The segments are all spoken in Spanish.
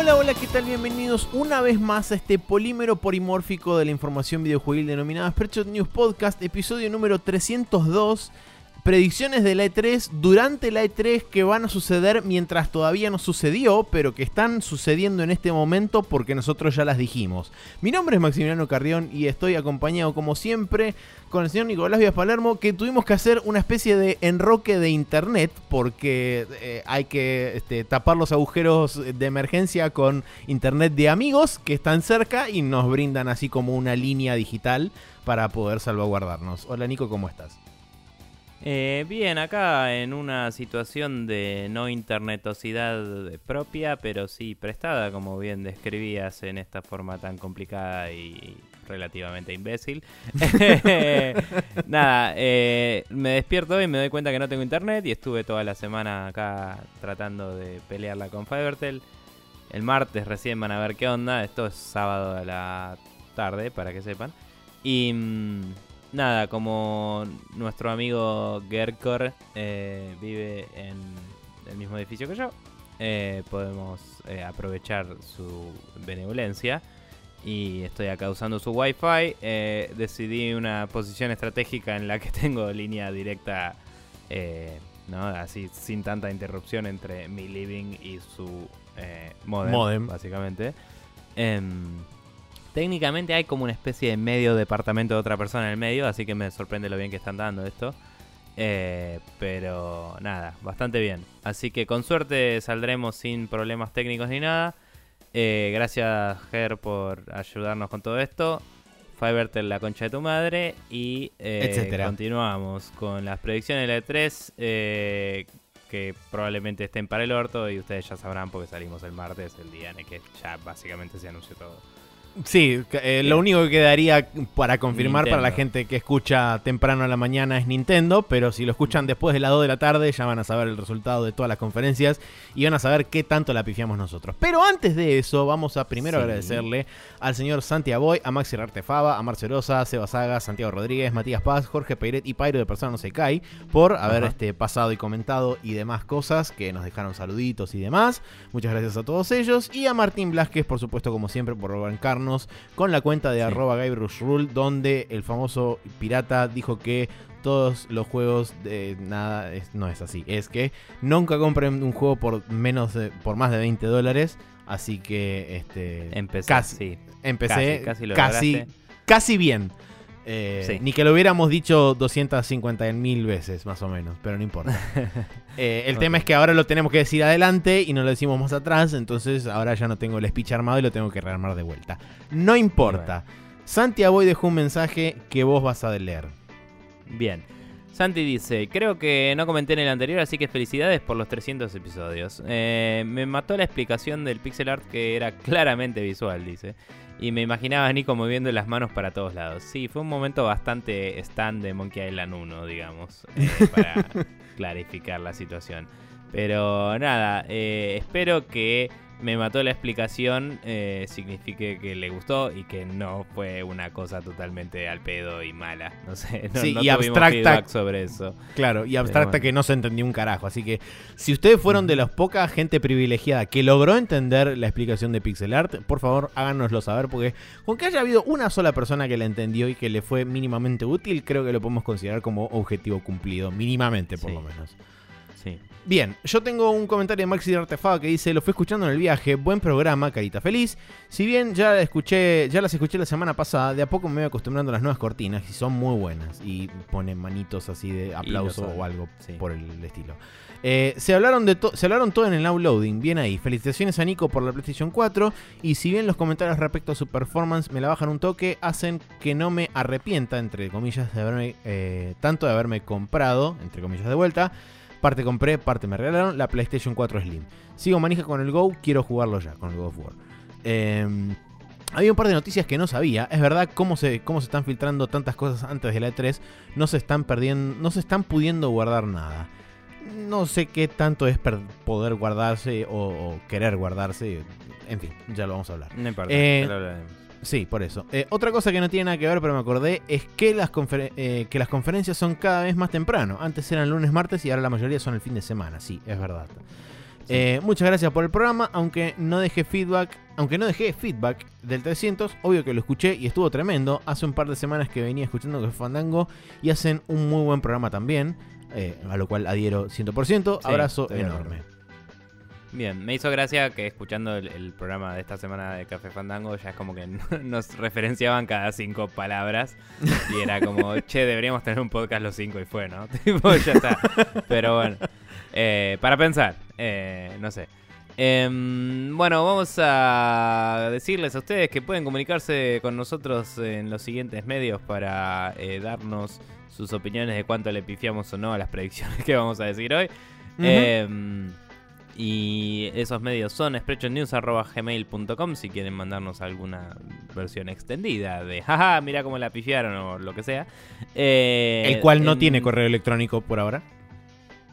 Hola, hola, ¿qué tal? Bienvenidos una vez más a este polímero polimórfico de la información videojuegil denominada Spreadshot News Podcast, episodio número 302 predicciones de la E3 durante la E3 que van a suceder mientras todavía no sucedió, pero que están sucediendo en este momento porque nosotros ya las dijimos. Mi nombre es Maximiliano Carrión y estoy acompañado como siempre con el señor Nicolás Vías Palermo que tuvimos que hacer una especie de enroque de internet porque eh, hay que este, tapar los agujeros de emergencia con internet de amigos que están cerca y nos brindan así como una línea digital para poder salvaguardarnos. Hola Nico, ¿cómo estás? Eh, bien, acá en una situación de no internetosidad propia, pero sí prestada, como bien describías en esta forma tan complicada y relativamente imbécil. Nada, eh, me despierto y me doy cuenta que no tengo internet y estuve toda la semana acá tratando de pelearla con Fivertel. El martes recién van a ver qué onda. Esto es sábado a la tarde, para que sepan. Y... Mm, nada, como nuestro amigo Gerkor eh, vive en el mismo edificio que yo, eh, podemos eh, aprovechar su benevolencia. Y estoy acá usando su wifi. decidí una posición estratégica en la que tengo línea directa, ¿no? así sin tanta interrupción entre mi living y su modem, modem. básicamente. Técnicamente hay como una especie de medio departamento de otra persona en el medio, así que me sorprende lo bien que están dando esto. Eh, pero nada, bastante bien. Así que con suerte saldremos sin problemas técnicos ni nada. Eh, gracias, Ger, por ayudarnos con todo esto. Fivertel, la concha de tu madre. Y eh, continuamos con las predicciones de la E3. que probablemente estén para el orto. Y ustedes ya sabrán porque salimos el martes, el día en el que ya básicamente se anunció todo. Sí, eh, lo único que quedaría para confirmar para la gente que escucha temprano a la mañana es Nintendo, pero si lo escuchan después de las 2 de la tarde ya van a saber el resultado de todas las conferencias y van a saber qué tanto la pifiamos nosotros. Pero antes de eso, vamos a primero agradecerle al señor Santi Aboy, a Maxi Artefaba, a Marcelosa, Seba Saga, Santiago Rodríguez, Matías Paz, Jorge Peiret y Pairo de Persona No Se Cae por haber este, pasado y comentado y demás cosas que nos dejaron saluditos y demás. Muchas gracias a todos ellos y a Martín Blasquez, por supuesto, como siempre, por bancarnos con la cuenta de arroba Rule, donde el famoso pirata dijo que todos los juegos de nada no es así. Es que nunca compren un juego por menos por más de 20 dólares. Así que este casi, empecé casi, casi bien. Eh, ni que lo hubiéramos dicho 250 mil veces, más o menos, pero no importa. Eh, el tema es que ahora lo tenemos que decir adelante y no lo decimos más atrás, entonces ahora ya no tengo el speech armado y lo tengo que rearmar de vuelta. No importa. Santiago dejó un mensaje que vos vas a leer. Bien. Santi dice, creo que no comenté en el anterior, así que felicidades por los 300 episodios. Eh, me mató la explicación del pixel art que era claramente visual, dice. Y me imaginaba a Nico moviendo las manos para todos lados. Sí, fue un momento bastante stand de Monkey Island 1, digamos, eh, para clarificar la situación. Pero nada, eh, espero que me mató la explicación eh, signifique que le gustó y que no fue una cosa totalmente al pedo y mala. No sé, no, sí, y abstracta sobre eso. Claro, y abstracta que no se entendió un carajo. Así que si ustedes fueron de las poca gente privilegiada que logró entender la explicación de pixel art, por favor háganoslo saber porque con que haya habido una sola persona que la entendió y que le fue mínimamente útil, creo que lo podemos considerar como objetivo cumplido, mínimamente por lo menos. Sí. Bien, yo tengo un comentario de Maxi de que dice, lo fui escuchando en el viaje, buen programa, carita feliz. Si bien ya escuché, ya las escuché la semana pasada, de a poco me voy acostumbrando a las nuevas cortinas y son muy buenas. Y ponen manitos así de aplauso o algo por el estilo. Eh, se, hablaron de se hablaron todo en el downloading, bien ahí. Felicitaciones a Nico por la PlayStation 4. Y si bien los comentarios respecto a su performance me la bajan un toque, hacen que no me arrepienta, entre comillas, de haberme, eh, tanto de haberme comprado, entre comillas de vuelta, Parte compré, parte me regalaron la PlayStation 4 Slim. Sigo manija con el Go, quiero jugarlo ya, con el Go of War. Em, había un par de noticias que no sabía. Es verdad cómo se, cómo se están filtrando tantas cosas antes de la E3. No se están perdiendo, no se están pudiendo guardar nada. No sé qué tanto es poder guardarse o, querer guardarse. En fin, ya lo vamos a hablar. No importa, eh, Sí, por eso. Eh, otra cosa que no tiene nada que ver, pero me acordé, es que las, eh, que las conferencias son cada vez más temprano. Antes eran lunes, martes y ahora la mayoría son el fin de semana. Sí, es verdad. Eh, muchas gracias por el programa, aunque no dejé feedback, aunque no dejé feedback del 300, obvio que lo escuché y estuvo tremendo. Hace un par de semanas que venía escuchando que Fandango y hacen un muy buen programa también, eh, a lo cual adhiero 100%. Abrazo enorme. Bien, me hizo gracia que escuchando el, programa de esta semana de Café Fandango ya es como que nos referenciaban cada cinco palabras y era como, che, deberíamos tener un podcast los cinco y fue, ¿no? tipo, ya está. Pero bueno, eh, para pensar, eh, no sé. Em, bueno, vamos a decirles a ustedes que pueden comunicarse con nosotros en los siguientes medios para eh, darnos sus opiniones de cuánto le pifiamos o no a las predicciones que vamos a decir hoy. Y esos medios son sprechonews.gmail.com si quieren mandarnos alguna versión extendida de jaja, mira cómo la pifiaron o lo que sea. Eh, el cual no tiene correo electrónico por ahora.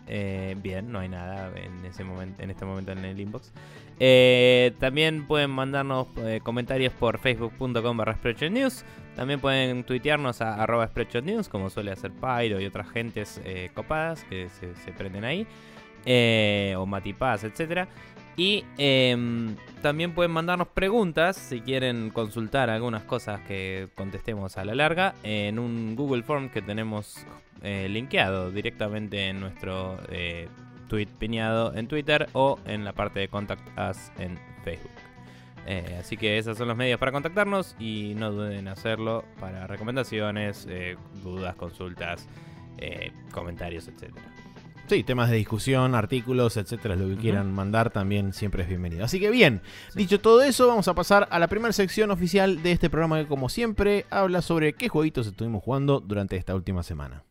Eh, bien, no hay nada en ese momento, en este momento en el inbox. Eh, también pueden mandarnos comentarios por facebook.com barra News. También pueden tuitearnos a arroba News, como suele hacer Pyro y otras gentes copadas que se prenden ahí eh, o Matipaz, etc. Y em, también pueden mandarnos preguntas si quieren consultar algunas cosas que contestemos a la larga en un Google Form que tenemos eh, linkeado directamente en nuestro eh, tweet piñado en Twitter o en la parte de Contact Us en Facebook. Así que esos son los medios para contactarnos y no duden en hacerlo para recomendaciones, dudas, consultas, comentarios, etcétera. Sí, temas de discusión, artículos, etcétera, lo que quieran mandar también siempre es bienvenido. Así que bien, dicho todo eso, vamos a pasar a la primera sección oficial de este programa que como siempre habla sobre qué jueguitos estuvimos jugando durante esta última semana.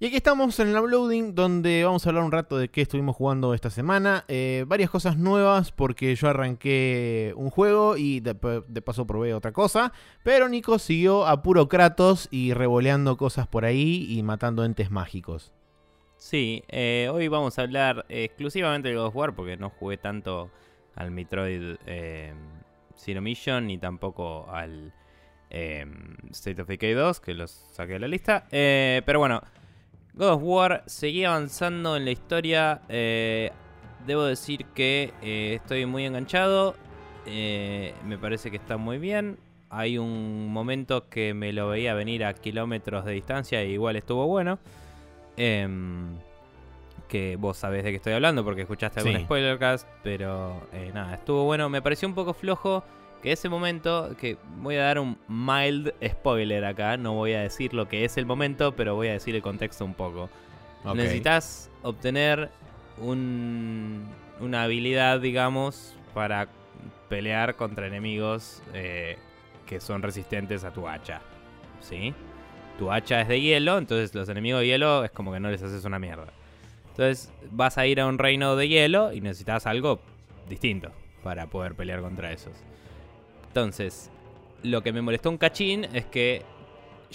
Y aquí estamos en el uploading donde vamos a hablar un rato de qué estuvimos jugando esta semana. Eh, varias cosas nuevas porque yo arranqué un juego y de, paso probé otra cosa. Pero Nico siguió a puro Kratos y revoleando cosas por ahí y matando entes mágicos. Sí, eh, hoy vamos a hablar exclusivamente de God of War porque no jugué tanto al Metroid eh, Zero Mission ni tampoco al State of Decay 2 que los saqué de la lista. pero bueno... God of War seguía avanzando en la historia. Eh, debo decir que eh, estoy muy enganchado. Eh, me parece que está muy bien. Hay un momento que me lo veía venir a kilómetros de distancia y igual estuvo bueno. Em, que vos sabés de qué estoy hablando porque escuchaste algún spoilercast. Pero nada, estuvo bueno. Me pareció un poco flojo que ese momento, que voy a dar un mild spoiler acá, no voy a decir lo que es el momento, pero voy a decir el contexto un poco. Necesitas obtener un, una habilidad, digamos, para pelear contra enemigos eh, que son resistentes a tu hacha. ¿Sí? Tu hacha es de hielo, entonces los enemigos de hielo es como que no les haces una mierda. Entonces vas a ir a un reino de hielo y necesitas algo distinto para poder pelear contra esos. Entonces, lo que me molestó un cachín es que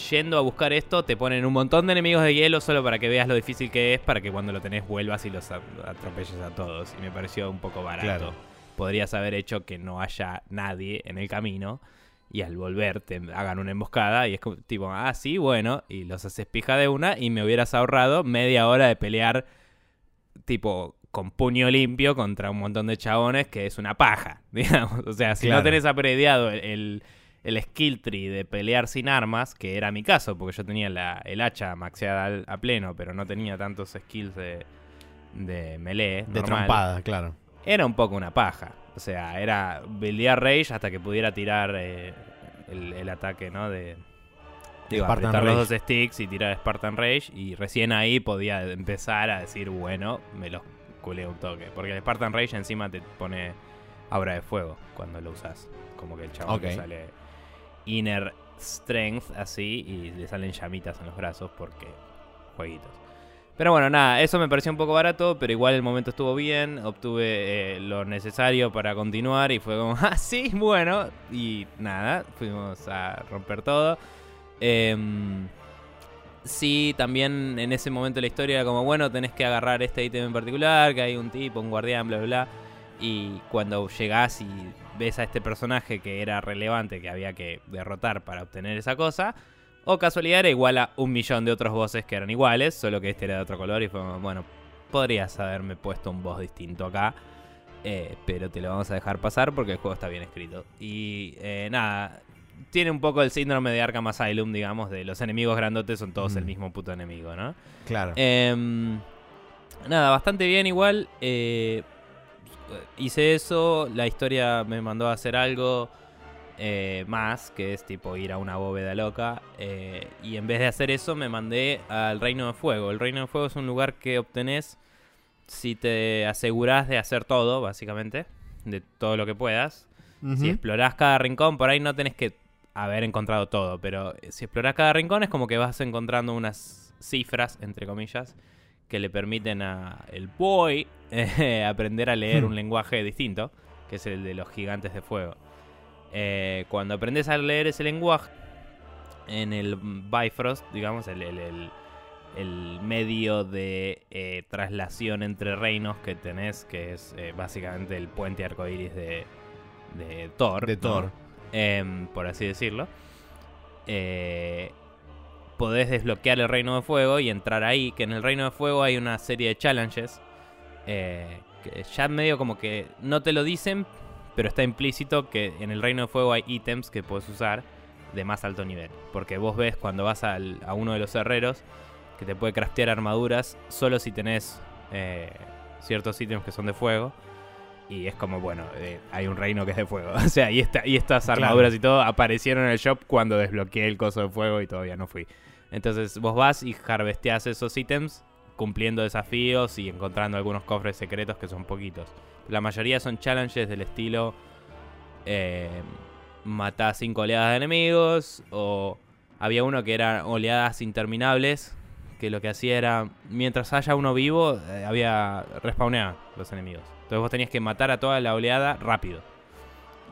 yendo a buscar esto te ponen un montón de enemigos de hielo solo para que veas lo difícil que es para que cuando lo tenés vuelvas y los atropelles a todos. Y me pareció un poco barato. Podrías haber hecho que no haya nadie en el camino y al volver te hagan una emboscada y es como tipo, ah, sí, bueno, y los haces pija de una y me hubieras ahorrado media hora de pelear tipo con puño limpio contra un montón de chabones que es una paja, digamos. O sea, si no tenés aprediado el, el, skill tree de pelear sin armas, que era mi caso, porque yo tenía la, el hacha maxeada a pleno, pero no tenía tantos skills de, de melee. De trompada, claro. Era un poco una paja. O sea, era buildear Rage hasta que pudiera tirar eh, el, ataque, ¿no? De, Digo, apretar los dos sticks y tirar Spartan Rage. Y recién ahí podía empezar a decir, bueno, me los culé un toque. Porque el Spartan Rage encima te pone aura de fuego cuando lo usas. Como que el chabón sale inner strength así y le salen llamitas en los brazos porque jueguitos. Pero bueno, nada, eso me pareció un poco barato, pero igual el momento estuvo bien, obtuve eh, lo necesario para continuar y fue como, ah, sí, bueno, y nada, fuimos a romper todo. Em, sí, también en ese momento de la historia era como, bueno, tenés que agarrar este ítem en particular, que hay un tipo, un guardián, bla, bla, bla. Y cuando llegás y ves a este personaje que era relevante, que había que derrotar para obtener esa cosa, o casualidad era igual a un millón de otros bosses que eran iguales, solo que este era de otro color y fue bueno, podrías haberme puesto un boss distinto acá, eh, pero te lo vamos a dejar pasar porque el juego está bien escrito. Y eh, nada, tiene un poco el síndrome de Arkham Asylum, digamos, de los enemigos grandotes son todos el mm. mismo puto enemigo, ¿no? Claro. Em, nada, bastante bien igual. Eh, hice eso, la historia me mandó a hacer algo eh, más, que es tipo ir a una bóveda loca. Eh, y en vez de hacer eso, me mandé al Reino de Fuego. El Reino de Fuego es un lugar que obtenés si te asegurás de hacer todo, básicamente, de todo lo que puedas. Si explorás cada rincón, por ahí no tenés que haber encontrado todo, pero si explorás cada rincón es como que vas encontrando unas cifras, entre comillas, que le permiten a el boy aprender a leer hmm. un lenguaje distinto, que es el de los gigantes de fuego. Eh, cuando aprendes a leer ese lenguaje, en el Bifrost, digamos, el, medio de eh, traslación entre reinos que tenés, que es eh, básicamente el puente arcoiris de, de Thor. De Thor. Em, por así decirlo. podés desbloquear el reino de fuego y entrar ahí, que en el reino de fuego hay una serie de challenges. que ya medio como que no te lo dicen, pero está implícito que en el Reino de Fuego hay ítems que puedes usar de más alto nivel. Porque vos ves cuando vas a uno de los herreros que te puede craftear armaduras solo si tenés eh, ciertos ítems que son de fuego. Y es como, bueno, eh, hay un reino que es de fuego. o sea, y, y estas armaduras y todo aparecieron en el shop cuando desbloqueé el coso de fuego y todavía no fui. Entonces vos vas y harvesteás esos ítems cumpliendo desafíos y encontrando algunos cofres secretos que son poquitos. La mayoría son challenges del estilo eh, matá cinco oleadas de enemigos o había uno que era oleadas interminables que lo que hacía era mientras haya uno vivo eh, había respawneado los enemigos. Entonces vos tenías que matar a toda la oleada rápido.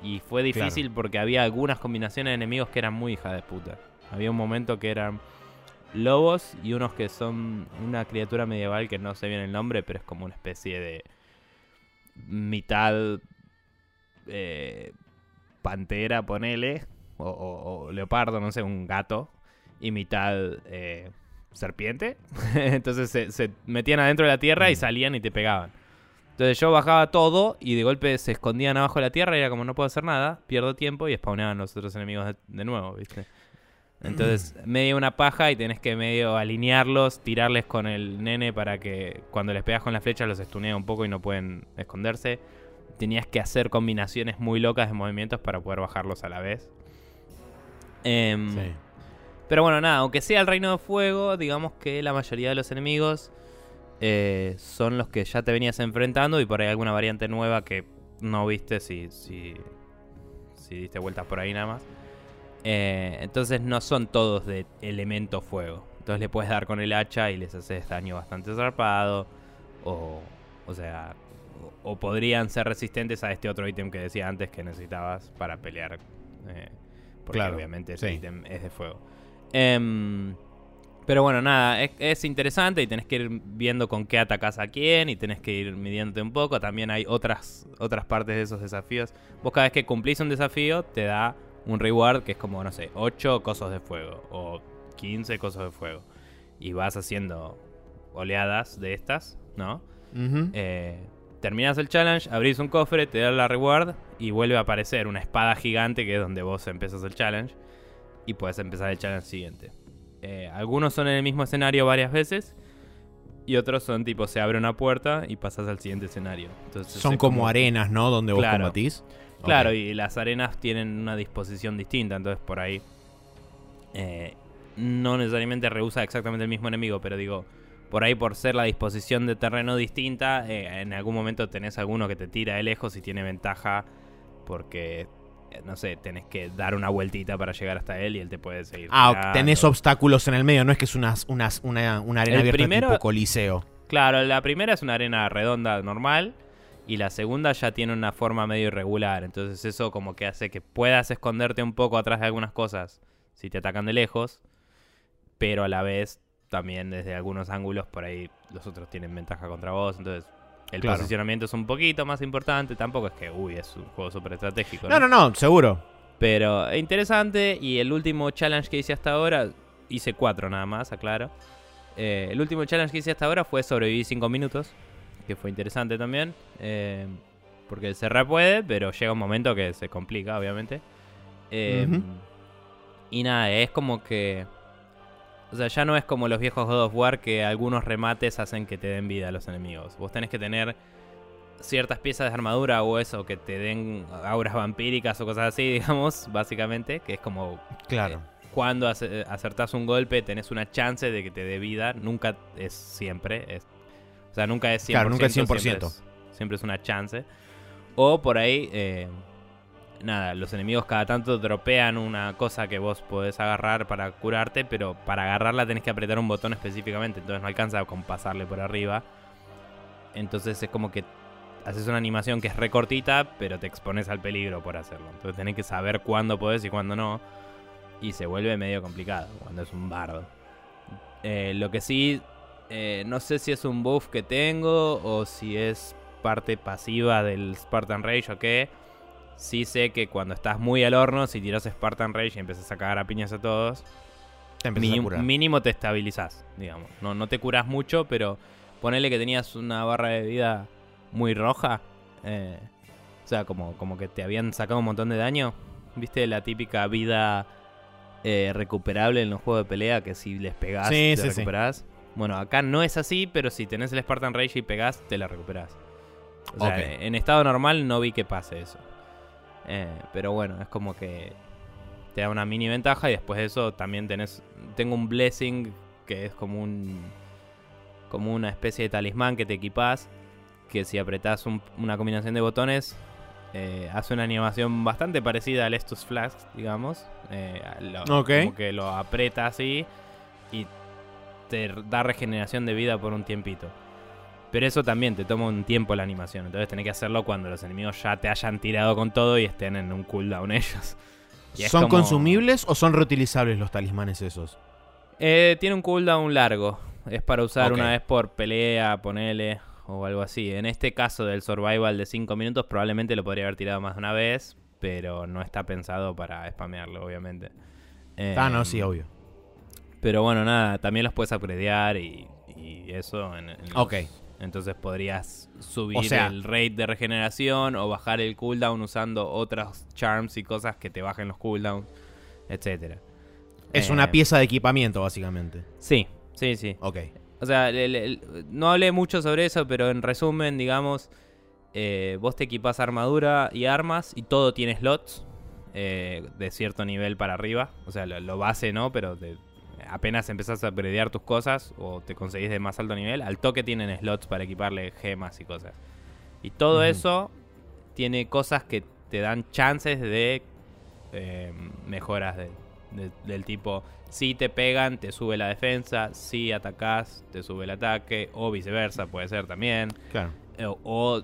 Y fue difícil porque había algunas combinaciones de enemigos que eran muy hija de puta. Había un momento que eran lobos y unos que son una criatura medieval que no sé bien el nombre, pero es como una especie de mitad eh, pantera, ponele, o, leopardo, no sé, un gato, y mitad eh, serpiente. Entonces se, metían adentro de la tierra y mm. salían y te pegaban. Entonces yo bajaba todo y de golpe se escondían abajo de la tierra y era como no puedo hacer nada, pierdo tiempo y spawnaban los otros enemigos de, nuevo, ¿viste? Entonces, medio una paja y tenés que medio alinearlos, tirarles con el nene para que cuando les pegas con la flecha los estunea un poco y no pueden esconderse. Tenías que hacer combinaciones muy locas de movimientos para poder bajarlos a la vez. Em, pero bueno, nada, aunque sea el Reino de Fuego, digamos que la mayoría de los enemigos eh, son los que ya te venías enfrentando y por ahí alguna variante nueva que no viste si, si, si diste vueltas por ahí nada más. Eh, entonces no son todos de elemento fuego. Entonces le puedes dar con el hacha y les haces daño bastante zarpado. O, o sea, o, podrían ser resistentes a este otro ítem que decía antes que necesitabas para pelear. Eh, porque obviamente ese ítem es de fuego. Em, pero bueno, nada, es, es, interesante y tenés que ir viendo con qué atacas a quién y tenés que ir midiéndote un poco. También hay otras, otras partes de esos desafíos. Vos cada vez que cumplís un desafío te da un reward que es como, no sé, 8 cosos de fuego o 15 cosos de fuego. Y vas haciendo oleadas de estas, ¿no? Eh, terminas el challenge, abrís un cofre, te da la reward y vuelve a aparecer una espada gigante que es donde vos empezás el challenge y puedes empezar el challenge siguiente. Eh, algunos son en el mismo escenario varias veces y otros son tipo se abre una puerta y pasas al siguiente escenario. Entonces, son como, arenas, ¿no? Donde vos combatís. Claro, y las arenas tienen una disposición distinta, entonces por ahí eh, no necesariamente rehúsa exactamente el mismo enemigo, pero digo, por ahí por ser la disposición de terreno distinta, eh, en algún momento tenés alguno que te tira de lejos y tiene ventaja porque no sé, tenés que dar una vueltita para llegar hasta él y él te puede seguir. Ah, tenés obstáculos en el medio, no es que es una, una, una, arena abierta tipo coliseo. Claro, la primera es una arena redonda normal y la segunda ya tiene una forma medio irregular, entonces eso como que hace que puedas esconderte un poco atrás de algunas cosas si te atacan de lejos, pero a la vez también desde algunos ángulos por ahí los otros tienen ventaja contra vos, entonces el posicionamiento es un poquito más importante. Tampoco es que, uy, es un juego súper estratégico. ¿no? no, no, seguro. Pero interesante. Y el último challenge que hice hasta ahora, hice cuatro nada más, aclaro. Eh, el último challenge que hice hasta ahora fue sobrevivir cinco minutos. Que fue interesante también. Eh, porque cerrar puede, pero llega un momento que se complica, obviamente. Eh, y nada, es como que o sea, ya no es como los viejos God of War que algunos remates hacen que te den vida a los enemigos. Vos tenés que tener ciertas piezas de armadura o eso que te den auras vampíricas o cosas así, digamos, básicamente, que es como claro. Eh, cuando acertás un golpe tenés una chance de que te dé vida, nunca es siempre, es, o sea, nunca es 100%, claro, nunca es 100%. Siempre es, siempre es una chance. O por ahí eh, nada, los enemigos cada tanto dropean una cosa que vos podés agarrar para curarte, pero para agarrarla tenés que apretar un botón específicamente, entonces no alcanza con pasarle por arriba. Entonces es como que haces una animación que es recortita, pero te expones al peligro por hacerlo. Entonces tenés que saber cuándo podés y cuándo no. Y se vuelve medio complicado cuando es un bardo. Eh, lo que sí, eh, no sé si es un buff que tengo o si es parte pasiva del Spartan Rage o qué Sí sé que cuando estás muy al horno, si tiras Spartan Rage y empiezas a cagar a piñas a todos, mínimo te estabilizás, digamos. No, no te curas mucho, pero ponele que tenías una barra de vida muy roja. Eh, o sea, como, como que te habían sacado un montón de daño. ¿Viste la típica vida eh, recuperable en los juegos de pelea? Que si les pegás, te recuperás. Bueno, acá no es así, pero si tenés el Spartan Rage y pegás, te la recuperás. O sea, en estado normal no vi que pase eso. Eh, pero bueno, es como que te da una mini ventaja y después de eso también tenés... Tengo un blessing que es como un... Como una especie de talismán que te equipas. Que si apretás una combinación de botones eh, hace una animación bastante parecida al Estus Flask, digamos. Eh, Como que lo aprieta así y te da regeneración de vida por un tiempito. Pero eso también te toma un tiempo la animación. Entonces tenés que hacerlo cuando los enemigos ya te hayan tirado con todo y estén en un cooldown ellos. ¿Son consumibles o son reutilizables los talismanes esos? Eh, tiene un cooldown largo. Es para usar una vez por pelea, ponele, o algo así. En este caso del survival de 5 minutos, probablemente lo podría haber tirado más de una vez, pero no está pensado para spamearlo, obviamente. ah, no, sí, em, obvio. Pero bueno, nada, también los puedes upgradear y, eso en, ok. Entonces podrías subir el rate de regeneración o bajar el cooldown usando otras charms y cosas que te bajen los cooldowns, etcétera. Es una eh, pieza de equipamiento, básicamente. Sí, sí, sí. Ok. O sea, no hablé mucho sobre eso, pero en resumen, digamos, eh, vos te equipas armadura y armas y todo tiene slots eh, de cierto nivel para arriba. O sea, lo, base no, pero de, apenas empezás a upgradear tus cosas o te conseguís de más alto nivel, al toque tienen slots para equiparle gemas y cosas. Y todo eso tiene cosas que te dan chances de eh, mejoras del tipo, si te pegan, te sube la defensa, si atacás, te sube el ataque, o viceversa, puede ser también. Claro. Eh, o,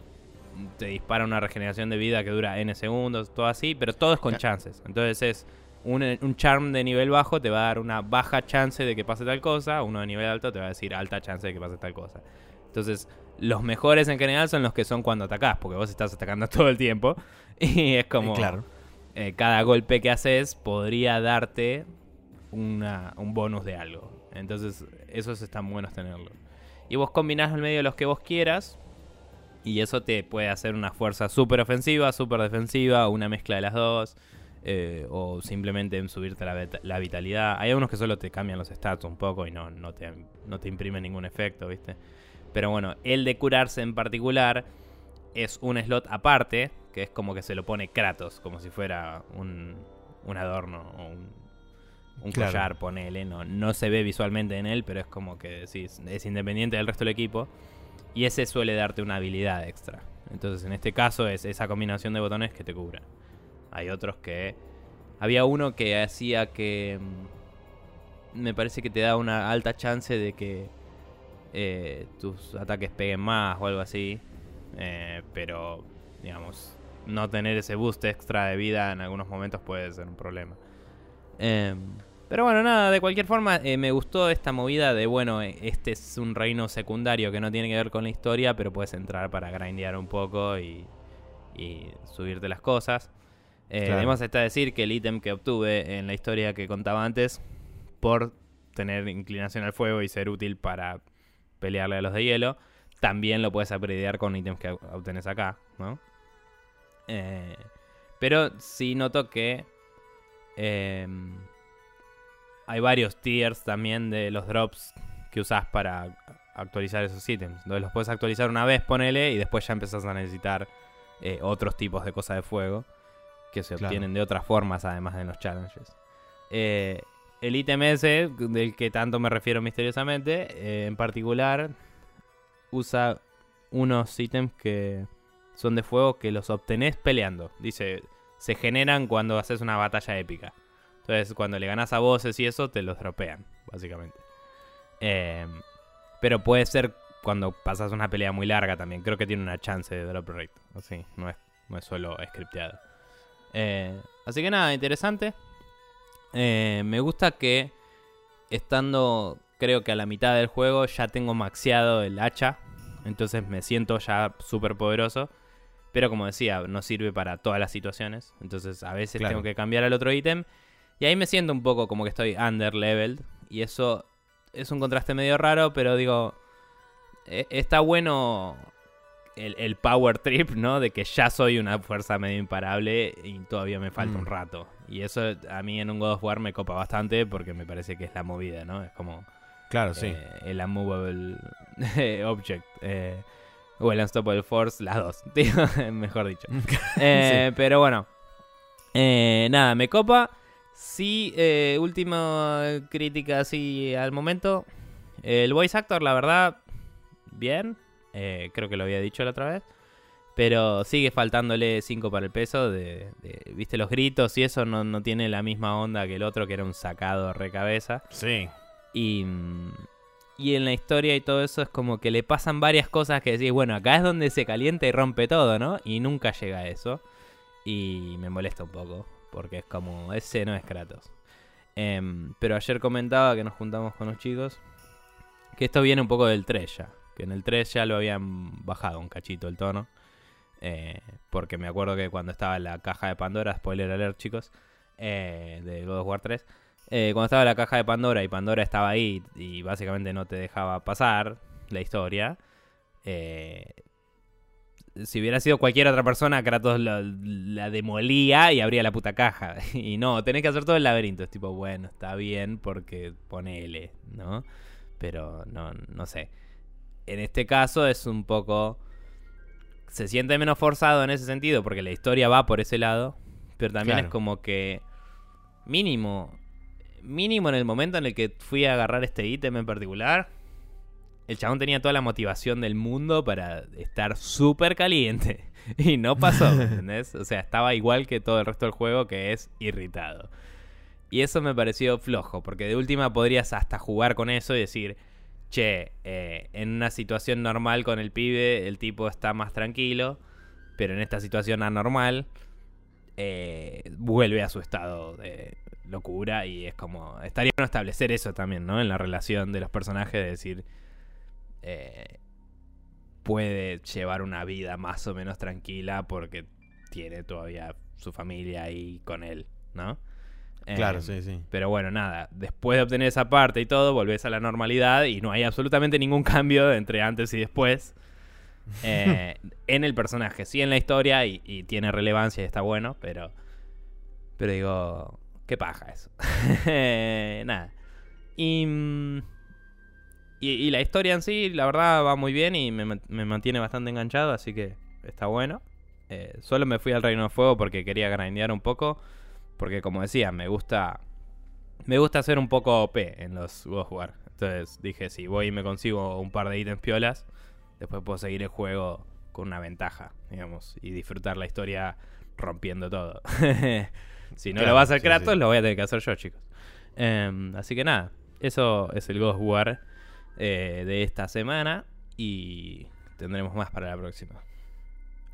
te dispara una regeneración de vida que dura N segundos, todo así, pero todo es con chances. Entonces es un, charm de nivel bajo te va a dar una baja chance de que pase tal cosa, uno de nivel alto te va a decir alta chance de que pase tal cosa. Entonces, los mejores en general son los que son cuando atacás, porque vos estás atacando todo el tiempo. Y es como. Claro. Eh, cada golpe que haces podría darte un bonus de algo. Entonces, esos están buenos tenerlo. Y vos combinás en medio de los que vos quieras. Y eso te puede hacer una fuerza súper ofensiva, súper defensiva, una mezcla de las dos. Eh, o simplemente en subirte la, vitalidad. Hay algunos que solo te cambian los stats un poco y no, no, te, no te imprimen ningún efecto, ¿viste? Pero bueno, el de curarse en particular es un slot aparte, que es como que se lo pone Kratos, como si fuera un, un adorno o un, un collar, ponele. No, no se ve visualmente en él, pero es como que decís, es independiente del resto del equipo. Y ese suele darte una habilidad extra. Entonces, en este caso, es esa combinación de botones que te cubra. Hay otros que... Había uno que hacía que... mm, Me parece que te da una alta chance de que eh, tus ataques peguen más o algo así. Eh, pero, digamos, no tener ese boost extra de vida en algunos momentos puede ser un problema. Em, pero bueno, nada, de cualquier forma eh, me gustó esta movida de, bueno, eh, este es un reino secundario que no tiene que ver con la historia, pero puedes entrar para grindear un poco y, y subirte las cosas. Eh, Claro. Además está decir que el ítem que obtuve en la historia que contaba antes, por tener inclinación al fuego y ser útil para pelearle a los de hielo, también lo puedes upgradear con ítems que ob- obtenés acá, ¿no? Eh, pero sí noto que em, hay varios tiers también de los drops que usás para actualizar esos ítems. Entonces los puedes actualizar una vez, ponele, y después ya empezás a necesitar eh, otros tipos de cosas de fuego que se Claro. obtienen de otras formas, además de los challenges. Eh, el ítem ese, del que tanto me refiero misteriosamente, eh, en particular, usa unos ítems que son de fuego que los obtenés peleando. Dice, se generan cuando haces una batalla épica. Entonces, cuando le ganas a voces y eso, te los dropean, básicamente. Eh, pero puede ser cuando pasas una pelea muy larga también. Creo que tiene una chance de drop rate. Así, no es, no es solo scripteado. Eh, así que nada, interesante. Eh, me gusta que estando, creo que a la mitad del juego, ya tengo maxeado el hacha. Entonces me siento ya súper poderoso. Pero como decía, no sirve para todas las situaciones. Entonces a veces Claro. tengo que cambiar al otro ítem. Y ahí me siento un poco como que estoy under leveled. Y eso es un contraste medio raro, pero digo, e- está bueno el, el power trip, ¿no? De que ya soy una fuerza medio imparable y todavía me falta Mm. un rato. Y eso a mí en un God of War me copa bastante porque me parece que es la movida, ¿no? Es como Claro, sí. eh, el Unmovable Object. eh, o el Unstoppable Force, las dos, tío, mejor dicho. Eh, Pero bueno, eh, nada, me copa. Sí, eh, última crítica así al momento. El voice actor, la verdad, bien. Eh, creo que lo había dicho la otra vez. Pero sigue faltándole 5 para el peso. De, de- Viste, los gritos y eso no, no tiene la misma onda que el otro, que era un sacado recabeza. Sí. Y, y en la historia y todo eso es como que le pasan varias cosas que decís, bueno, acá es donde se calienta y rompe todo, ¿no? Y nunca llega a eso. Y me molesta un poco, porque es como, ese no es Kratos. Em, pero ayer comentaba que nos juntamos con los chicos, que esto viene un poco del 3 ya. Que en el 3 ya lo habían bajado un cachito el tono. Eh, porque me acuerdo que cuando estaba la caja de Pandora, spoiler alert chicos, eh, de God of War 3, eh, cuando estaba la caja de Pandora y Pandora estaba ahí y básicamente no te dejaba pasar la historia, si hubiera sido cualquier otra persona, Kratos la, la demolía y abría la puta caja. Y no, tenés que hacer todo el laberinto. Es tipo, bueno, está bien porque ponele, ¿no? Pero no, no sé. En este caso es un poco... Se siente menos forzado en ese sentido porque la historia va por ese lado. Pero también Claro. es como que... Mínimo. Mínimo en el momento en el que fui a agarrar este ítem en particular. El chabón tenía toda la motivación del mundo para estar súper caliente. Y no pasó, ¿entendés? O sea, estaba igual que todo el resto del juego, que es irritado. Y eso me pareció flojo, porque de última podrías hasta jugar con eso y decir, che, eh, en una situación normal con el pibe, el tipo está más tranquilo, pero en esta situación anormal, eh, vuelve a su estado de locura y es como, estaría bueno establecer eso también, ¿no? En la relación de los personajes, de decir, eh, puede llevar una vida más o menos tranquila porque tiene todavía su familia ahí con él, ¿no? Claro, Eh, sí, sí. pero bueno, nada, después de obtener esa parte y todo, volvés a la normalidad y no hay absolutamente ningún cambio entre antes y después eh, en el personaje. Sí en la historia y, y tiene relevancia y está bueno, pero... Pero digo, qué paja eso. nada. Y, mm, y... y la historia en sí, la verdad, va muy bien y me, me mantiene bastante enganchado, así que está bueno. Eh, solo me fui al Reino de Fuego porque quería grindear un poco. Porque como decía, me gusta. Me gusta hacer un poco OP en los War. Entonces dije, si voy y me consigo un par de ítems piolas, después puedo seguir el juego con una ventaja, digamos, y disfrutar la historia rompiendo todo. si no lo va a hacer Kratos, lo voy a tener que hacer yo, chicos. Em, así que nada, eso es el Ghost War eh, de esta semana y tendremos más para la próxima.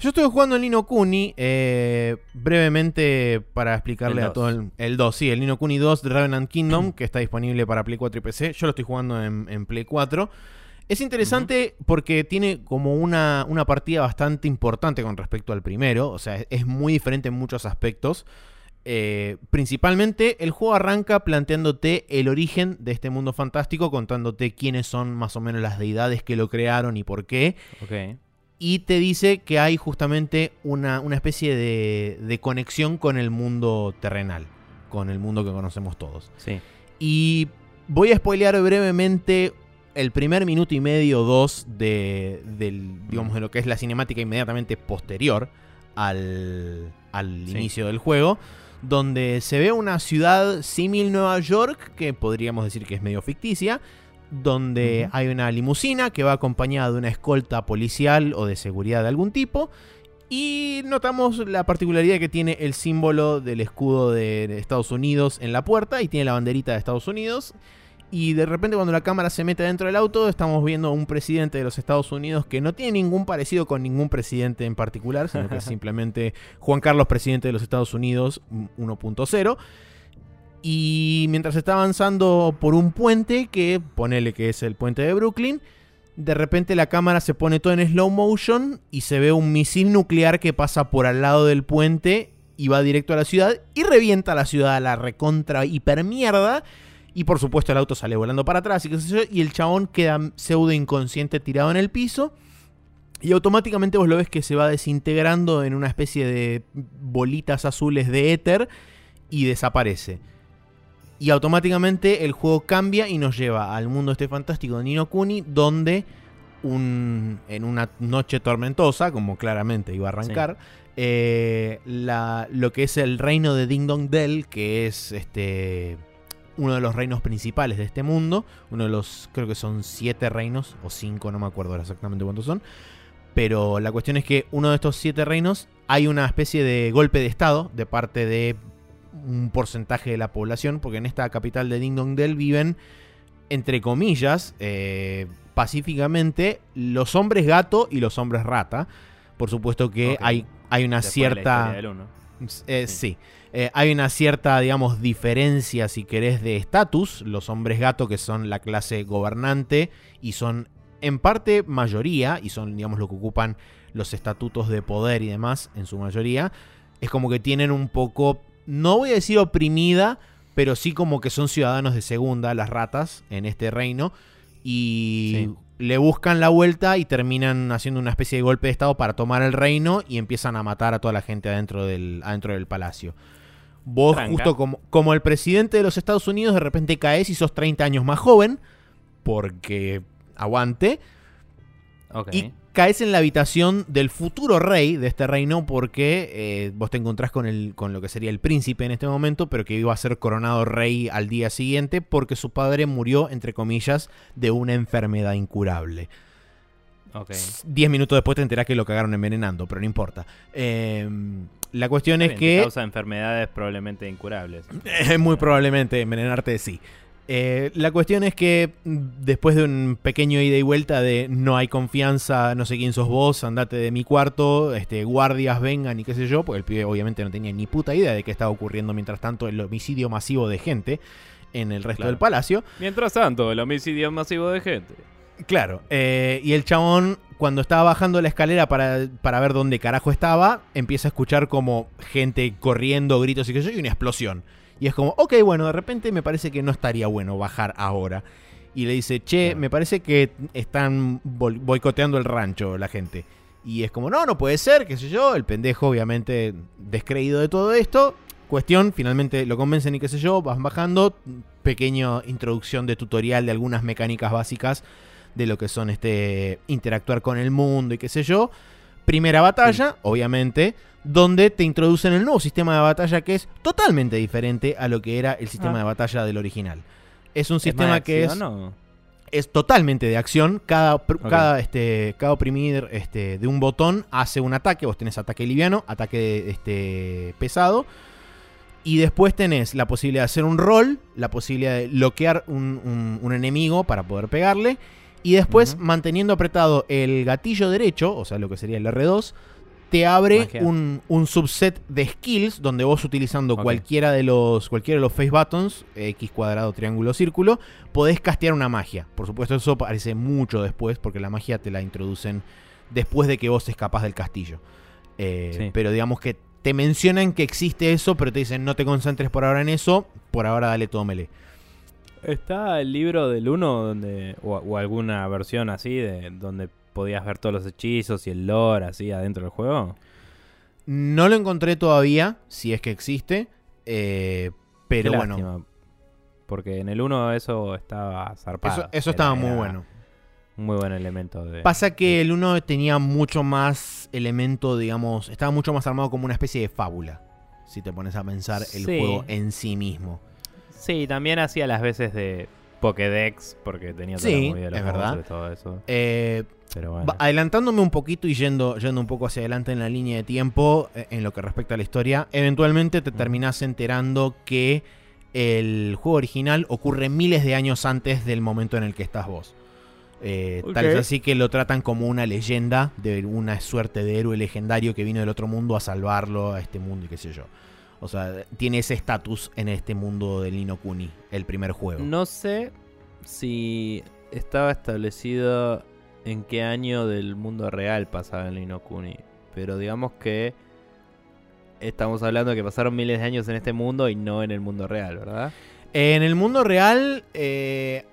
Yo estuve jugando el Nino Kuni, eh, brevemente para explicarle a todo el, el, 2. Sí, el Nino Kuni 2 de Revenant Kingdom, que está disponible para Play 4 y PC. Yo lo estoy jugando en, Play 4. Es interesante porque tiene como una, una, partida bastante importante con respecto al primero. O sea, es muy diferente en muchos aspectos. Eh, principalmente, el juego arranca planteándote el origen de este mundo fantástico, contándote quiénes son más o menos las deidades que lo crearon y por qué. Okay y te dice que hay justamente una, especie de, conexión con el mundo terrenal, con el mundo que conocemos todos. Sí. Y voy a spoilear brevemente el primer minuto y medio, dos de, del, digamos, de lo que es la cinemática inmediatamente posterior al, inicio del juego, donde se ve una ciudad símil Nueva York, que podríamos decir que es medio ficticia, donde hay una limusina que va acompañada de una escolta policial o de seguridad de algún tipo. Y notamos la particularidad que tiene el símbolo del escudo de Estados Unidos en la puerta y tiene la banderita de Estados Unidos. Y de repente cuando la cámara se mete dentro del auto estamos viendo un presidente de los Estados Unidos que no tiene ningún parecido con ningún presidente en particular, sino que es simplemente Juan Carlos, presidente de los Estados Unidos 1.0. Y mientras está avanzando por un puente, que ponele que es el puente de Brooklyn, de repente la cámara se pone todo en slow motion y se ve un misil nuclear que pasa por al lado del puente y va directo a la ciudad y revienta la ciudad a la recontra hiper mierda. Y por supuesto el auto sale volando para atrás y, y el chabón queda pseudo inconsciente tirado en el piso. Y automáticamente vos lo ves que se va desintegrando en una especie de bolitas azules de éter y desaparece y automáticamente el juego cambia y nos lleva al mundo este fantástico de Nino Kuni, donde un, en una noche tormentosa, como claramente iba a arrancar, eh, lo que es el reino de Ding Dong Dell, que es este uno de los reinos principales de este mundo, uno de los, creo que son siete reinos, o cinco, no me acuerdo exactamente cuántos son, pero la cuestión es que uno de estos siete reinos hay una especie de golpe de estado de parte de un porcentaje de la población, porque en esta capital de Ding Dong Dell viven, entre comillas, eh, pacíficamente, los hombres gato y los hombres rata. Por supuesto que hay, hay una cierta... Eh, sí. Eh, hay una cierta, digamos, diferencia, si querés, de estatus. Los hombres gato, que son la clase gobernante y son en parte mayoría, y son, digamos, lo que ocupan los estatutos de poder y demás, en su mayoría, es como que tienen un poco no voy a decir oprimida, pero sí como que son ciudadanos de segunda, las ratas, en este reino. Y le buscan la vuelta y terminan haciendo una especie de golpe de estado para tomar el reino y empiezan a matar a toda la gente adentro del, adentro del palacio. Vos, justo como, como el presidente de los Estados Unidos, de repente caes y sos 30 años más joven, porque aguante. Okay caes en la habitación del futuro rey de este reino porque eh, vos te encontrás con, el, con lo que sería el príncipe en este momento, pero que iba a ser coronado rey al día siguiente porque su padre murió, entre comillas, de una enfermedad incurable. Diez minutos después te enterás que lo cagaron envenenando, pero no importa. Em, la cuestión es que... Causa enfermedades probablemente incurables. muy probablemente envenenarte sí. Eh, la cuestión es que después de un pequeño ida y vuelta de no hay confianza, no sé quién sos vos, andate de mi cuarto, este, guardias vengan y qué sé yo, porque el pibe obviamente no tenía ni puta idea de qué estaba ocurriendo mientras tanto el homicidio masivo de gente en el resto del palacio. Mientras tanto, el homicidio masivo de gente. Claro, eh, y el chabón cuando estaba bajando la escalera para, para, ver dónde carajo estaba, empieza a escuchar como gente corriendo, gritos y qué sé yo, y una explosión. Y es como, ok, bueno, de repente me parece que no estaría bueno bajar ahora. Y le dice, che, me parece que están boicoteando el rancho la gente. Y es como, no, no puede ser, qué sé yo. El pendejo, obviamente, descreído de todo esto. Cuestión, finalmente lo convencen y qué sé yo, vas bajando. Pequeña introducción de tutorial de algunas mecánicas básicas de lo que son este interactuar con el mundo y qué sé yo. Primera batalla, obviamente donde te introducen el nuevo sistema de batalla que es totalmente diferente a lo que era el sistema ah. de batalla del original. Es un sistema que es... es totalmente de acción. Cada, cada, este, cada oprimir este, de un botón hace un ataque. Vos tenés ataque liviano, ataque este, pesado. Y después tenés la posibilidad de hacer un roll, la posibilidad de bloquear un, enemigo para poder pegarle. Y después, manteniendo apretado el gatillo derecho, o sea, lo que sería el R2, te abre un, subset de skills donde vos utilizando cualquiera de los cualquiera de los face buttons, X cuadrado, triángulo, círculo, podés castear una magia. Por supuesto, eso aparece mucho después, porque la magia te la introducen después de que vos escapas del castillo. Eh, pero digamos que te mencionan que existe eso, pero te dicen no te concentres por ahora en eso, por ahora dale todo melee. ¿Está el libro del 1 donde, o, alguna versión así de donde podías ver todos los hechizos y el lore así adentro del juego? No lo encontré todavía, si es que existe, eh, pero bueno. Porque en el 1 eso estaba zarpado. Eso, eso estaba muy bueno. Muy buen elemento. De, Pasa que el 1 tenía mucho más elemento, digamos, estaba mucho más armado como una especie de fábula. Si te pones a pensar el juego en sí mismo. Sí, también hacía las veces de Pokédex, porque tenía toda sí, la es verdad. todo eso. Eh, Pero Adelantándome un poquito y yendo, yendo un poco hacia adelante en la línea de tiempo, eh, en lo que respecta a la historia, eventualmente te terminás enterando que el juego original ocurre miles de años antes del momento en el que estás vos. Eh, tal vez así que lo tratan como una leyenda de una suerte de héroe legendario que vino del otro mundo a salvarlo a este mundo y qué sé yo. O sea, tiene ese estatus en este mundo de Lino Kuni, el primer juego. No sé si estaba establecido en qué año del mundo real pasaba el Lino Kuni, pero digamos que estamos hablando de que pasaron miles de años en este mundo y no en el mundo real, ¿verdad? En el mundo real eh,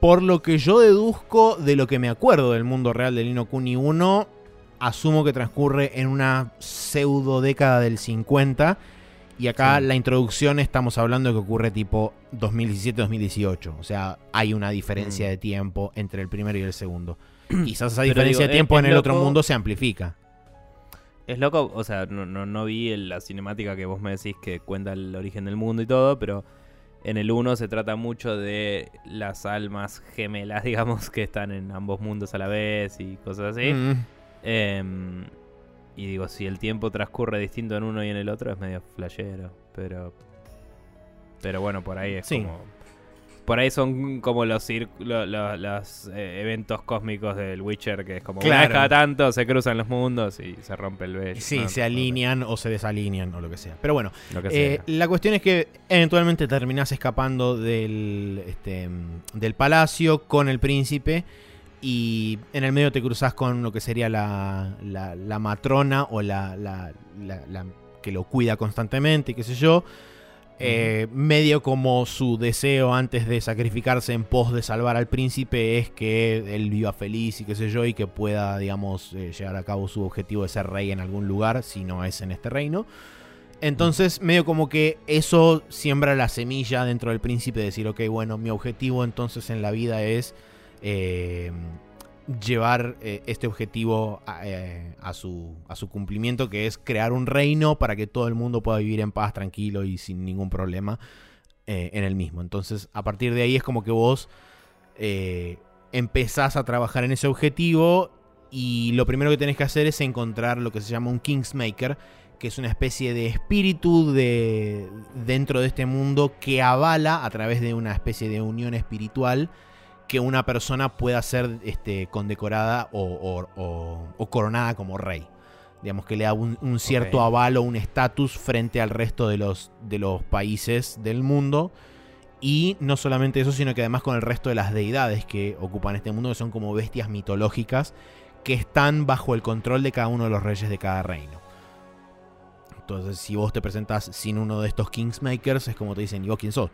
por lo que yo deduzco de lo que me acuerdo del mundo real de Lino Kuni 1, asumo que transcurre en una pseudo década del 50. Y acá la introducción estamos hablando de que ocurre tipo 2017-2018. O sea, hay una diferencia mm. de tiempo entre el primero y el segundo. Quizás esa diferencia de tiempo en el otro mundo se amplifica. Es loco, o sea, no, no, no vi la cinemática que vos me decís que cuenta el origen del mundo y todo, pero en el 1 se trata mucho de las almas gemelas, digamos, que están en ambos mundos a la vez y cosas así. Mm. Em, y digo, si el tiempo transcurre distinto en uno y en el otro, es medio flashero. Pero. Pero bueno, por ahí es como por ahí son como los, los, eh, eventos cósmicos del Witcher, que es como claro. cada tanto se cruzan los mundos y se rompe el beso. Sí, se alinean o se desalinean o lo que sea. Pero bueno, eh, la cuestión es que eventualmente terminás escapando del, este, del palacio con el príncipe y en el medio te cruzas con lo que sería la, la matrona o la, la, que lo cuida constantemente y qué sé yo. Eh, medio como su deseo antes de sacrificarse en pos de salvar al príncipe es que él viva feliz y qué sé yo, y que pueda, digamos, eh, llegar a cabo su objetivo de ser rey en algún lugar, si no es en este reino. Entonces, medio como que eso siembra la semilla dentro del príncipe de decir, ok, bueno, mi objetivo entonces en la vida es eh, llevar eh, este objetivo eh, a, su, cumplimiento, que es crear un reino para que todo el mundo pueda vivir en paz, tranquilo y sin ningún problema eh, en el mismo. Entonces, a partir de ahí es como que vos empezás a trabajar en ese objetivo y lo primero que tenés que hacer es encontrar lo que se llama un Kingsmaker, que es una especie de espíritu de, dentro de este mundo que avala a través de una especie de unión espiritual que una persona pueda ser este, condecorada o, coronada como rey. Digamos que le da un, cierto avalo, un estatus frente al resto de los, de los países del mundo. Y no solamente eso, sino que además con el resto de las deidades que ocupan este mundo, que son como bestias mitológicas que están bajo el control de cada uno de los reyes de cada reino. Entonces, si vos te presentás sin uno de estos Kingsmakers, es como te dicen, ¿y vos quién sos?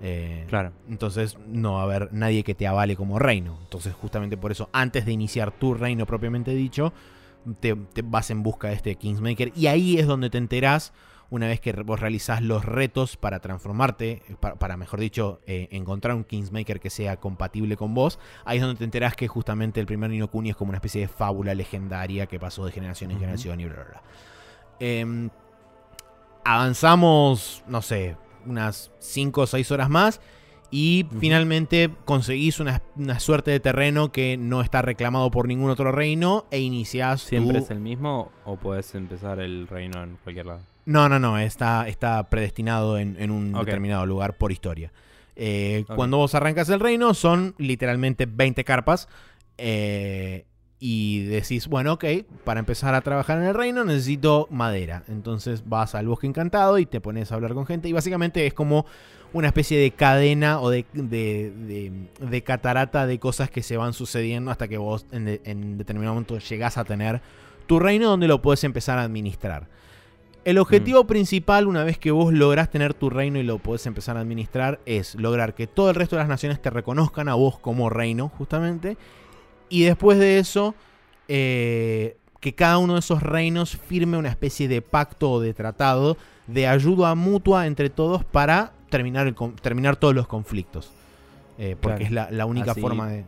Eh, claro. Entonces no va a haber nadie que te avale como reino. Entonces justamente por eso, antes de iniciar tu reino propiamente dicho, te, vas en busca de este Kingsmaker. Y ahí es donde te enterás, una vez que vos realizás los retos para transformarte, para, mejor dicho, eh, encontrar un Kingsmaker que sea compatible con vos, ahí es donde te enterás que justamente el primer Nino Kuni es como una especie de fábula legendaria que pasó de generación en generación y bla, bla, bla. Em, avanzamos, no sé, unas 5 o 6 horas más. y finalmente conseguís una, suerte de terreno que no está reclamado por ningún otro reino e iniciás ¿Siempre es el mismo o puedes empezar el reino en cualquier lado? No, no, no, está, está predestinado en, un determinado lugar por historia. Eh, cuando vos arrancas el reino son literalmente 20 carpas. Eh, y decís, bueno, ok, para empezar a trabajar en el reino necesito madera. Entonces vas al bosque encantado y te pones a hablar con gente. Y básicamente es como una especie de cadena o de, de, catarata de cosas que se van sucediendo hasta que vos en, determinado momento llegás a tener tu reino donde lo puedes empezar a administrar. El objetivo mm. principal, una vez que vos lográs tener tu reino y lo podés empezar a administrar, es lograr que todo el resto de las naciones te reconozcan a vos como reino, justamente. Y después de eso, eh, que cada uno de esos reinos firme una especie de pacto o de tratado de ayuda mutua entre todos para terminar, el, terminar todos los conflictos. Eh, porque es la, única forma de...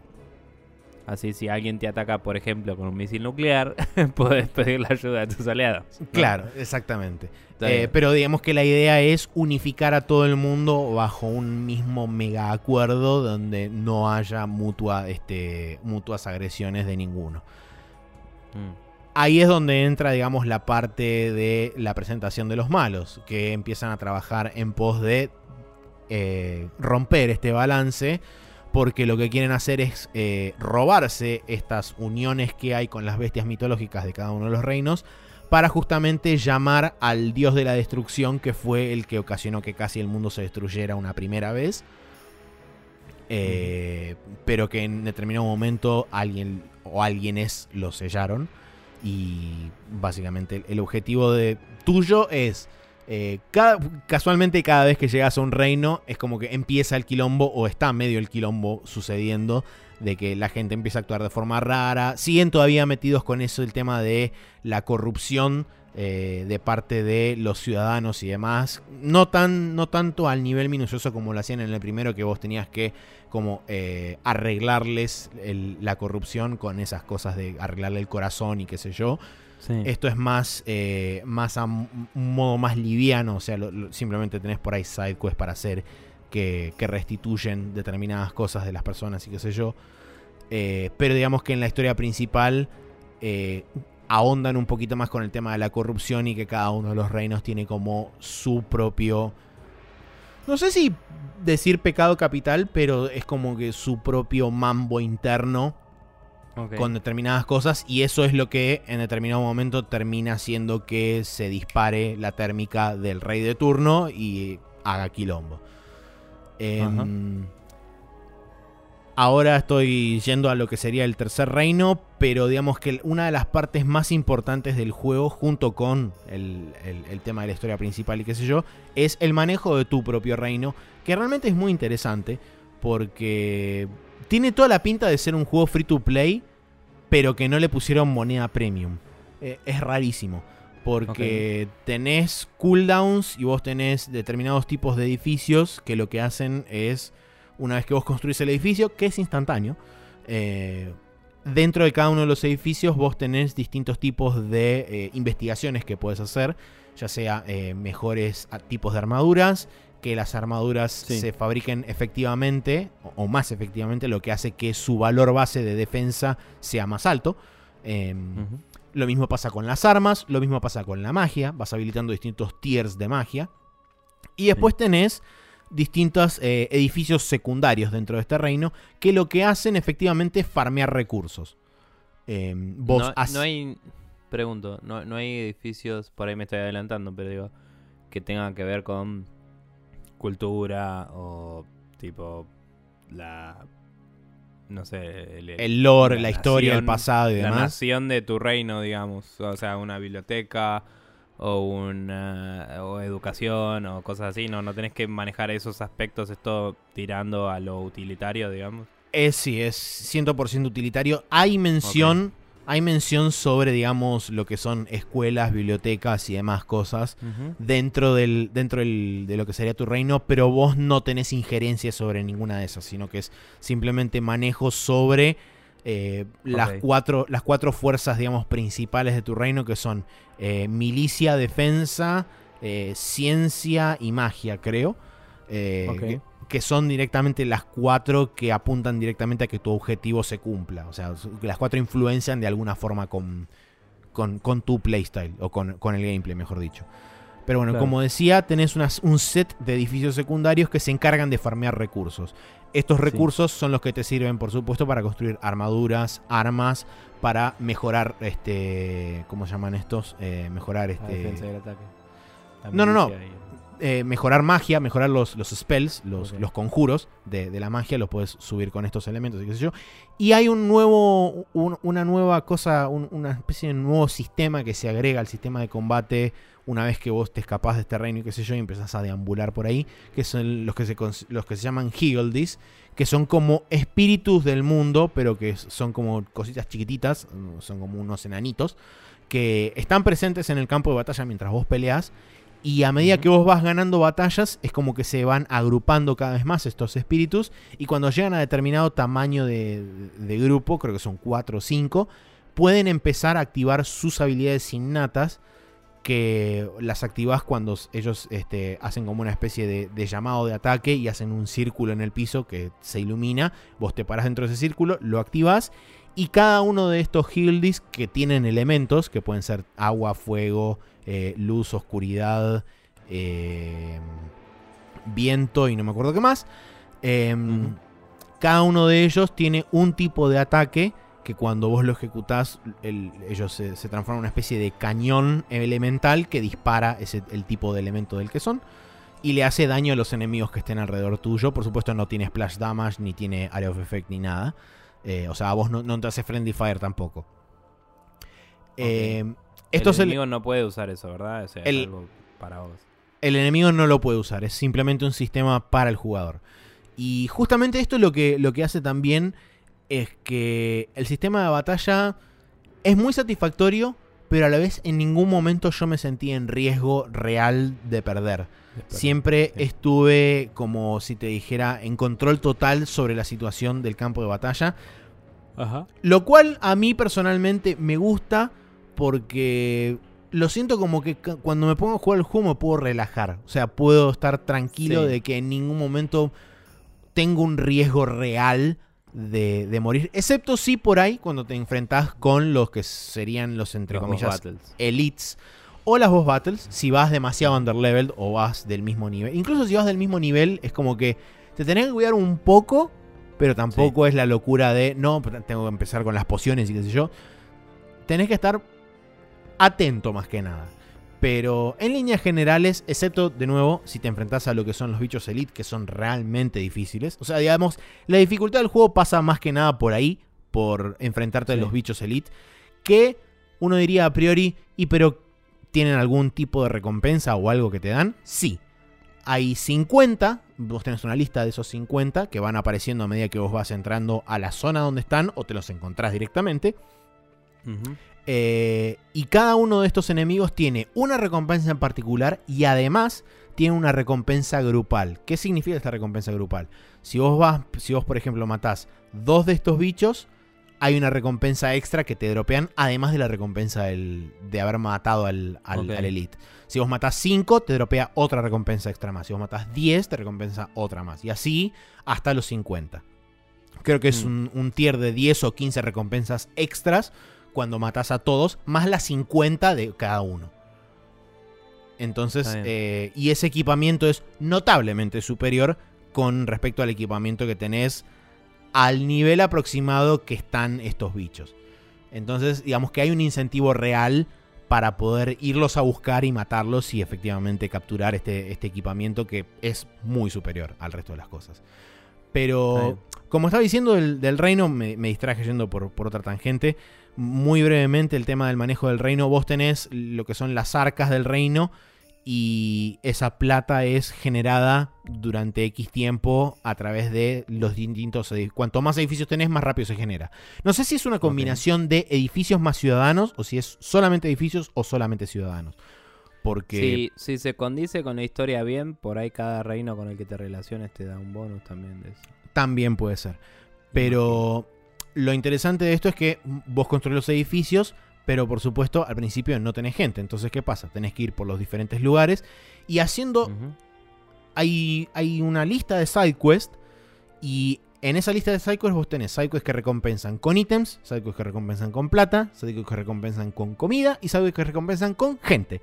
Así, si alguien te ataca, por ejemplo, con un misil nuclear, puedes pedir la ayuda de tus aliados. Claro, exactamente. Eh, pero digamos que la idea es unificar a todo el mundo bajo un mismo mega acuerdo donde no haya mutua, este, mutuas agresiones de ninguno. Mm. Ahí es donde entra, digamos, la parte de la presentación de los malos, que empiezan a trabajar en pos de eh, romper este balance porque lo que quieren hacer es eh, robarse estas uniones que hay con las bestias mitológicas de cada uno de los reinos para justamente llamar al dios de la destrucción que fue el que ocasionó que casi el mundo se destruyera una primera vez. Eh, pero que en determinado momento alguien o alguienes lo sellaron. Y básicamente el objetivo de tuyo es eh, casualmente cada vez que llegas a un reino es como que empieza el quilombo o está medio el quilombo sucediendo de que la gente empieza a actuar de forma rara. Siguen todavía metidos con eso el tema de la corrupción eh, de parte de los ciudadanos y demás. No, tan, no tanto al nivel minucioso como lo hacían en el primero que vos tenías que como eh, arreglarles la corrupción con esas cosas de arreglarle el corazón y qué sé yo. Esto es más, eh, más a un modo más liviano, o sea, simplemente tenés por ahí sidequests para hacer que, restituyen determinadas cosas de las personas y qué sé yo. Eh, pero digamos que en la historia principal eh, ahondan un poquito más con el tema de la corrupción y que cada uno de los reinos tiene como su propio... No sé si decir pecado capital, pero es como que su propio mambo interno con determinadas cosas y eso es lo que en determinado momento termina haciendo que se dispare la térmica del rey de turno y haga quilombo. Em, ahora estoy yendo a lo que sería el tercer reino, pero digamos que una de las partes más importantes del juego, junto con el, tema de la historia principal y qué sé yo, es el manejo de tu propio reino, que realmente es muy interesante porque tiene toda la pinta de ser un juego free to play, pero que no le pusieron moneda premium. Eh, es rarísimo. Porque tenés cooldowns y vos tenés determinados tipos de edificios que lo que hacen es, una vez que vos construís el edificio, que es instantáneo, eh, dentro de cada uno de los edificios vos tenés distintos tipos de eh, investigaciones que puedes hacer, ya sea mejores tipos de armaduras, que las armaduras se fabriquen efectivamente o, más efectivamente, lo que hace que su valor base de defensa sea más alto. Em, lo mismo pasa con las armas, lo mismo pasa con la magia, vas habilitando distintos tiers de magia. Y después tenés distintos eh, edificios secundarios dentro de este reino que lo que hacen efectivamente es farmear recursos. Em, vos no, hay, pregunto, no, no hay edificios, por ahí me estoy adelantando, pero digo, que tengan que ver con cultura o tipo la no sé el, lore, la, historia, el pasado y demás. La nación de tu reino, digamos, o sea, una biblioteca o una o educación o cosas así, no no tenés que manejar esos aspectos, esto tirando a lo utilitario, digamos. Es sí, es 100% utilitario. Hay mención hay mención sobre, digamos, lo que son escuelas, bibliotecas y demás cosas dentro, del, dentro de lo que sería tu reino, pero vos no tenés injerencia sobre ninguna de esas, sino que es simplemente manejo sobre eh, las, cuatro, las cuatro fuerzas, digamos, principales de tu reino, que son eh, milicia, defensa, eh, ciencia y magia, creo. que son directamente las cuatro que apuntan directamente a que tu objetivo se cumpla. O sea, las cuatro influencian de alguna forma con, con, tu playstyle o con, el gameplay, mejor dicho. Pero bueno, como decía, tenés un set de edificios secundarios que se encargan de farmear recursos. Estos recursos son los que te sirven, por supuesto, para construir armaduras, armas, para mejorar, este, ¿cómo se llaman estos? Eh, mejorar este. no, no, no. Eh, mejorar magia, mejorar los, los spells, los, los conjuros de, la magia, los puedes subir con estos elementos y qué sé yo. Y hay un nuevo, una nueva cosa, una especie de nuevo sistema que se agrega al sistema de combate una vez que vos te escapás de este reino y qué sé yo y empezás a deambular por ahí, que son los que se, los que se llaman Higgledies, que son como espíritus del mundo, pero que son como cositas chiquititas, son como unos enanitos, que están presentes en el campo de batalla mientras vos peleás y a medida que vos vas ganando batallas, es como que se van agrupando cada vez más estos espíritus. Y cuando llegan a determinado tamaño de, grupo, creo que son 4 o 5, pueden empezar a activar sus habilidades innatas. Que las activas cuando ellos este, hacen como una especie de, llamado de ataque y hacen un círculo en el piso que se ilumina. Vos te paras dentro de ese círculo, lo activas. Y cada uno de estos Hildis que tienen elementos, que pueden ser agua, fuego, eh, luz, oscuridad, eh, viento y no me acuerdo qué más. Em, cada uno de ellos tiene un tipo de ataque que cuando vos lo ejecutás, ellos se, transforman en una especie de cañón elemental que dispara ese, el tipo de elemento del que son. Y le hace daño a los enemigos que estén alrededor tuyo. Por supuesto no tiene splash damage, ni tiene area of effect, ni nada. Eh, o sea, a vos no, te hace friendly fire tampoco. Em, el enemigo no puede usar eso, ¿verdad? O sea, el, es algo para vos. El enemigo no lo puede usar, es simplemente un sistema para el jugador. Y justamente esto lo que, lo que hace también es que el sistema de batalla es muy satisfactorio, pero a la vez en ningún momento yo me sentí en riesgo real de perder. Siempre estuve como si te dijera en control total sobre la situación del campo de batalla. Ajá. Lo cual a mí personalmente me gusta porque lo siento como que cuando me pongo a jugar el juego me puedo relajar. O sea, puedo estar tranquilo de que en ningún momento tengo un riesgo real de, morir. Excepto si por ahí cuando te enfrentas con los que serían los, entre comillas, elites. O las boss battles, si vas demasiado underleveled o vas del mismo nivel. Incluso si vas del mismo nivel, es como que te tenés que cuidar un poco, pero tampoco es la locura de, no, tengo que empezar con las pociones y qué sé yo. Tenés que estar atento más que nada. Pero en líneas generales, excepto de nuevo si te enfrentas a lo que son los bichos elite, que son realmente difíciles. O sea, digamos, la dificultad del juego pasa más que nada por ahí, por enfrentarte a los bichos elite, que uno diría a priori, y pero ¿tienen algún tipo de recompensa o algo que te dan? Sí. Hay 50, vos tenés una lista de esos 50 que van apareciendo a medida que vos vas entrando a la zona donde están o te los encontrás directamente. Eh, y cada uno de estos enemigos tiene una recompensa en particular y además tiene una recompensa grupal. ¿Qué significa esta recompensa grupal? Si vos vas, si vos por ejemplo matás dos de estos bichos, hay una recompensa extra que te dropean, además de la recompensa de haber matado al, Elite. Si vos matás 5, te dropea otra recompensa extra más. Si vos matás 10, te recompensa otra más. Y así hasta los 50. Creo que es mm. un, un, tier de 10 o 15 recompensas extras cuando matas a todos, más las 50 de cada uno. Entonces, eh, y ese equipamiento es notablemente superior con respecto al equipamiento que tenés al nivel aproximado que están estos bichos. Entonces, digamos que hay un incentivo real para poder irlos a buscar y matarlos y efectivamente capturar este, este equipamiento que es muy superior al resto de las cosas. Pero, como estaba diciendo del, reino, me, distraje yendo por, por otra tangente muy brevemente el tema del manejo del reino. Vos tenés lo que son las arcas del reino y esa plata es generada durante X tiempo a través de los distintos edificios. Cuanto más edificios tenés, más rápido se genera. No sé si es una combinación de edificios más ciudadanos o si es solamente edificios o solamente ciudadanos. Porque... Si, si se condice con la historia bien, por ahí cada reino con el que te relaciones te da un bonus también de eso. También puede ser. Pero lo interesante de esto es que vos construís los edificios, pero por supuesto al principio no tenés gente. Entonces, ¿qué pasa? Tenés que ir por los diferentes lugares y haciendo... hay, hay una lista de sidequests y en esa lista de sidequests vos tenés sidequests que recompensan con ítems, sidequests que recompensan con plata, sidequests que recompensan con comida y sidequests que recompensan con gente.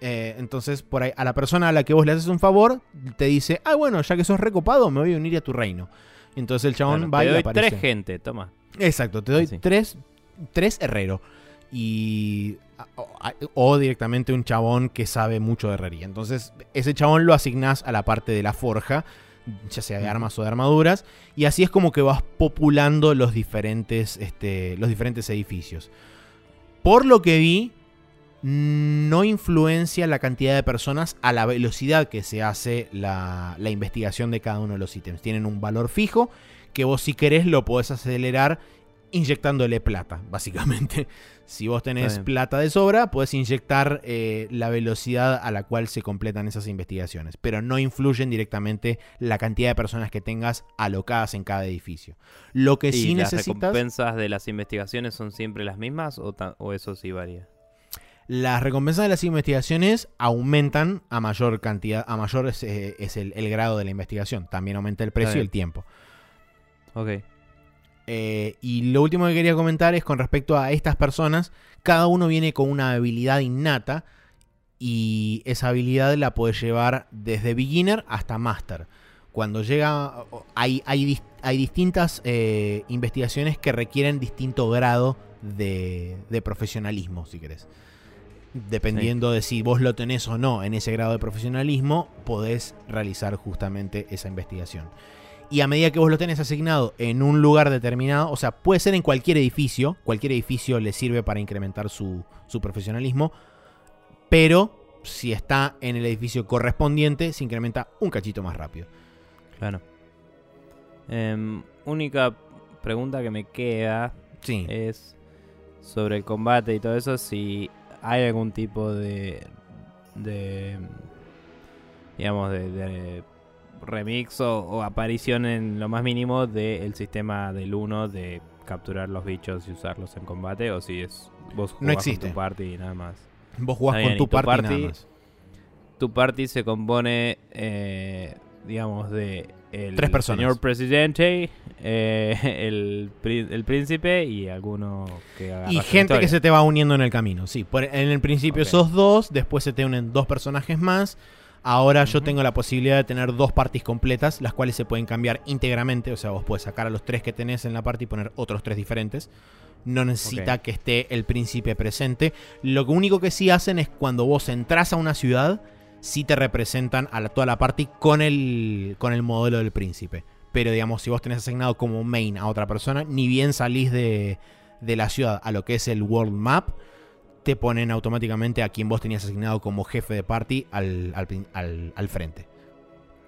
Eh, entonces, por ahí, a la persona a la que vos le haces un favor, te dice, ah, bueno, ya que sos recopado, me voy a unir a tu reino. Entonces el chabón va te y doy aparece. tres gente, toma. Exacto, te doy Así. tres, tres herrero. Y. O, o directamente un chabón que sabe mucho de herrería. Entonces, ese chabón lo asignás a la parte de la forja, ya sea de armas o de armaduras. Y así es como que vas populando los diferentes, este, los diferentes edificios. Por lo que vi, no influencia la cantidad de personas a la velocidad que se hace la, la investigación de cada uno de los ítems. Tienen un valor fijo que vos si querés lo podés acelerar inyectándole plata, básicamente. Si vos tenés plata de sobra, podés inyectar eh, la velocidad a la cual se completan esas investigaciones, pero no influyen directamente la cantidad de personas que tengas alocadas en cada edificio. Lo que ¿Y sí las necesitas... recompensas de las investigaciones son siempre las mismas o, o eso sí varía? Las recompensas de las investigaciones aumentan a mayor cantidad, a mayor es, eh, es el, el grado de la investigación. También aumenta el precio y el tiempo. Ok. Eh, y lo último que quería comentar es con respecto a estas personas. Cada uno viene con una habilidad innata y esa habilidad la puedes llevar desde beginner hasta master. Cuando llega, hay, hay, hay distintas eh, investigaciones que requieren distinto grado de, de profesionalismo, si querés. Dependiendo de si vos lo tenés o no en ese grado de profesionalismo, podés realizar justamente esa investigación. Y a medida que vos lo tenés asignado en un lugar determinado, o sea, puede ser en cualquier edificio, cualquier edificio le sirve para incrementar su, su profesionalismo, pero si está en el edificio correspondiente, se incrementa un cachito más rápido. Claro. Em, única pregunta que me queda Sí. es sobre el combate y todo eso, si hay algún tipo de, de digamos, de, de remix o, o aparición en lo más mínimo del sistema del 1 de capturar los bichos y usarlos en combate, o si es vos No jugás existe. con tu party y nada más. Vos jugás con tu party, party- nada más. Tu party se compone, eh, digamos, de el Tres personas. señor presidente, eh, el, el príncipe y alguno que Y gente que se te va uniendo en el camino, sí. Por- en el principio Ok. sos dos, después se te unen dos personajes más. Ahora yo tengo la posibilidad de tener dos parties completas, las cuales se pueden cambiar íntegramente. O sea, vos puedes sacar a los tres que tenés en la party y poner otros tres diferentes. No necesita que esté el príncipe presente. Lo único que sí hacen es cuando vos entras a una ciudad, sí te representan a la- toda la party con el, con el modelo del príncipe. Pero digamos, si vos tenés asignado como main a otra persona, ni bien salís de, de la ciudad a lo que es el world map, te ponen automáticamente a quien vos tenías asignado como jefe de party al, al al- al frente.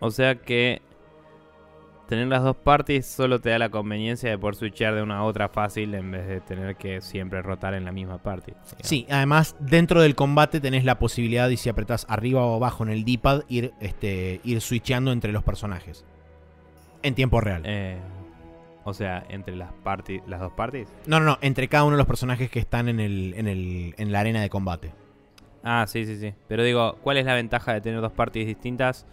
O sea que tener las dos parties solo te da la conveniencia de poder switchear de una a otra fácil en vez de tener que siempre rotar en la misma party. digamos. Sí, además dentro del combate tenés la posibilidad de si apretás arriba o abajo en el D-pad ir, este, ir switcheando entre los personajes. En tiempo real. Eh, o sea, entre las party, las dos parties. No, no, no, entre cada uno de los personajes que están en, el, en, el, en la arena de combate. Ah, sí, sí, sí. Pero digo, ¿cuál es la ventaja de tener dos parties distintas?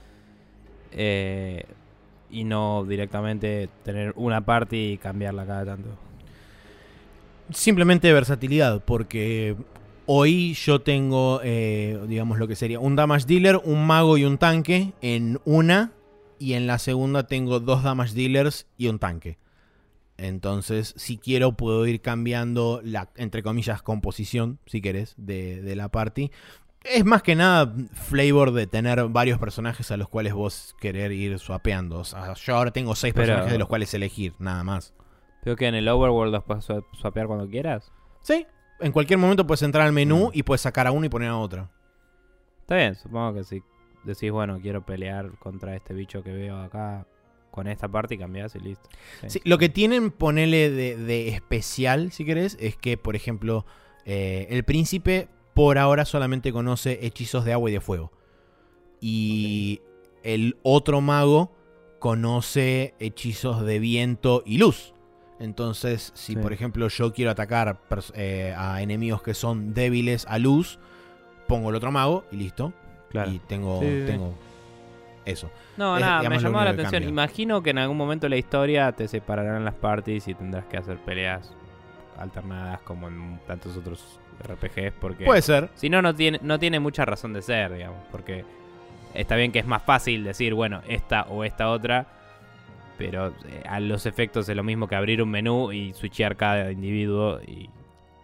Eh, y no directamente tener una party y cambiarla cada tanto. Simplemente versatilidad, porque hoy yo tengo, eh, digamos, lo que sería un damage dealer, un mago y un tanque en una, y en la segunda tengo dos damage dealers y un tanque. Entonces, si quiero, puedo ir cambiando la, entre comillas, composición, si querés, de, de la party. Es más que nada flavor de tener varios personajes a los cuales vos querer ir swapeando. O sea, yo ahora tengo seis Pero- personajes de los cuales elegir, nada más. Creo que en el Overworld los puedes swa- swapear cuando quieras. Sí, en cualquier momento puedes entrar al menú Mm. y puedes sacar a uno y poner a otro. Está bien, supongo que si decís, bueno, quiero pelear contra este bicho que veo acá con esta parte y cambiás y listo. Sí. Sí, lo que tienen, ponele de, de especial, si querés, es que, por ejemplo, eh, el príncipe por ahora solamente conoce hechizos de agua y de fuego. Y el otro mago conoce hechizos de viento y luz. Entonces, si Sí. por ejemplo yo quiero atacar eh, a enemigos que son débiles a luz, pongo el otro mago y listo. Claro. Y tengo, Sí, sí, sí. tengo Eso. No, nada, me llamó la atención. Imagino que en algún momento de la historia te separarán las parties y tendrás que hacer peleas alternadas como en tantos otros RPGs. Porque Puede ser. Si no, no tiene, no tiene mucha razón de ser, digamos. Porque está bien que es más fácil decir, bueno, esta o esta otra. Pero eh, a los efectos es lo mismo que abrir un menú y switchear cada individuo y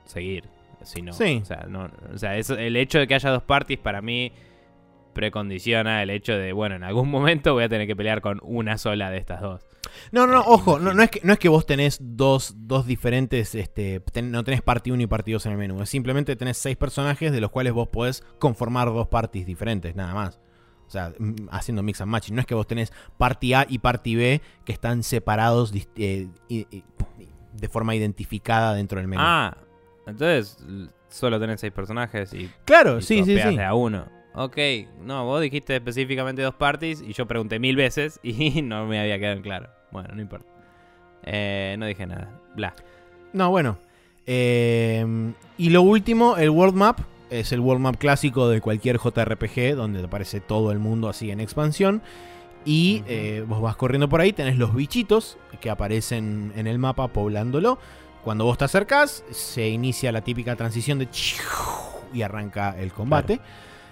seguir. Si no, sí. O sea, no, o sea eso, el hecho de que haya dos parties para mí precondiciona el hecho de, bueno, en algún momento voy a tener que pelear con una sola de estas dos. No, no, no, ojo, no, no, es que, no es que vos tenés dos, dos diferentes, este, no tenés party 1 y party 2 en el menú, es simplemente tenés seis personajes de los cuales vos podés conformar dos parties diferentes, nada más. O sea, haciendo mix and match. No es que vos tenés party A y party B que están separados eh, de forma identificada dentro del menú. Ah, entonces solo tenés seis personajes y. Claro, sí, sí, sí. de a uno. Ok, no, vos dijiste específicamente dos parties y yo pregunté mil veces y no me había quedado claro. Bueno, no importa. Eh, no dije nada. Bla. No, bueno. Eh, y lo último, el World Map. Es el World Map clásico de cualquier JRPG, donde aparece todo el mundo así en expansión. Y eh, vos vas corriendo por ahí, tenés los bichitos que aparecen en el mapa poblándolo. Cuando vos te acercás, se inicia la típica transición de y arranca el combate.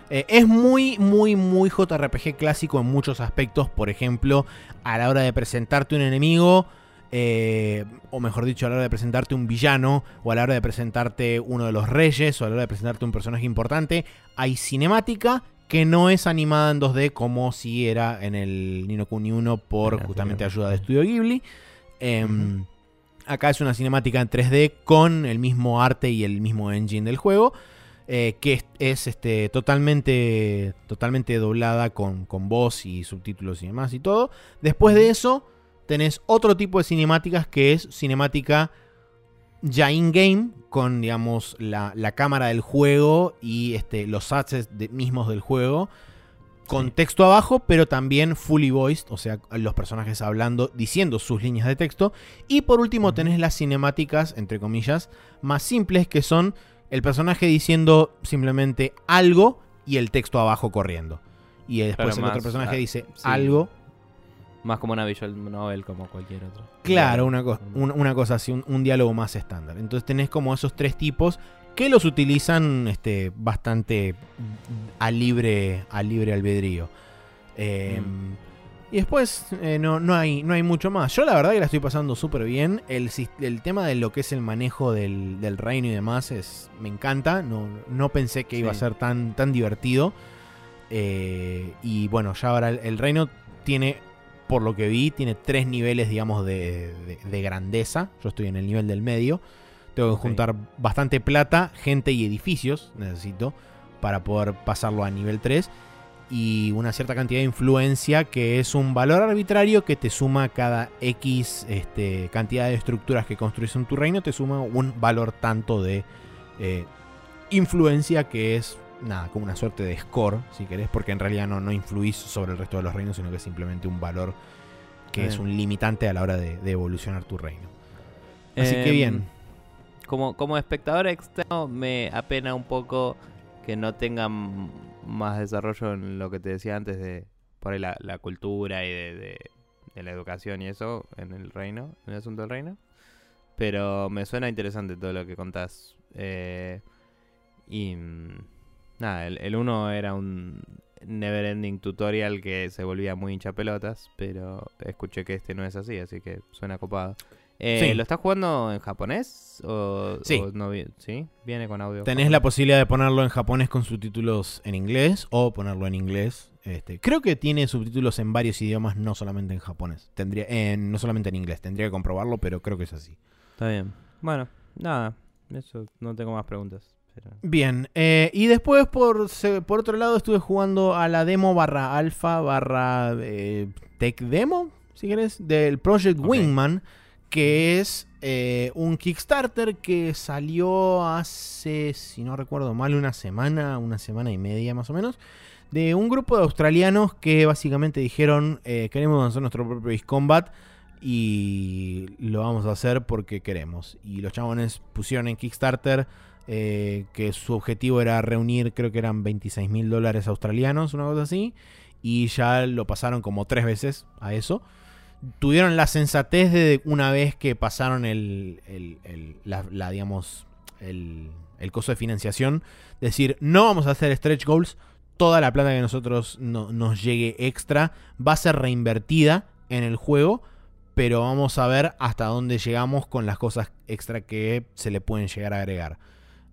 Eh, es muy, muy, muy JRPG clásico en muchos aspectos. Por ejemplo, a la hora de presentarte un enemigo, eh, o mejor dicho, a la hora de presentarte un villano, o a la hora de presentarte uno de los reyes, o a la hora de presentarte un personaje importante, hay cinemática que no es animada en 2D como si era en el Nino Kuni 1 por justamente ayuda de Studio Ghibli. Em, acá es una cinemática en 3D con el mismo arte y el mismo engine del juego. Eh, que es, este, totalmente, totalmente doblada con, con voz y subtítulos y demás y todo. Después de eso, tenés otro tipo de cinemáticas que es cinemática ya in-game, con digamos la, cámara del juego y este, los assets mismos del juego. Con texto abajo, pero también fully voiced, o sea, los personajes hablando, diciendo sus líneas de texto. Y por último tenés las cinemáticas, entre comillas, más simples, que son el personaje diciendo simplemente algo y el texto abajo corriendo. Y después el otro personaje dice algo. Más como una visual novel, como cualquier otro. Claro, una, una cosa así, un, diálogo más estándar. Entonces tenés como esos tres tipos que los utilizan este, bastante a libre, a libre albedrío. Eh, y después eh, no, no, hay, no hay mucho más. Yo la verdad que la estoy pasando súper bien. El, tema de lo que es el manejo del, reino y demás es, me encanta. No, no pensé que iba a ser tan, tan divertido. Eh, y bueno, ya ahora el, reino tiene, por lo que vi, tiene tres niveles, digamos, de, grandeza. Yo estoy en el nivel del medio. Tengo que juntar bastante plata, gente y edificios, necesito, para poder pasarlo a nivel 3 y una cierta cantidad de influencia que es un valor arbitrario que te suma cada X este, cantidad de estructuras que construyes en tu reino, te suma un valor tanto de eh, influencia que es nada, como una suerte de score, si querés, porque en realidad no, no influís sobre el resto de los reinos, sino que es simplemente un valor que es un limitante a la hora de, evolucionar tu reino. Así que bien. Em, como, como espectador externo me apena un poco que no tengan más desarrollo en lo que te decía antes de por ahí la, cultura y de, la educación y eso en el reino, en el asunto del reino. Pero me suena interesante todo lo que contás. Eh, y mm, nada, el, uno era un neverending tutorial que se volvía muy hincha pelotas, pero escuché que este no es así, así que suena copado. Eh, ¿Lo estás jugando en japonés? O, sí. no, ¿Sí? Viene con audio. Tenés la posibilidad de ponerlo en japonés con subtítulos en inglés o ponerlo en inglés. Este, creo que tiene subtítulos en varios idiomas, no solamente en japonés. Tendría, no solamente en inglés. Tendría que comprobarlo, pero creo que es así. Está bien. Bueno, nada. Eso no tengo más preguntas. Bien, eh, y después por, por otro lado estuve jugando a la demo barra alfa barra eh, tech demo, si querés, del Project Wingman que es eh, un Kickstarter que salió hace, si no recuerdo mal, una semana, una semana y media más o menos, de un grupo de australianos que básicamente dijeron, eh, queremos lanzar nuestro propio Ace Combat y lo vamos a hacer porque queremos. Y los chabones pusieron en Kickstarter eh, que su objetivo era reunir, creo que eran 26 mil dólares australianos, una cosa así. y ya lo pasaron como tres veces a eso. Tuvieron la sensatez de una vez que pasaron el, la, digamos, el, el costo de financiación, decir, no vamos a hacer stretch goals, toda la plata que nosotros nos llegue extra va a ser reinvertida en el juego, pero vamos a ver hasta dónde llegamos con las cosas extra que se le pueden llegar a agregar.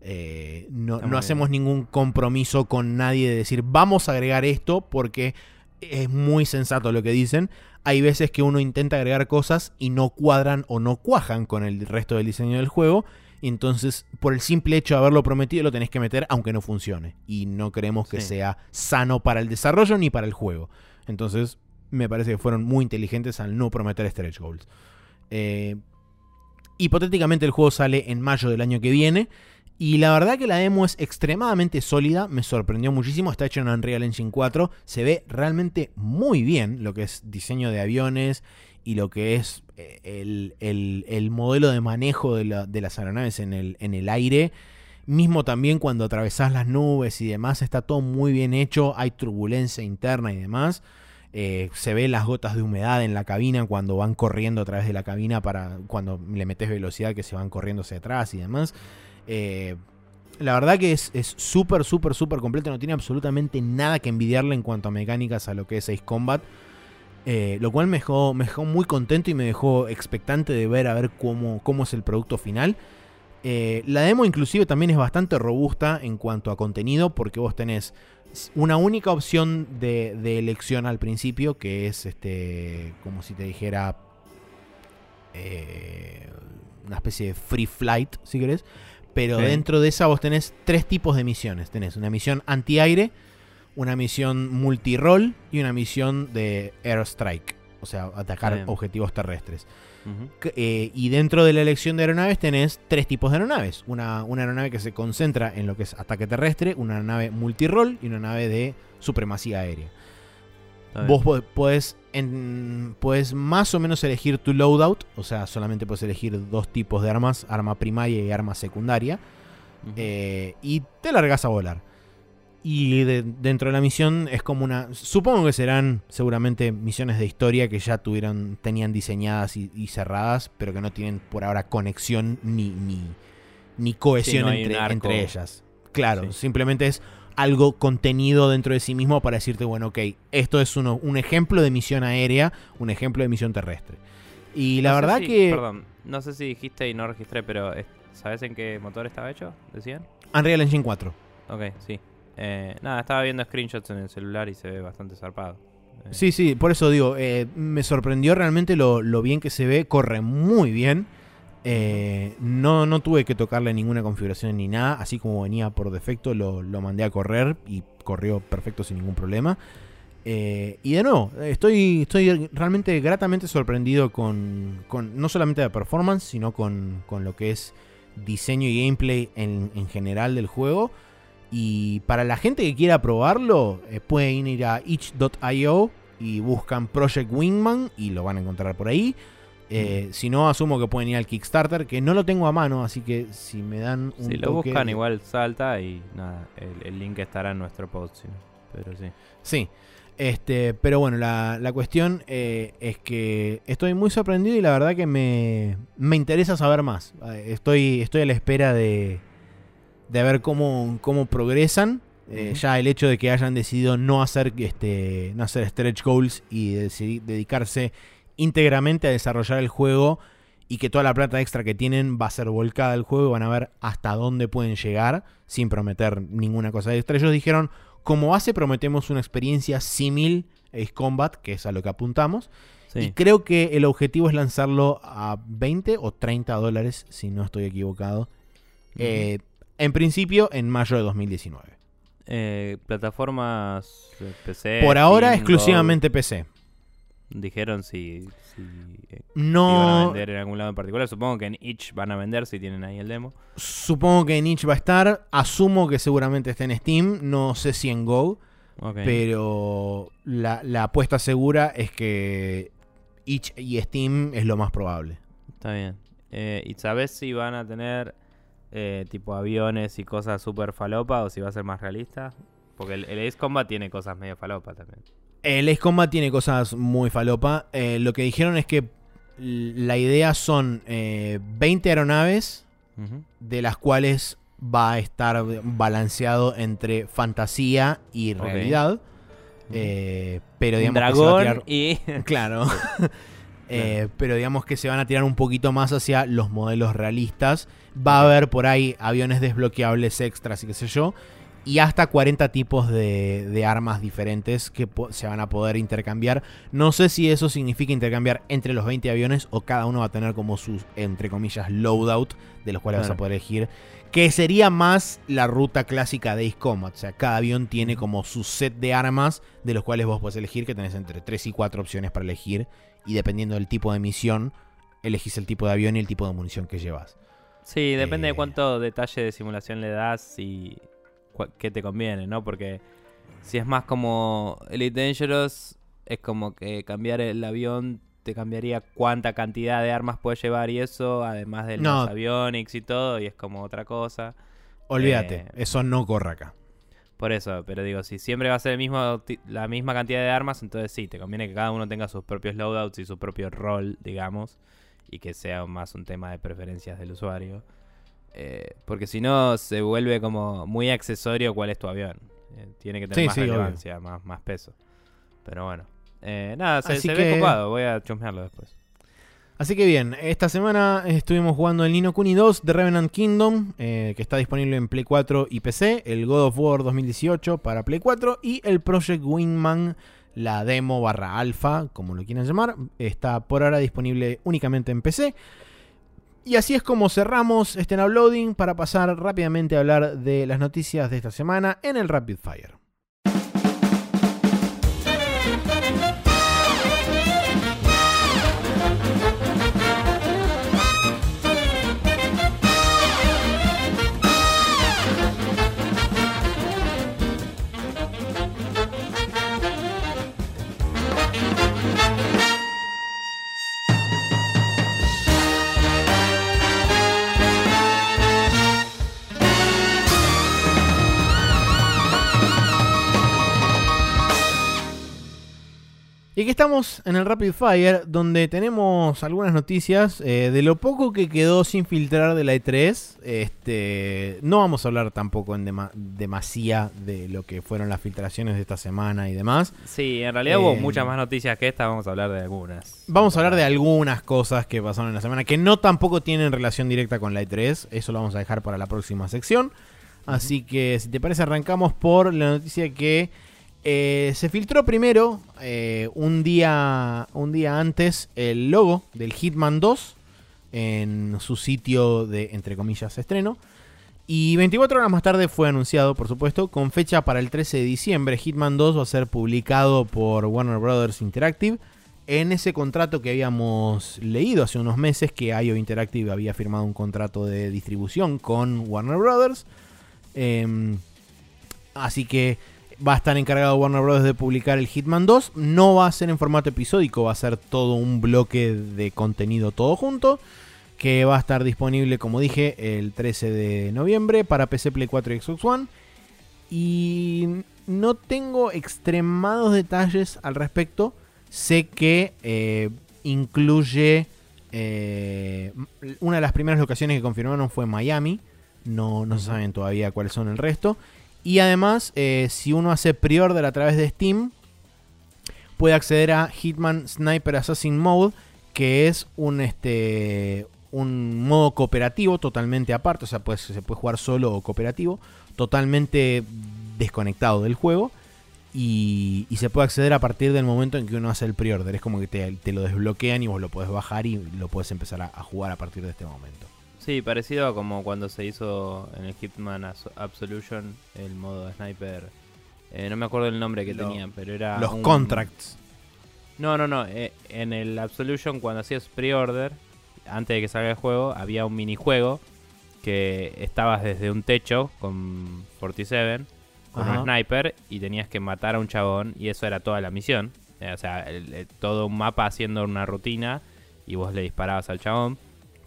Eh, no, hacemos ningún compromiso con nadie de decir vamos a agregar esto porque es muy sensato lo que dicen. Hay veces que uno intenta agregar cosas y no cuadran o no cuajan con el resto del diseño del juego. Y entonces, por el simple hecho de haberlo prometido, lo tenés que meter aunque no funcione. Y no creemos que sea sano para el desarrollo ni para el juego. Entonces, me parece que fueron muy inteligentes al no prometer stretch goals. Eh, hipotéticamente el juego sale en mayo del año que viene. Y la verdad que la demo es extremadamente sólida, me sorprendió muchísimo, está hecho en Unreal Engine 4, se ve realmente muy bien lo que es diseño de aviones y lo que es eh, el, modelo de manejo de, las aeronaves en el, en el aire. Mismo también cuando atravesás las nubes y demás, está todo muy bien hecho, hay turbulencia interna y demás. Eh, se ven las gotas de humedad en la cabina cuando van corriendo a través de la cabina para cuando le metes velocidad que se van corriendo hacia atrás y demás. Eh, la verdad que es súper, súper, súper completo. No tiene absolutamente nada que envidiarle en cuanto a mecánicas a lo que es Ace Combat. Eh, lo cual me dejó, me dejó, muy contento y me dejó expectante de ver a ver cómo, cómo es el producto final. Eh, la demo inclusive también es bastante robusta en cuanto a contenido porque vos tenés una única opción de, elección al principio que es este como si te dijera una especie de free flight si querés pero dentro de esa vos tenés tres tipos de misiones. Tenés una misión antiaire, una misión multirol y una misión de airstrike. O sea, atacar objetivos terrestres. Eh, y dentro de la elección de aeronaves tenés tres tipos de aeronaves. Una, una aeronave que se concentra en lo que es ataque terrestre, una nave multirol y una nave de supremacía aérea. Vos podés, en, más o menos elegir tu loadout, o sea, solamente puedes elegir dos tipos de armas, arma primaria y arma secundaria, eh, y te largas a volar. Y dentro de la misión es como una... Supongo que serán seguramente misiones de historia que ya tuvieron, tenían diseñadas y, cerradas, pero que no tienen por ahora conexión ni, ni, ni cohesión entre, entre, ellas. Claro, simplemente es algo contenido dentro de sí mismo para decirte, bueno, ok, esto es uno, un ejemplo de misión aérea, un ejemplo de misión terrestre. Y la verdad que... Perdón, no sé si dijiste y no registré, pero ¿sabes en qué motor estaba hecho? ¿Decían? Unreal Engine 4. Ok, sí. Eh, nada, estaba viendo screenshots en el celular y se ve bastante zarpado. Eh, sí, sí, por eso digo, eh, me sorprendió realmente lo, lo bien que se ve, corre muy bien. Eh, no, no tuve que tocarle ninguna configuración ni nada, así como venía por defecto lo, mandé a correr y corrió perfecto sin ningún problema. Eh, y de nuevo, estoy, estoy realmente gratamente sorprendido con, no solamente la performance, sino con, lo que es diseño y gameplay en, general del juego. Y para la gente que quiera probarlo, eh, pueden ir a itch.io y buscan Project Wingman y lo van a encontrar por ahí. Eh, si no, asumo que pueden ir al Kickstarter, que no lo tengo a mano, así que si me dan un. Si lo buscan, igual salta y nada, el, link estará en nuestro post. Pero sí. Sí. Este, pero bueno, la, cuestión eh, es que estoy muy sorprendido y la verdad que me, me interesa saber más. Eh, estoy, estoy a la espera de, de ver cómo, cómo progresan. Ya el hecho de que hayan decidido no hacer, este, no hacer stretch goals y dedicarse íntegramente a desarrollar el juego y que toda la plata extra que tienen va a ser volcada al juego, van a ver hasta dónde pueden llegar sin prometer ninguna cosa extra. Ellos dijeron, como base prometemos una experiencia símil Ace Combat, que es a lo que apuntamos. Y creo que el objetivo es lanzarlo a 20 o 30 dólares, si no estoy equivocado. Eh, en principio, en mayo de 2019. Eh, plataformas PC. Por ahora, exclusivamente PC. Dijeron si, eh, no, van a vender en algún lado en particular. Supongo que en Itch van a vender si tienen ahí el demo. Supongo que en Itch va a estar. Asumo que seguramente esté en Steam. No sé si en Go. Pero la, apuesta segura es que Itch y Steam es lo más probable. Está bien. Eh, ¿Y sabes si van a tener eh, tipo aviones y cosas super falopa o si va a ser más realista? Porque el, el Ace Combat tiene cosas medio falopa también. El Ace Combat tiene cosas muy falopa. Eh, lo que dijeron es que la idea son 20 aeronaves, de las cuales va a estar balanceado entre fantasía y realidad. Eh, pero digamos dragón y. Claro. Eh, pero digamos que se van a tirar un poquito más hacia los modelos realistas. Va a haber por ahí aviones desbloqueables extras y qué sé yo. Y hasta 40 tipos de, armas diferentes que se van a poder intercambiar. No sé si eso significa intercambiar entre los 20 aviones o cada uno va a tener como sus, entre comillas, loadout, de los cuales vas a poder elegir que sería más la ruta clásica de Ace Combat. O sea, cada avión tiene como su set de armas de los cuales vos podés elegir, que tenés entre 3 y 4 opciones para elegir. Y dependiendo del tipo de misión, elegís el tipo de avión y el tipo de munición que llevas. Sí, depende de eh, cuánto detalle de simulación le das y qué te conviene, ¿no? Porque si es más como Elite Dangerous, es como que cambiar el avión te cambiaría cuánta cantidad de armas puedes llevar y eso, además de los avionics y todo, y es como otra cosa. Olvídate, eh, eso no corre acá. Por eso, pero digo, si siempre va a ser el mismo, la misma cantidad de armas, entonces sí, te conviene que cada uno tenga sus propios loadouts y su propio rol, digamos, y que sea más un tema de preferencias del usuario. Eh, porque si no, se vuelve como muy accesorio cuál es tu avión. Eh, tiene que tener más relevancia, más, más peso. Pero bueno. Eh, nada, se, ve copado, voy a chusmearlo después. Así que bien, esta semana estuvimos jugando el Nino Kuni 2 de Revenant Kingdom, eh, que está disponible en Play 4 y PC, el God of War 2018 para Play 4 y el Project Wingman, la demo barra alfa, como lo quieran llamar, está por ahora disponible únicamente en PC. Y así es como cerramos este uploading para pasar rápidamente a hablar de las noticias de esta semana en el Rapid Fire. Y aquí estamos en el Rapid Fire, donde tenemos algunas noticias eh, de lo poco que quedó sin filtrar de la E3. Este, no vamos a hablar tampoco en demasía de lo que fueron las filtraciones de esta semana y demás. Sí, en realidad hubo eh, muchas más noticias que esta, vamos a hablar de algunas. Vamos a hablar de algunas cosas que pasaron en la semana, que no tampoco tienen relación directa con la E3. Eso lo vamos a dejar para la próxima sección. Así que, si te parece, arrancamos por la noticia que... Eh, se filtró primero, eh, un, día, un día antes, el logo del Hitman 2 en su sitio de, entre comillas, estreno. Y 24 horas más tarde fue anunciado, por supuesto, con fecha para el 13 de diciembre. Hitman 2 va a ser publicado por Warner Brothers Interactive. En ese contrato que habíamos leído hace unos meses, que IO Interactive había firmado un contrato de distribución con Warner Brothers. Em, así que va a estar encargado Warner Bros. de publicar el Hitman 2. No va a ser en formato episódico, va a ser todo un bloque de contenido todo junto. Que va a estar disponible, como dije, el 13 de noviembre para PC, Play 4 y Xbox One. Y no tengo extremados detalles al respecto. Sé que eh, incluye. Eh, una de las primeras locaciones que confirmaron fue Miami. No, no se saben todavía cuáles son el resto. Y además, eh, si uno hace pre-order a través de Steam, puede acceder a Hitman Sniper Assassin Mode, que es un, este, un modo cooperativo totalmente aparte. O sea, pues, se puede jugar solo o cooperativo, totalmente desconectado del juego. Y, se puede acceder a partir del momento en que uno hace el pre-order. Es como que te, lo desbloquean y vos lo puedes bajar y lo puedes empezar a jugar a partir de este momento. Sí, parecido a como cuando se hizo en el Hitman Absolution el modo sniper. Eh, no me acuerdo el nombre que tenía, pero era. Los contracts. No, no, no. Eh, en el Absolution, cuando hacías pre-order, antes de que salga el juego, había un minijuego que estabas desde un techo con 47, con un sniper, y tenías que matar a un chabón, y eso era toda la misión. Eh, o sea, todo un mapa haciendo una rutina, y vos le disparabas al chabón.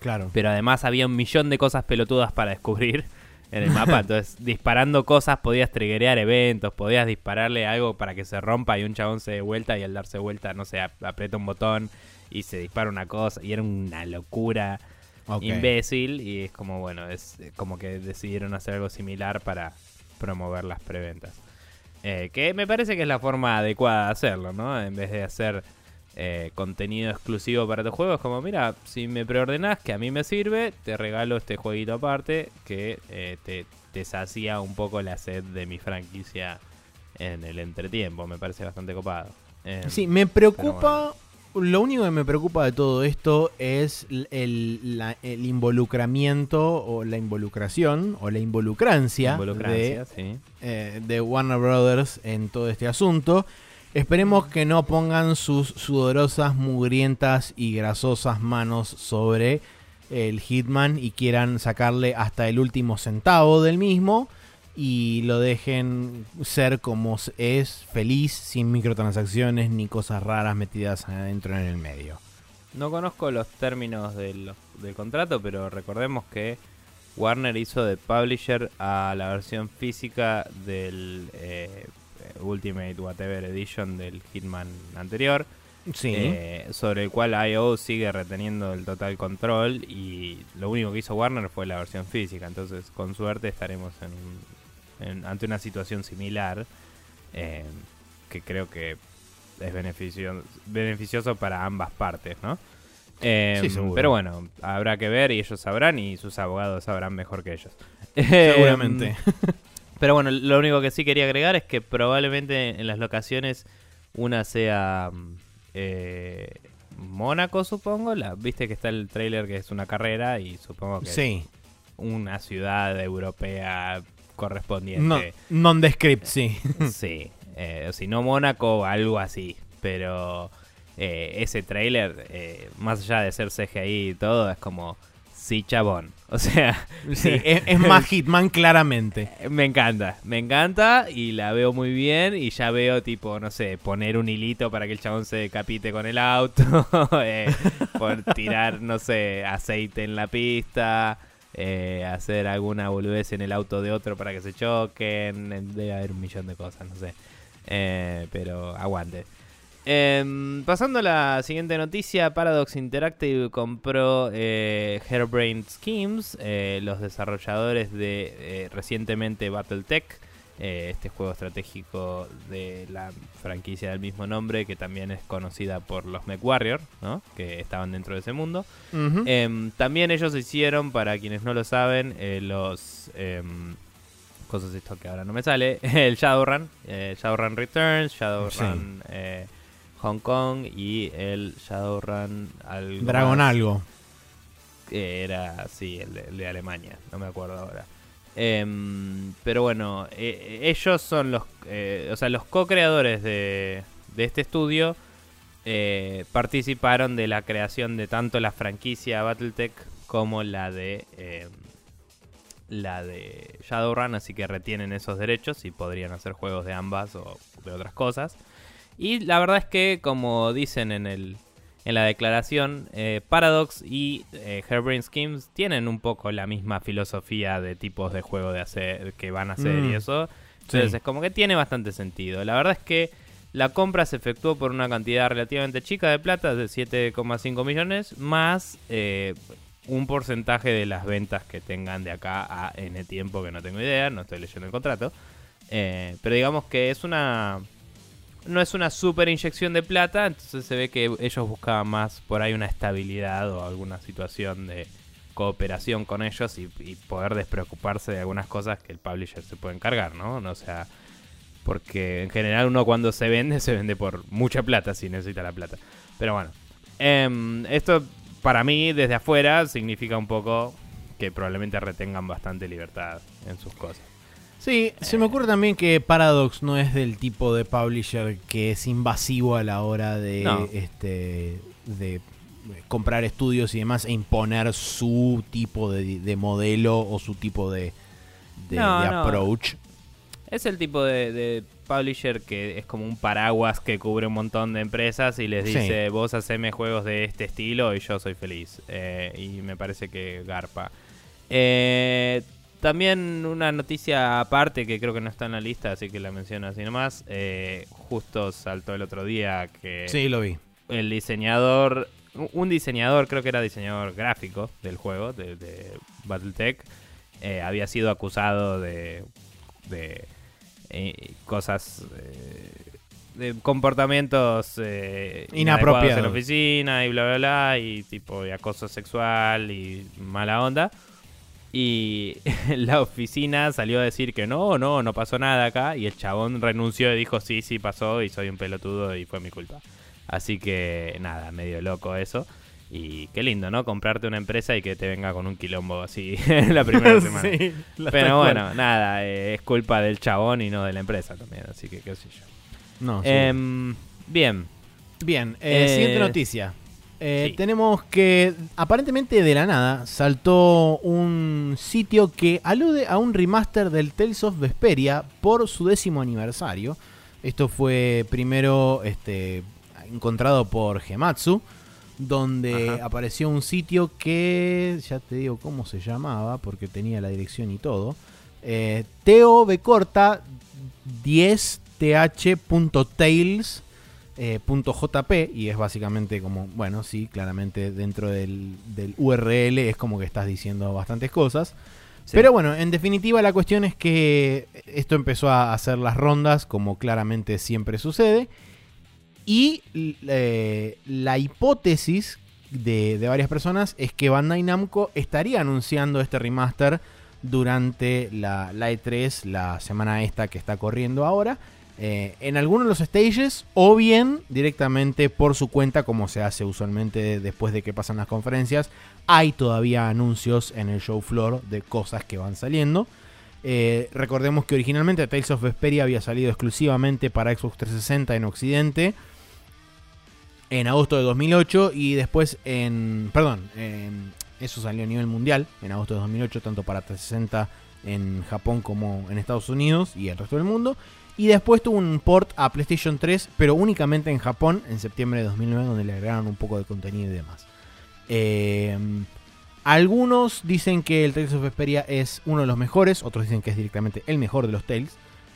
Claro. Pero además había un millón de cosas pelotudas para descubrir. en el mapa. Entonces, disparando cosas podías triggerear eventos, podías dispararle algo para que se rompa y un chabón se dé vuelta y al darse vuelta, no sé, aprieta un botón y se dispara una cosa y era una locura imbécil y es como, bueno, es como que decidieron hacer algo similar para promover las preventas. Eh, que me parece que es la forma adecuada de hacerlo, ¿no? En vez de hacer eh, contenido exclusivo para tu juego, es como, mira, si me preordenás, que a mí me sirve, te regalo este jueguito aparte que eh, te, te sacía un poco la sed de mi franquicia en el entretiempo. Me parece bastante copado. sí, me preocupa lo único que me preocupa de todo esto es el, involucramiento o la involucración o la involucrancia, eh, de, Warner Brothers en todo este asunto. Esperemos que no pongan sus sudorosas, mugrientas y grasosas manos sobre el Hitman y quieran sacarle hasta el último centavo del mismo y lo dejen ser como es, feliz, sin microtransacciones ni cosas raras metidas adentro en el medio. No conozco los términos del, contrato, pero recordemos que Warner hizo de publisher a la versión física del eh, Ultimate Whatever Edition del Hitman anterior. Sí. Eh, sobre el cual IO sigue reteniendo el total control y lo único que hizo Warner fue la versión física. Entonces, con suerte estaremos en ante una situación similar, eh, que creo que es beneficio, beneficioso para ambas partes, ¿no? Eh, pero bueno, habrá que ver y ellos sabrán y sus abogados sabrán mejor que ellos. Seguramente. pero bueno, lo único que sí quería agregar es que probablemente en las locaciones una sea eh, Mónaco, supongo. La, Viste que está el trailer que es una carrera y supongo que sí. es una ciudad europea correspondiente. No, nondescript, sí. sí. Eh, si no Mónaco, algo así. Pero eh, ese trailer, eh, más allá de ser CGI y todo, es como, sí, chabón. O sea, sí, es, más Hitman claramente. Me encanta, me encanta y la veo muy bien y ya veo tipo, no sé, poner un hilito para que el chabón se decapite con el auto, por tirar, no sé, aceite en la pista, eh, hacer alguna boludez en el auto de otro para que se choquen. Debe haber un millón de cosas, no sé. Eh, pero aguante. Em, pasando a la siguiente noticia, Paradox Interactive compró eh, Hairbrain Schemes, los desarrolladores de recientemente Battletech. Eh, este juego estratégico de la franquicia del mismo nombre, que también es conocida por los MechWarrior, ¿no? que estaban dentro de ese mundo. Em, también ellos hicieron, para quienes no lo saben, eh, los... Em, cosas esto que ahora no me sale, el Shadowrun, eh, Shadowrun Returns, Shadowrun Hong Kong y el Shadowrun algo Dragon algo. Que era, sí, el de Alemania, no me acuerdo ahora. Em, pero bueno, eh, ellos son los, eh, o sea, los co-creadores de, este estudio. Eh, participaron de la creación de tanto la franquicia Battletech como la de em, la de Shadowrun, así que retienen esos derechos y podrían hacer juegos de ambas o de otras cosas. Y la verdad es que, como dicen en el, en la declaración, eh, Paradox y eh, Hairbrain Schemes tienen un poco la misma filosofía de tipos de juego de hacer que van a hacer y mm. eso. Entonces es como que tiene bastante sentido. La verdad es que la compra se efectuó por una cantidad relativamente chica de plata, de 7,5 millones, más eh, un porcentaje de las ventas que tengan de acá a N tiempo, que no tengo idea, no estoy leyendo el contrato. pero digamos que es una no es una super inyección de plata, entonces se ve que ellos buscaban más por ahí una estabilidad o alguna situación de cooperación con ellos y, poder despreocuparse de algunas cosas que el publisher se puede encargar, ¿no? O sea, porque en general uno cuando se vende, se vende por mucha plata si necesita la plata. Pero bueno, em, esto para mí desde afuera significa un poco que probablemente retengan bastante libertad en sus cosas. Sí, se me ocurre también que Paradox no es del tipo de publisher que es invasivo a la hora de este de comprar estudios y demás e imponer su tipo de, modelo o su tipo de, approach. Es el tipo de, publisher que es como un paraguas que cubre un montón de empresas y les dice, vos haceme juegos de este estilo y yo soy feliz. Eh, y me parece que garpa. Eh, también una noticia aparte que creo que no está en la lista, así que la menciono así nomás. Eh, justo saltó el otro día que Sí, lo vi. el diseñador, un diseñador, creo que era diseñador gráfico del juego, de, de Battletech, eh, había sido acusado de, de eh, cosas, de comportamientos inadecuados en la Inapropiados. oficina y bla, bla, bla, y tipo de acoso sexual y mala onda. Y la oficina salió a decir que no, no, no pasó nada acá. Y el chabón renunció y dijo, sí, sí pasó y soy un pelotudo y fue mi culpa. Así que nada, medio loco eso. Y qué lindo, ¿no? Comprarte una empresa y que te venga con un quilombo así la primera semana. Sí, la- Pero cual. bueno, nada, eh, es culpa del chabón y no de la empresa también. Así que qué sé yo. No, sí. Em, bien, Bien, eh, eh, siguiente noticia. Eh, sí. Tenemos que, aparentemente de la nada, saltó un sitio que alude a un remaster del Tales of Vesperia por su décimo aniversario. Esto fue primero este, encontrado por Gematsu, donde Ajá. apareció un sitio que, ya te digo cómo se llamaba, porque tenía la dirección y todo. Eh, TOB corta 10th.tales eh, punto .jp y es básicamente como, bueno, sí, claramente dentro del, del URL es como que estás diciendo bastantes cosas. Sí. Pero bueno, en definitiva la cuestión es que esto empezó a hacer las rondas como claramente siempre sucede. Y eh, la hipótesis de, de varias personas es que Bandai Namco estaría anunciando este remaster durante la, la E3, la semana esta que está corriendo ahora, eh, en algunos de los stages o bien directamente por su cuenta como se hace usualmente después de que pasan las conferencias. Hay todavía anuncios en el show floor de cosas que van saliendo. Eh, recordemos que originalmente Tales of Vesperia había salido exclusivamente para Xbox 360 en Occidente en agosto de 2008 y después en... Perdón, eso salió a nivel mundial en agosto de 2008, tanto para 360 en Japón como en Estados Unidos y el resto del mundo. Y después tuvo un port a PlayStation 3, pero únicamente en Japón en septiembre de 2009, donde le agregaron un poco de contenido y demás. Eh, algunos dicen que el Tales of Vesperia es uno de los mejores, otros dicen que es directamente el mejor de los Tales.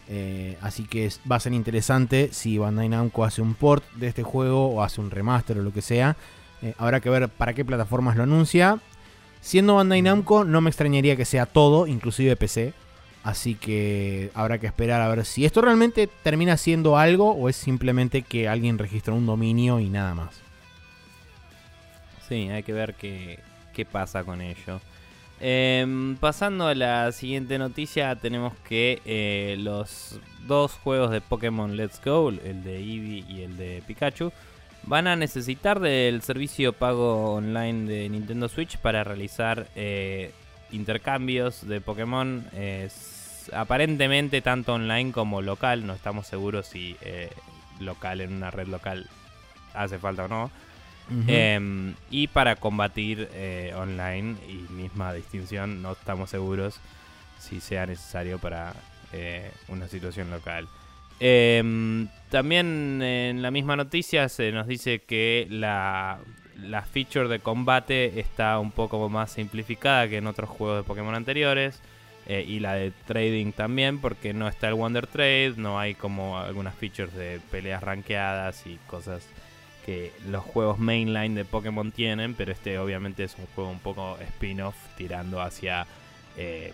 Eh, así que es- va a ser interesante si Bandai Namco hace un port de este juego o hace un remaster o lo que sea. Eh, habrá que ver para qué plataformas lo anuncia. Siendo Bandai Namco, no me extrañaría que sea todo, inclusive PC. Así que habrá que esperar a ver si esto realmente termina siendo algo o es simplemente que alguien registra un dominio y nada más. Sí, hay que ver qué, qué pasa con ello. Em, pasando a la siguiente noticia, tenemos que eh, los dos juegos de Pokémon Let's Go, el de Eevee y el de Pikachu, van a necesitar del servicio pago online de Nintendo Switch para realizar eh, intercambios de Pokémon. Aparentemente tanto online como local, no estamos seguros si eh, local en una red local hace falta o no. Em, y para combatir eh, online y misma distinción, no estamos seguros si sea necesario para eh, una situación local. Em, también en la misma noticia se nos dice que la, la feature de combate está un poco más simplificada que en otros juegos de Pokémon anteriores. Eh, y la de trading también, porque no está el Wonder Trade, no hay como algunas features de peleas rankeadas y cosas que los juegos mainline de Pokémon tienen, pero este obviamente es un juego un poco spin-off tirando hacia eh,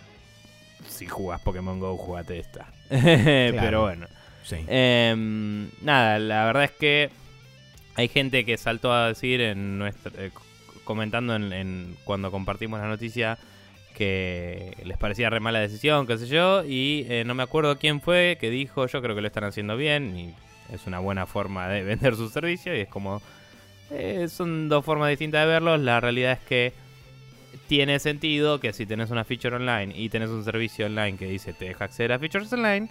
si jugás Pokémon Go, jugate esta. Pero bueno. Sí. Em, nada, la verdad es que hay gente que saltó a decir en nuestra, eh, comentando en, en- cuando compartimos la noticia que les parecía re mala decisión, qué sé yo, y eh, no me acuerdo quién fue que dijo, yo creo que lo están haciendo bien y es una buena forma de vender su servicio y es como eh, son dos formas distintas de verlos, la realidad es que tiene sentido que si tenés una feature online y tenés un servicio online que dice te deja acceder a features online,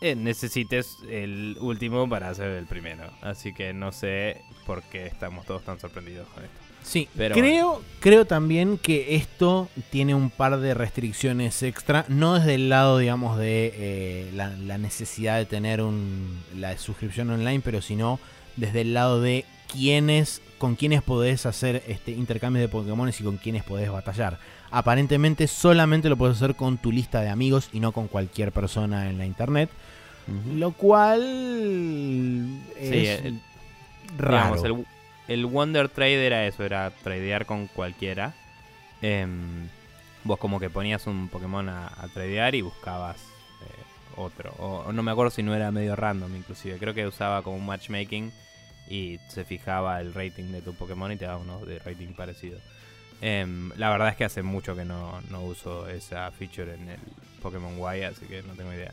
eh, necesites el último para hacer el primero. Así que no sé por qué estamos todos tan sorprendidos con esto. Sí, Pero creo, creo también que esto tiene un par de restricciones extra, no desde el lado, digamos, de eh, la, la necesidad de tener un, la suscripción online, pero sino desde el lado de quienes con quienes podés hacer este intercambio de Pokémon y con quienes podés batallar. Aparentemente solamente lo puedes hacer con tu lista de amigos y no con cualquier persona en la internet. Lo cual es raro. el, el, Wonder Trade era eso, era tradear con cualquiera. Em, vos como que ponías un Pokémon a, tradear y buscabas eh, otro. O, no me acuerdo si no era medio random inclusive. Creo que usaba como un matchmaking y se fijaba el rating de tu Pokémon y te daba uno de rating parecido. Em, la verdad es que hace mucho que no, no, uso esa feature en el Pokémon Y, así que no tengo idea.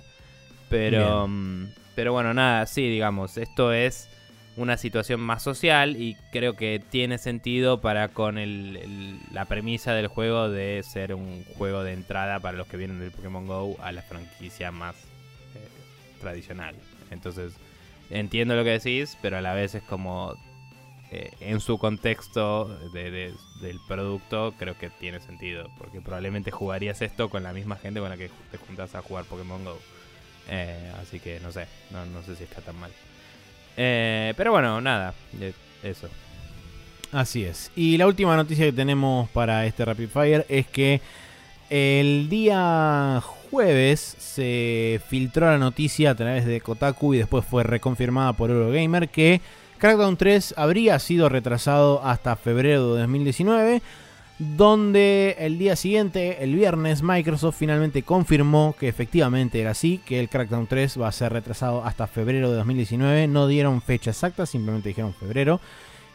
Pero, mm, pero bueno, nada, sí, digamos, esto es una situación más social y creo que tiene sentido para con el, la premisa del juego de ser un juego de entrada para los que vienen del Pokémon Go a la franquicia más eh, tradicional. Entonces, entiendo lo que decís, pero a la vez es como eh, en su contexto de, del producto creo que tiene sentido, porque probablemente jugarías esto con la misma gente con la que te juntas a jugar Pokémon Go. Eh, así que no sé, no, no, sé si está tan mal. Eh, pero bueno, nada, eso. Así es. Y la última noticia que tenemos para este Rapid Fire es que el día jueves se filtró la noticia a través de Kotaku y después fue reconfirmada por Eurogamer que Crackdown 3 habría sido retrasado hasta febrero de 2019, donde el día siguiente, el viernes, Microsoft finalmente confirmó que efectivamente era así, que el Crackdown 3 va a ser retrasado hasta febrero de 2019. No dieron fecha exacta, simplemente dijeron febrero.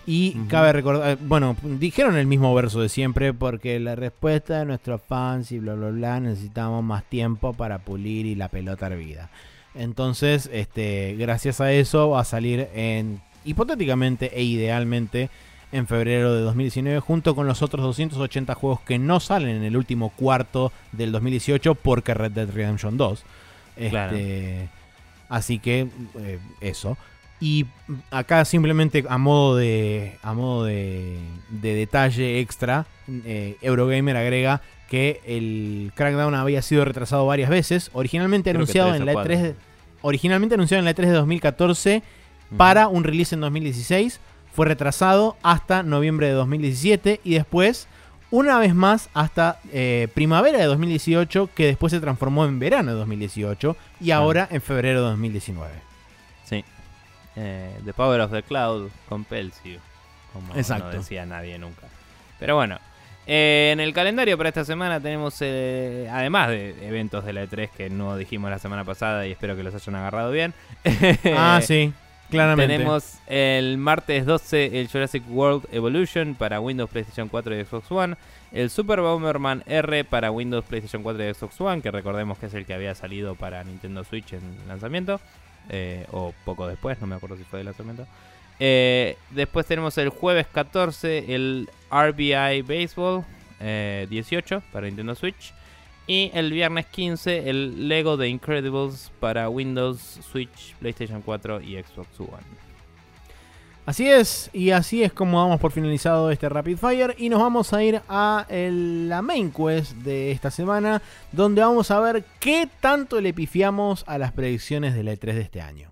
Y cabe recordar, bueno, dijeron el mismo verso de siempre porque la respuesta de nuestros fans y bla bla bla necesitamos más tiempo para pulir y la pelota hervida. Entonces, este, gracias a eso va a salir en hipotéticamente e idealmente en febrero de 2019, junto con los otros 280 juegos que no salen en el último cuarto del 2018 porque Red Dead Redemption 2. Este, así que eh, eso. Y acá simplemente a modo de, a modo de, detalle extra, eh, Eurogamer agrega que el Crackdown había sido retrasado varias veces. Originalmente anunciado en la E3 originalmente anunciado en la E3 de 2014 para un release en 2016. Fue retrasado hasta noviembre de 2017 y después, una vez más, hasta eh, primavera de 2018, que después se transformó en verano de 2018 y ahora en febrero de 2019. Sí. Eh, the Power of the Cloud compels you, como no decía nadie nunca. Pero bueno, eh, en el calendario para esta semana tenemos, además de eventos de la E3 que no dijimos la semana pasada y espero que los hayan agarrado bien. ah, sí. Tenemos el martes 12 el Jurassic World Evolution para Windows, PlayStation 4 y Xbox One. El Super Bomberman R para Windows, PlayStation 4 y Xbox One, que recordemos que es el que había salido para Nintendo Switch en lanzamiento. Eh, o poco después, no me acuerdo si fue de lanzamiento. Eh, después tenemos el jueves 14 el RBI Baseball 18 eh, para Nintendo Switch. Y el viernes 15 el Lego The Incredibles para Windows, Switch, PlayStation 4 y Xbox One. Así es, y así es como damos por finalizado este Rapid Fire y nos vamos a ir a la main quest de esta semana, donde vamos a ver qué tanto le pifiamos a las predicciones de la E3 de este año.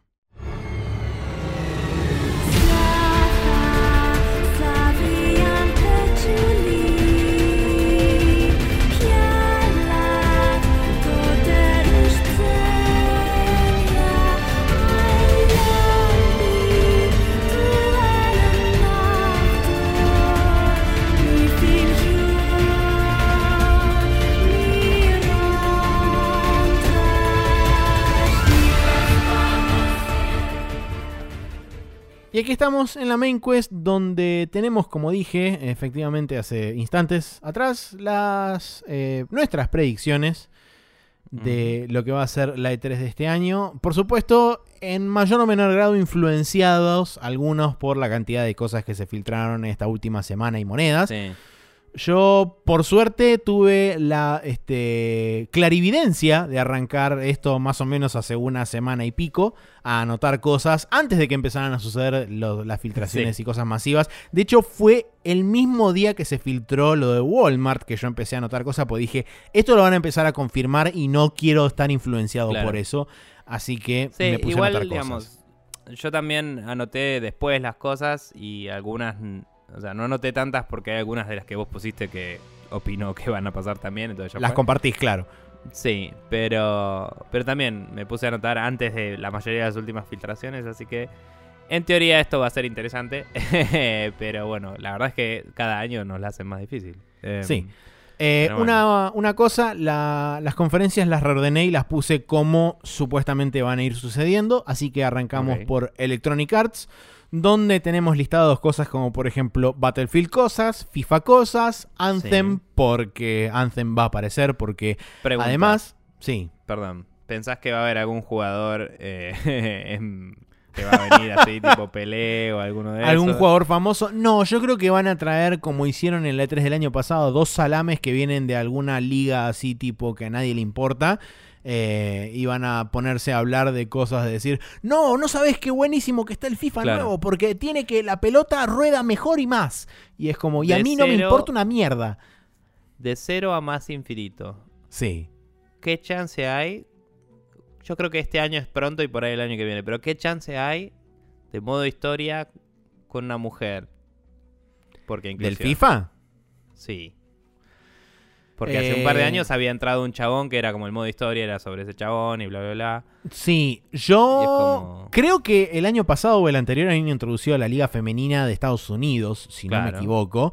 Y aquí estamos en la main quest donde tenemos, como dije, efectivamente hace instantes atrás, las eh, nuestras predicciones de lo que va a ser la E3 de este año. Por supuesto, en mayor o menor grado influenciados algunos por la cantidad de cosas que se filtraron esta última semana y monedas. Sí. Yo, por suerte, tuve la este, clarividencia de arrancar esto más o menos hace una semana y pico, a anotar cosas antes de que empezaran a suceder las filtraciones y cosas masivas. De hecho, fue el mismo día que se filtró lo de Walmart que yo empecé a anotar cosas, porque dije, esto lo van a empezar a confirmar y no quiero estar influenciado por eso. Así que me puse a anotar cosas. yo también anoté después las cosas y algunas O sea, no noté tantas porque hay algunas de las que vos pusiste que opino que van a pasar también. Entonces ya Las fue. compartís, claro. Sí, pero, pero también me puse a anotar antes de la mayoría de las últimas filtraciones, así que en teoría esto va a ser interesante. pero bueno, la verdad es que cada año nos la hacen más difícil. Em, Sí. Eh, una, una cosa, la- las conferencias las reordené y las puse como supuestamente van a ir sucediendo. Así que arrancamos por Electronic Arts, donde tenemos listados cosas como, por ejemplo, Battlefield cosas, FIFA cosas, Anthem, Sí. porque Anthem va a aparecer, porque pregunta, además, sí. Perdón, ¿pensás que va a haber algún jugador eh, en- que va a venir así, tipo Pelé o alguno de ¿Algún esos? jugador famoso? No, yo creo que van a traer, como hicieron en la E3 del año pasado, dos salames que vienen de alguna liga así tipo que a nadie le importa. Eh, y van a ponerse a hablar de cosas de decir, no, no sabes qué buenísimo que está el FIFA Claro. nuevo, porque tiene que la pelota rueda mejor y más. Y es como, y a mí no me importa una mierda. De cero a más infinito. Sí. ¿Qué chance hay? Yo creo que este año es pronto y por ahí el año que viene, pero ¿qué chance hay de modo historia con una mujer? Porque ¿Del. FIFA? Sí. Porque hace un par de Eh, años había entrado un chabón que era como el modo historia, era sobre ese chabón y bla, bla, bla. Sí, yo como- creo que el año pasado o el anterior habían introducido la Liga Femenina de Estados Unidos, si no me equivoco.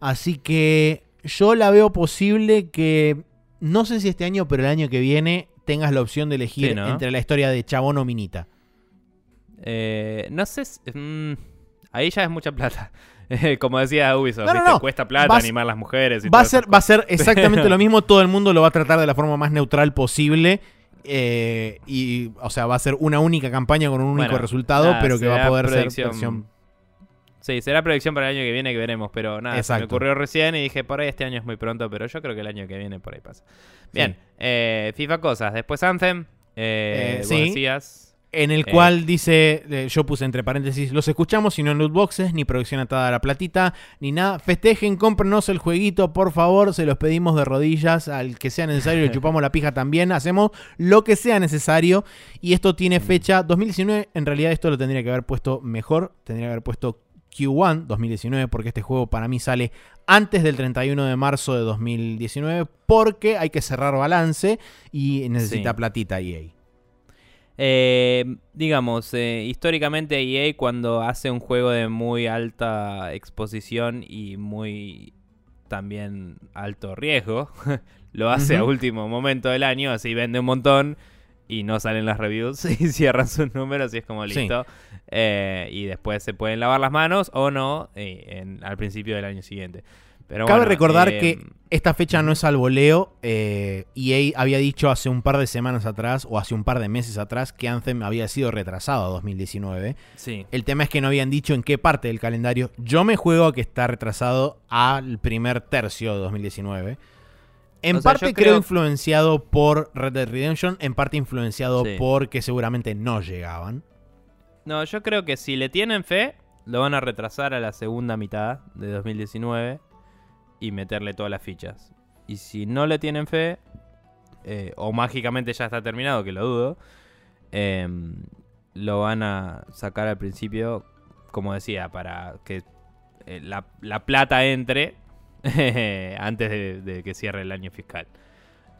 Así que yo la veo posible que, no sé si este año, pero el año que viene tengas la opción de elegir Sí, ¿no? entre la historia de Chabón o Minita. Eh, no sé. si- mm, ahí ya es mucha plata. como decía Ubisoft, No, no, ¿viste? no. cuesta plata a- animar las mujeres. Y Va a, ser, va a ser exactamente lo mismo, todo el mundo lo va a tratar de la forma más neutral posible. eh, y, o sea, va a ser una única campaña con un único Bueno, resultado, nada, pero que va a poder predicción- ser versión Sí, será predicción para el año que viene que veremos, pero nada, se me ocurrió recién y dije, por ahí este año es muy pronto, pero yo creo que el año que viene por ahí pasa. Bien, Sí. eh, FIFA cosas, después Anthem, eh, Eh, vos sí. decías, En el Eh. cual dice, eh, yo puse entre paréntesis, los escuchamos y no en loot boxes, ni producción atada a la platita, ni nada. Festejen, cómprenos el jueguito, por favor, se los pedimos de rodillas, al que sea necesario, le chupamos la pija también, hacemos lo que sea necesario. Y esto tiene fecha 2019, en realidad esto lo tendría que haber puesto mejor, tendría que haber puesto Q1 2019, porque este juego para mí sale antes del 31 de marzo de 2019, porque hay que cerrar balance y necesita Sí. platita EA. Eh, digamos, eh, históricamente EA cuando hace un juego de muy alta exposición y muy también alto riesgo, lo hace a último momento del año, así vende un montón y no salen las reviews y cierran sus números y es como Sí. listo. Eh, y después se pueden lavar las manos o no eh, en- al principio del año siguiente. Pero Cabe bueno, recordar eh, que esta fecha no es al voleo. Eh, EA había dicho hace un par de semanas atrás o hace un par de meses atrás que Anthem había sido retrasado a 2019. Sí, El tema es que no habían dicho en qué parte del calendario. Yo me juego a que está retrasado al primer tercio de 2019. En O parte creo... creo- influenciado por Red Dead Redemption, en parte influenciado Sí. porque seguramente no llegaban. No, yo creo que si le tienen fe, lo van a retrasar a la segunda mitad de 2019 y meterle todas las fichas. Y si no le tienen fe, eh, o mágicamente ya está terminado, que lo dudo, em, lo van a sacar al principio, como decía, para que eh, la, la plata entre antes de, de que cierre el año fiscal.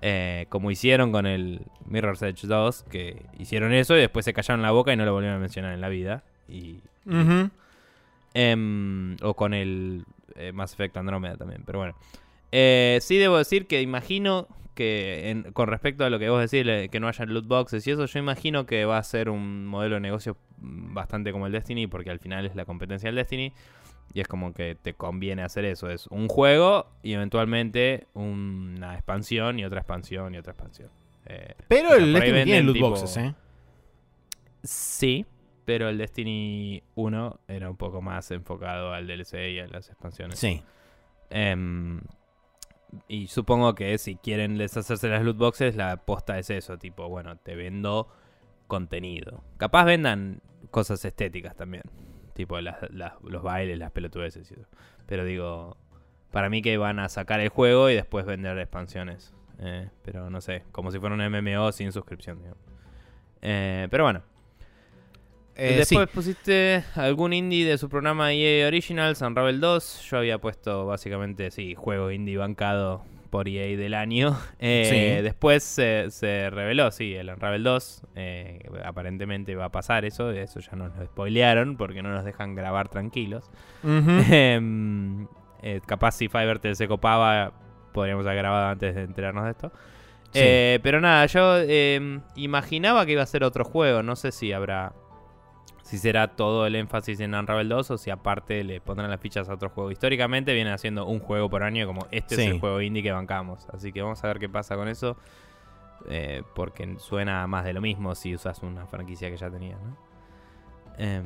Eh, como hicieron con el Mirror's Edge 2, que hicieron eso y después se callaron la boca y no lo volvieron a mencionar en la vida. Y. Em, o con el eh, Mass Effect Andromeda también, pero bueno. Eh, sí debo decir que imagino que en- con respecto a lo que vos decís, que no haya loot boxes y eso, yo imagino que va a ser un modelo de negocio mm, bastante como el Destiny, porque al final es la competencia del Destiny. Y es como que te conviene hacer eso. Es un juego y eventualmente una expansión y otra expansión y otra expansión. Eh, Pero el Destiny tiene loot tipo- boxes, ¿eh? Sí, pero el Destiny 1 era un poco más enfocado al DLC y a las expansiones. Sí. Em, y supongo que si quieren deshacerse de las loot boxes, la aposta es eso, tipo, bueno, te vendo contenido. Capaz vendan cosas estéticas también, tipo las- las- los bailes, las pelotudeces y eso. Pero digo, para mí que van a sacar el juego y después vender expansiones. Eh, pero no sé, como si fuera un MMO sin suscripción. Eh, pero bueno, Eh, Después pusiste algún indie de su programa EA Originals, Unravel 2. Yo había puesto básicamente, sí, juego indie bancado por EA del año. Eh, Después se, reveló, sí, el Unravel 2. Eh, aparentemente va a pasar eso. Eso ya nos lo spoilearon porque no nos dejan grabar tranquilos. Em, eh, capaz si Fiverr se copaba, podríamos haber grabado antes de enterarnos de esto. pero nada, yo em, imaginaba que iba a ser otro juego. No sé si habrá si será todo el énfasis en Unravel 2 o si aparte le pondrán las fichas a otro juego. Históricamente vienen haciendo un juego por año como este es el juego indie que bancamos. Así que vamos a ver qué pasa con eso. Eh, porque suena más de lo mismo si usas una franquicia que ya tenías, ¿no? Em,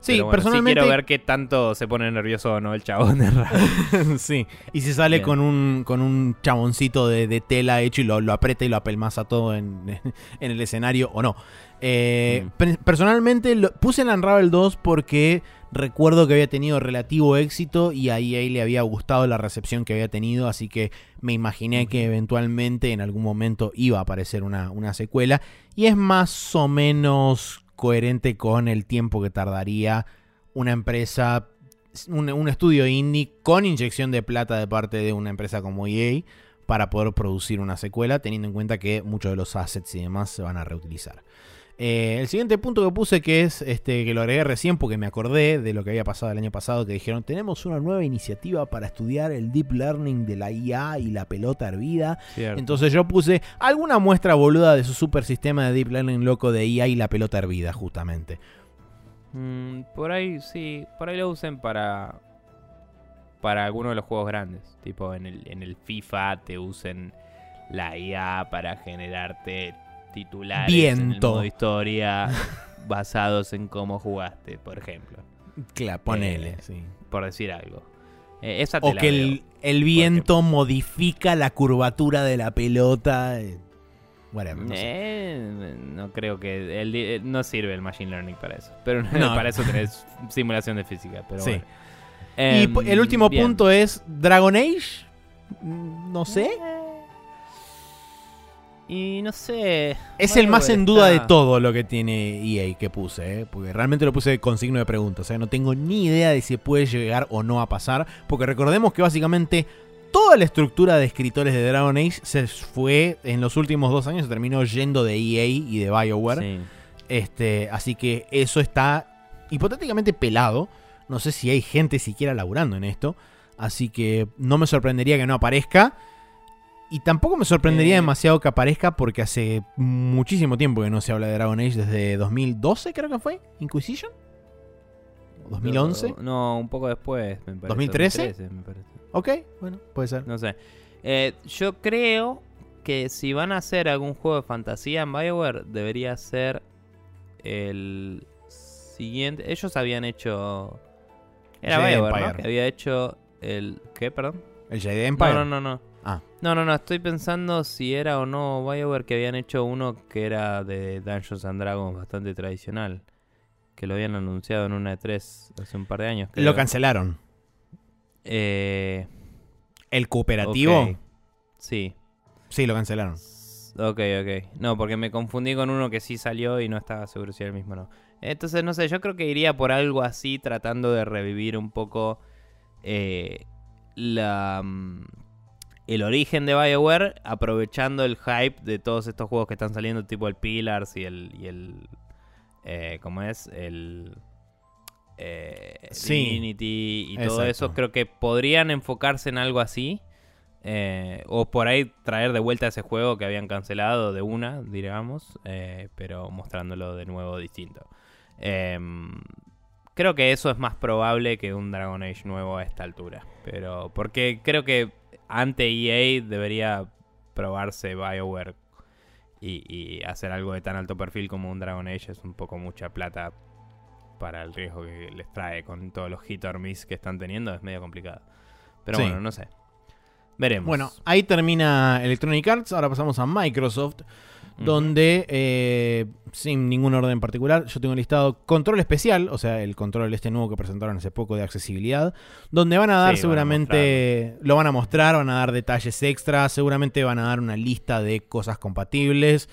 sí, personalmente. quiero ver qué tanto se pone nervioso o no el chabón de sí, y si sale con un, con un chaboncito de, tela hecho y lo, lo, aprieta y lo apelmaza todo en, en el escenario o no. Eh, mm. Personalmente lo, puse en Unravel 2 porque recuerdo que había tenido relativo éxito y a EA le había gustado la recepción que había tenido, así que me imaginé que eventualmente en algún momento iba a aparecer una, una secuela y es más o menos coherente con el tiempo que tardaría una empresa, un, estudio indie con inyección de plata de parte de una empresa como EA para poder producir una secuela, teniendo en cuenta que muchos de los assets y demás se van a reutilizar. Eh, el siguiente punto que puse que es este que lo agregué recién porque me acordé de lo que había pasado el año pasado que dijeron tenemos una nueva iniciativa para estudiar el deep learning de la IA y la pelota hervida. Entonces yo puse alguna muestra boluda de su super sistema de deep learning loco de IA y la pelota hervida justamente. Mm, por ahí sí, por ahí lo usen para para algunos de los juegos grandes, tipo en el en el FIFA te usen la IA para generarte titulares Viento. en historia basados en cómo jugaste, por ejemplo. Claro, ponele, eh, sí. Por decir algo. Eh, o que el, viento modifica la curvatura de la pelota. Eh, no, creo que. no sirve el Machine Learning para eso. Pero para eso tenés simulación de física. Pero sí. y el em, último punto es Dragon Age. No sé. Y no sé. Es el más en duda de todo lo que tiene EA que puse, ¿eh? porque realmente lo puse con signo de pregunta. O sea, no tengo ni idea de si puede llegar o no a pasar. Porque recordemos que básicamente toda la estructura de escritores de Dragon Age se fue en los últimos dos años, se terminó yendo de EA y de BioWare. Este, así que eso está hipotéticamente pelado. No sé si hay gente siquiera laburando en esto. Así que no me sorprendería que no aparezca. Y tampoco me sorprendería eh. demasiado que aparezca porque hace muchísimo tiempo que no se habla de Dragon Age, desde 2012 creo que fue, Inquisition. 2011? No, un poco después, me parece. ¿2013? me parece. Ok, bueno, puede ser. No sé. Eh, yo creo que si van a hacer algún juego de fantasía en Bioware, debería ser el siguiente. Ellos habían hecho. Era Bioware, ¿no? Que había hecho el. ¿Qué, perdón? El Jedi Empire. No, no, no. no. Ah. No, no, no, estoy pensando si era o no BioWare que habían hecho uno que era de Dungeons and Dragons bastante tradicional. Que lo habían anunciado en una de tres hace un par de años. Lo cancelaron. Eh, ¿El cooperativo? Sí. Sí, lo cancelaron. Ok, ok. No, porque me confundí con uno que sí salió y no estaba seguro si era el mismo o no. Entonces, no sé, yo creo que iría por algo así, tratando de revivir un poco eh, la, mm, el origen de BioWare, aprovechando el hype de todos estos juegos que están saliendo, tipo el Pillars y el. Y el eh, ¿Cómo es? El. Eh, y todo eso. Creo que podrían enfocarse en algo así. Eh, o por ahí traer de vuelta ese juego que habían cancelado de una, digamos. Eh, pero mostrándolo de nuevo distinto. Em, creo que eso es más probable que un Dragon Age nuevo a esta altura. Pero. Porque creo que ante EA debería probarse BioWare y, hacer algo de tan alto perfil como un Dragon Age es un poco mucha plata para el riesgo que les trae con todos los hit or miss que están teniendo, es medio complicado. Pero bueno, no sé. Veremos. Bueno, ahí termina Electronic Arts, ahora pasamos a Microsoft donde, eh, sin ningún orden particular, yo tengo listado control especial, o sea, el control este nuevo que presentaron hace poco de accesibilidad, donde van a dar seguramente, lo van a mostrar, van a dar detalles extras, seguramente van a dar una lista de cosas compatibles,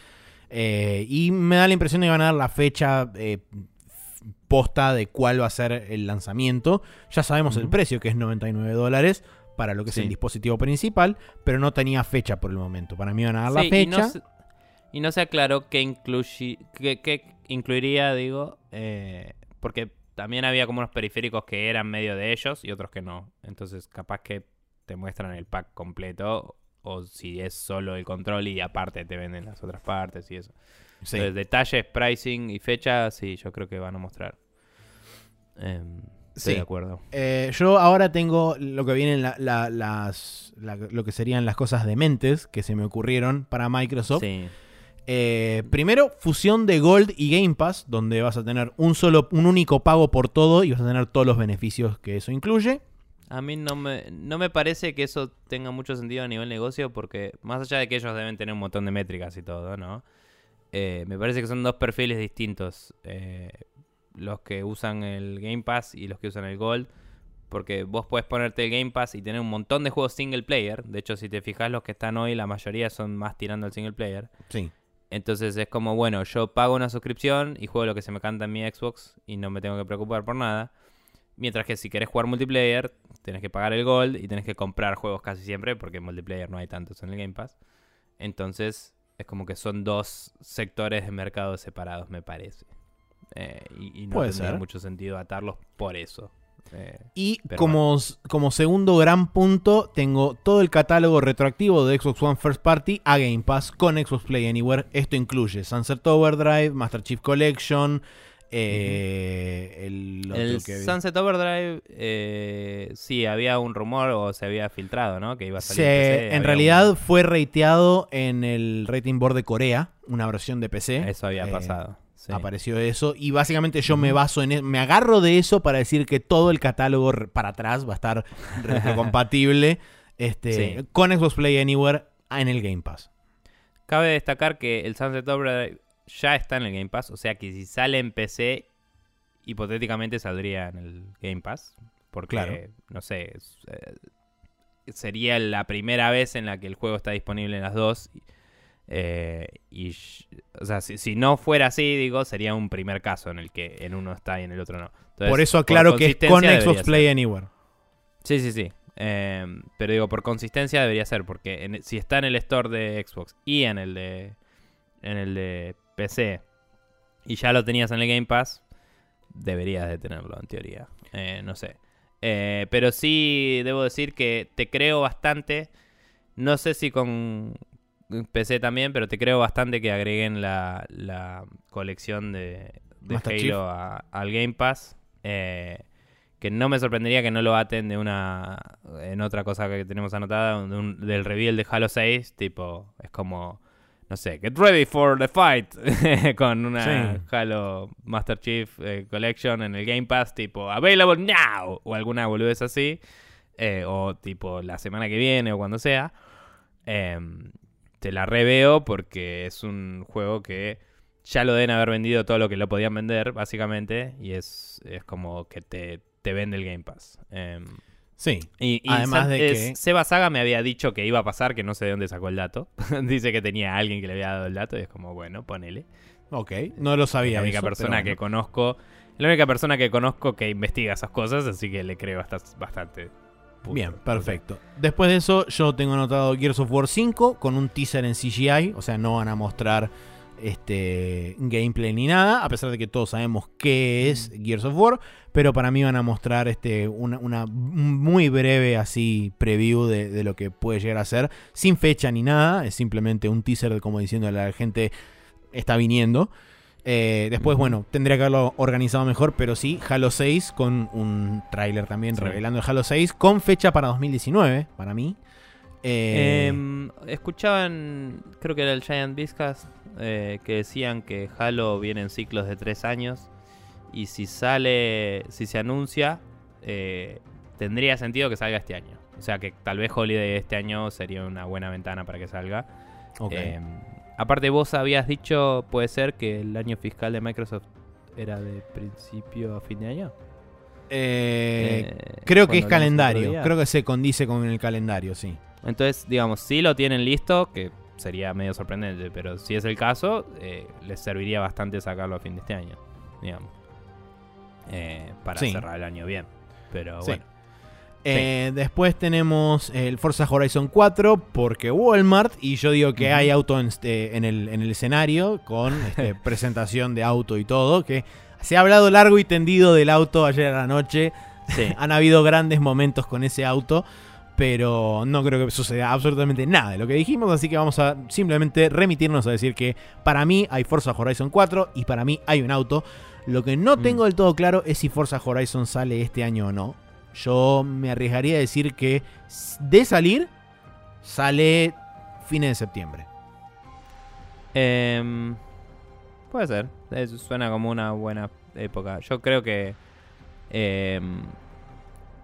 eh, y me da la impresión de que van a dar la fecha eh, posta de cuál va a ser el lanzamiento. Ya sabemos el precio, que es 99 dólares para lo que es el dispositivo principal, pero no tenía fecha por el momento. Para mí van a dar la fecha. Y no, se, aclaró qué, incluiría, digo, eh, porque también había como unos periféricos que eran medio de ellos y otros que no. Entonces, capaz que te muestran el pack completo o si es solo el control y aparte te venden las otras partes y eso. Entonces, detalles, pricing y fecha, sí, yo creo que van a mostrar. Em, estoy de acuerdo. Eh, yo ahora tengo lo que vienen las, lo que serían las cosas dementes que se me ocurrieron para Microsoft. Sí. Eh, primero, fusión de Gold y Game Pass, donde vas a tener un solo, un único pago por todo y vas a tener todos los beneficios que eso incluye. A mí no me, no me parece que eso tenga mucho sentido a nivel negocio, porque más allá de que ellos deben tener un montón de métricas y todo, ¿no? Eh, me parece que son dos perfiles distintos. Eh, los que usan el Game Pass y los que usan el Gold. Porque vos puedes ponerte el Game Pass y tener un montón de juegos single player. De hecho, si te fijas, los que están hoy, la mayoría son más tirando al single player. Sí. Entonces es como, bueno, yo pago una suscripción y juego lo que se me canta en mi Xbox y no me tengo que preocupar por nada. Mientras que si querés jugar multiplayer, tenés que pagar el Gold y tenés que comprar juegos casi siempre, porque en multiplayer no hay tantos en el Game Pass. Entonces es como que son dos sectores de mercado separados, me parece. Eh, y, no tiene mucho sentido atarlos por eso. Eh, y como, como segundo gran punto, tengo todo el catálogo retroactivo de Xbox One First Party a Game Pass con Xbox Play Anywhere. Esto incluye Sunset Overdrive, Master Chief Collection. Eh, el, Sunset Overdrive, eh, sí, había un rumor o se había filtrado, ¿no? Que iba a salir. en, realidad fue rateado en el rating board de Corea, una versión de PC. Eso había pasado. Apareció eso y básicamente yo me baso en e, me agarro de eso para decir que todo el catálogo para atrás va a estar compatible este, con Xbox Play Anywhere en el Game Pass. Cabe destacar que el Sunset Overdrive ya está en el Game Pass, o sea que si sale en PC hipotéticamente saldría en el Game Pass, porque no sé, eh, sería la primera vez en la que el juego está disponible en las dos. Eh, y, o sea, si, no fuera así, digo, sería un primer caso en el que en uno está y en el otro no. por eso aclaro que es con Xbox Play Anywhere. Sí, sí, sí. Em, pero digo, por consistencia debería ser, porque si está en el store de Xbox y en el de, en el de PC y ya lo tenías en el Game Pass, deberías de tenerlo en teoría. Eh, no sé. Eh, pero sí debo decir que te creo bastante. No sé si con PC también, pero te creo bastante que agreguen la, la colección de, de Halo al Game Pass. Eh, que no me sorprendería que no lo aten de una en otra cosa que tenemos anotada del reveal de Halo 6 tipo es como no sé get ready for the fight con una Halo Master Chief eh, Collection en el Game Pass tipo available now o alguna boludez así eh, o tipo la semana que viene o cuando sea. Eh, te la reveo porque es un juego que ya lo deben haber vendido todo lo que lo podían vender, básicamente, y es, es como que te, te vende el Game Pass. Em, sí, y, además de que... Seba Saga me había dicho que iba a pasar, que no sé de dónde sacó el dato. Dice que tenía alguien que le había dado el dato y es como, bueno, ponele. Ok, no lo sabía. la única persona que conozco, la única persona que conozco que investiga esas cosas, así que le creo bastante Bien, perfecto. Después de eso, yo tengo anotado Gears of War 5 con un teaser en CGI, o sea, no van a mostrar este gameplay ni nada, a pesar de que todos sabemos qué es Gears of War, pero para mí van a mostrar este una, muy breve así preview de, lo que puede llegar a ser, sin fecha ni nada, es simplemente un teaser de como diciendo a la gente está viniendo. Eh, después, bueno, tendría que haberlo organizado mejor, pero sí, Halo 6 con un tráiler también revelando el Halo 6 con fecha para 2019, para mí. Eh, em, escuchaban, creo que era el Giant Viscas, eh, que decían que Halo viene en ciclos de tres años y si sale, si se anuncia, tendría sentido que salga este año. O sea que tal vez Holiday este año sería una buena ventana para que salga. Okay. Aparte vos habías dicho, puede ser, que el año fiscal de Microsoft era de principio a fin de año. Eh, eh, creo que es calendario, creo que se condice con el calendario, sí. Entonces, digamos, si lo tienen listo, que sería medio sorprendente, pero si es el caso, eh, les serviría bastante sacarlo a fin de este año, digamos. eh, para cerrar el año bien. Pero bueno. Eh, después tenemos el Forza Horizon 4 porque Walmart y yo digo que hay auto este, en, el, en, el, escenario con este, presentación de auto y todo, que se ha hablado largo y tendido del auto ayer a la noche. Han habido grandes momentos con ese auto, pero no creo que suceda absolutamente nada de lo que dijimos, así que vamos a simplemente remitirnos a decir que para mí hay Forza Horizon 4 y para mí hay un auto. Lo que no mm. tengo del todo claro es si Forza Horizon sale este año o no. Yo me arriesgaría a decir que de salir, sale fines de septiembre. Em, puede ser. suena como una buena época. Yo creo que em,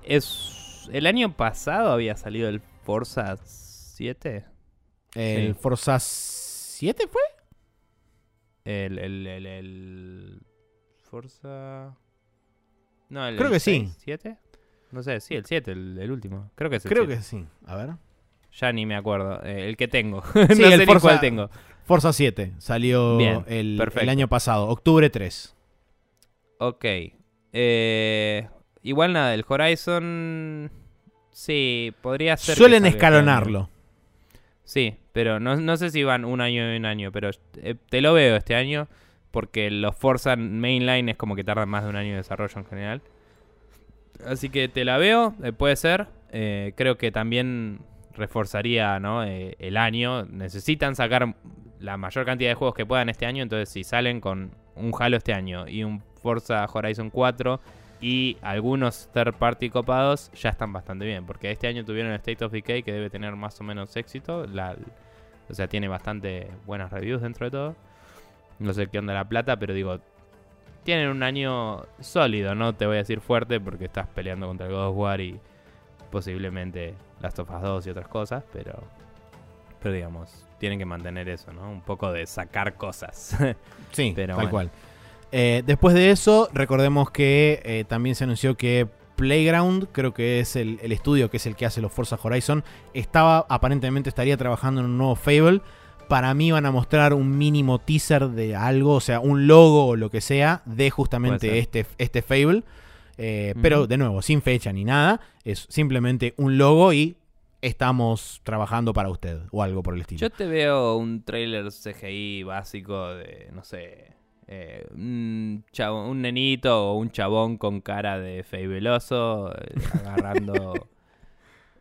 es el año pasado había salido el Forza 7. ¿El Forza 7 fue? El, el, el, Forza... No, el, Creo que sí. ¿7? No sé, sí, el 7, el, último. Creo que es el Creo que sí. A ver. Ya ni me acuerdo. Eh, el que tengo. Sí, el Forza, tengo. Forza 7 salió el, el, año pasado, octubre 3. Ok. Eh, igual nada, el Horizon. Sí, podría ser. Suelen escalonarlo. Sí, pero no, no, sé si van un año y un año, pero eh, te lo veo este año. Porque los Forza Mainline es como que tardan más de un año de desarrollo en general. Así que te la veo, eh, puede ser. Eh, creo que también reforzaría ¿no? Eh, el año. Necesitan sacar la mayor cantidad de juegos que puedan este año. Entonces, si salen con un Halo este año y un Forza Horizon 4 y algunos third party copados, ya están bastante bien. Porque este año tuvieron State of Decay que debe tener más o menos éxito. o sea, tiene bastante buenas reviews dentro de todo. No sé qué onda la plata, pero digo, tienen un año sólido, no te voy a decir fuerte porque estás peleando contra el God of War y posiblemente Last of Us 2 y otras cosas, pero pero digamos, tienen que mantener eso, ¿no? Un poco de sacar cosas. sí, tal cual. Eh, después de eso, recordemos que eh, también se anunció que Playground, creo que es el, el, estudio que es el que hace los Forza Horizon, estaba aparentemente estaría trabajando en un nuevo Fable para mí van a mostrar un mínimo teaser de algo, o sea, un logo o lo que sea de justamente este, este Fable. Eh, pero de nuevo, sin fecha ni nada, es simplemente un logo y estamos trabajando para usted o algo por el estilo. Yo te veo un trailer CGI básico de, no sé, eh, un, un nenito o un chabón con cara de fabuloso eh, agarrando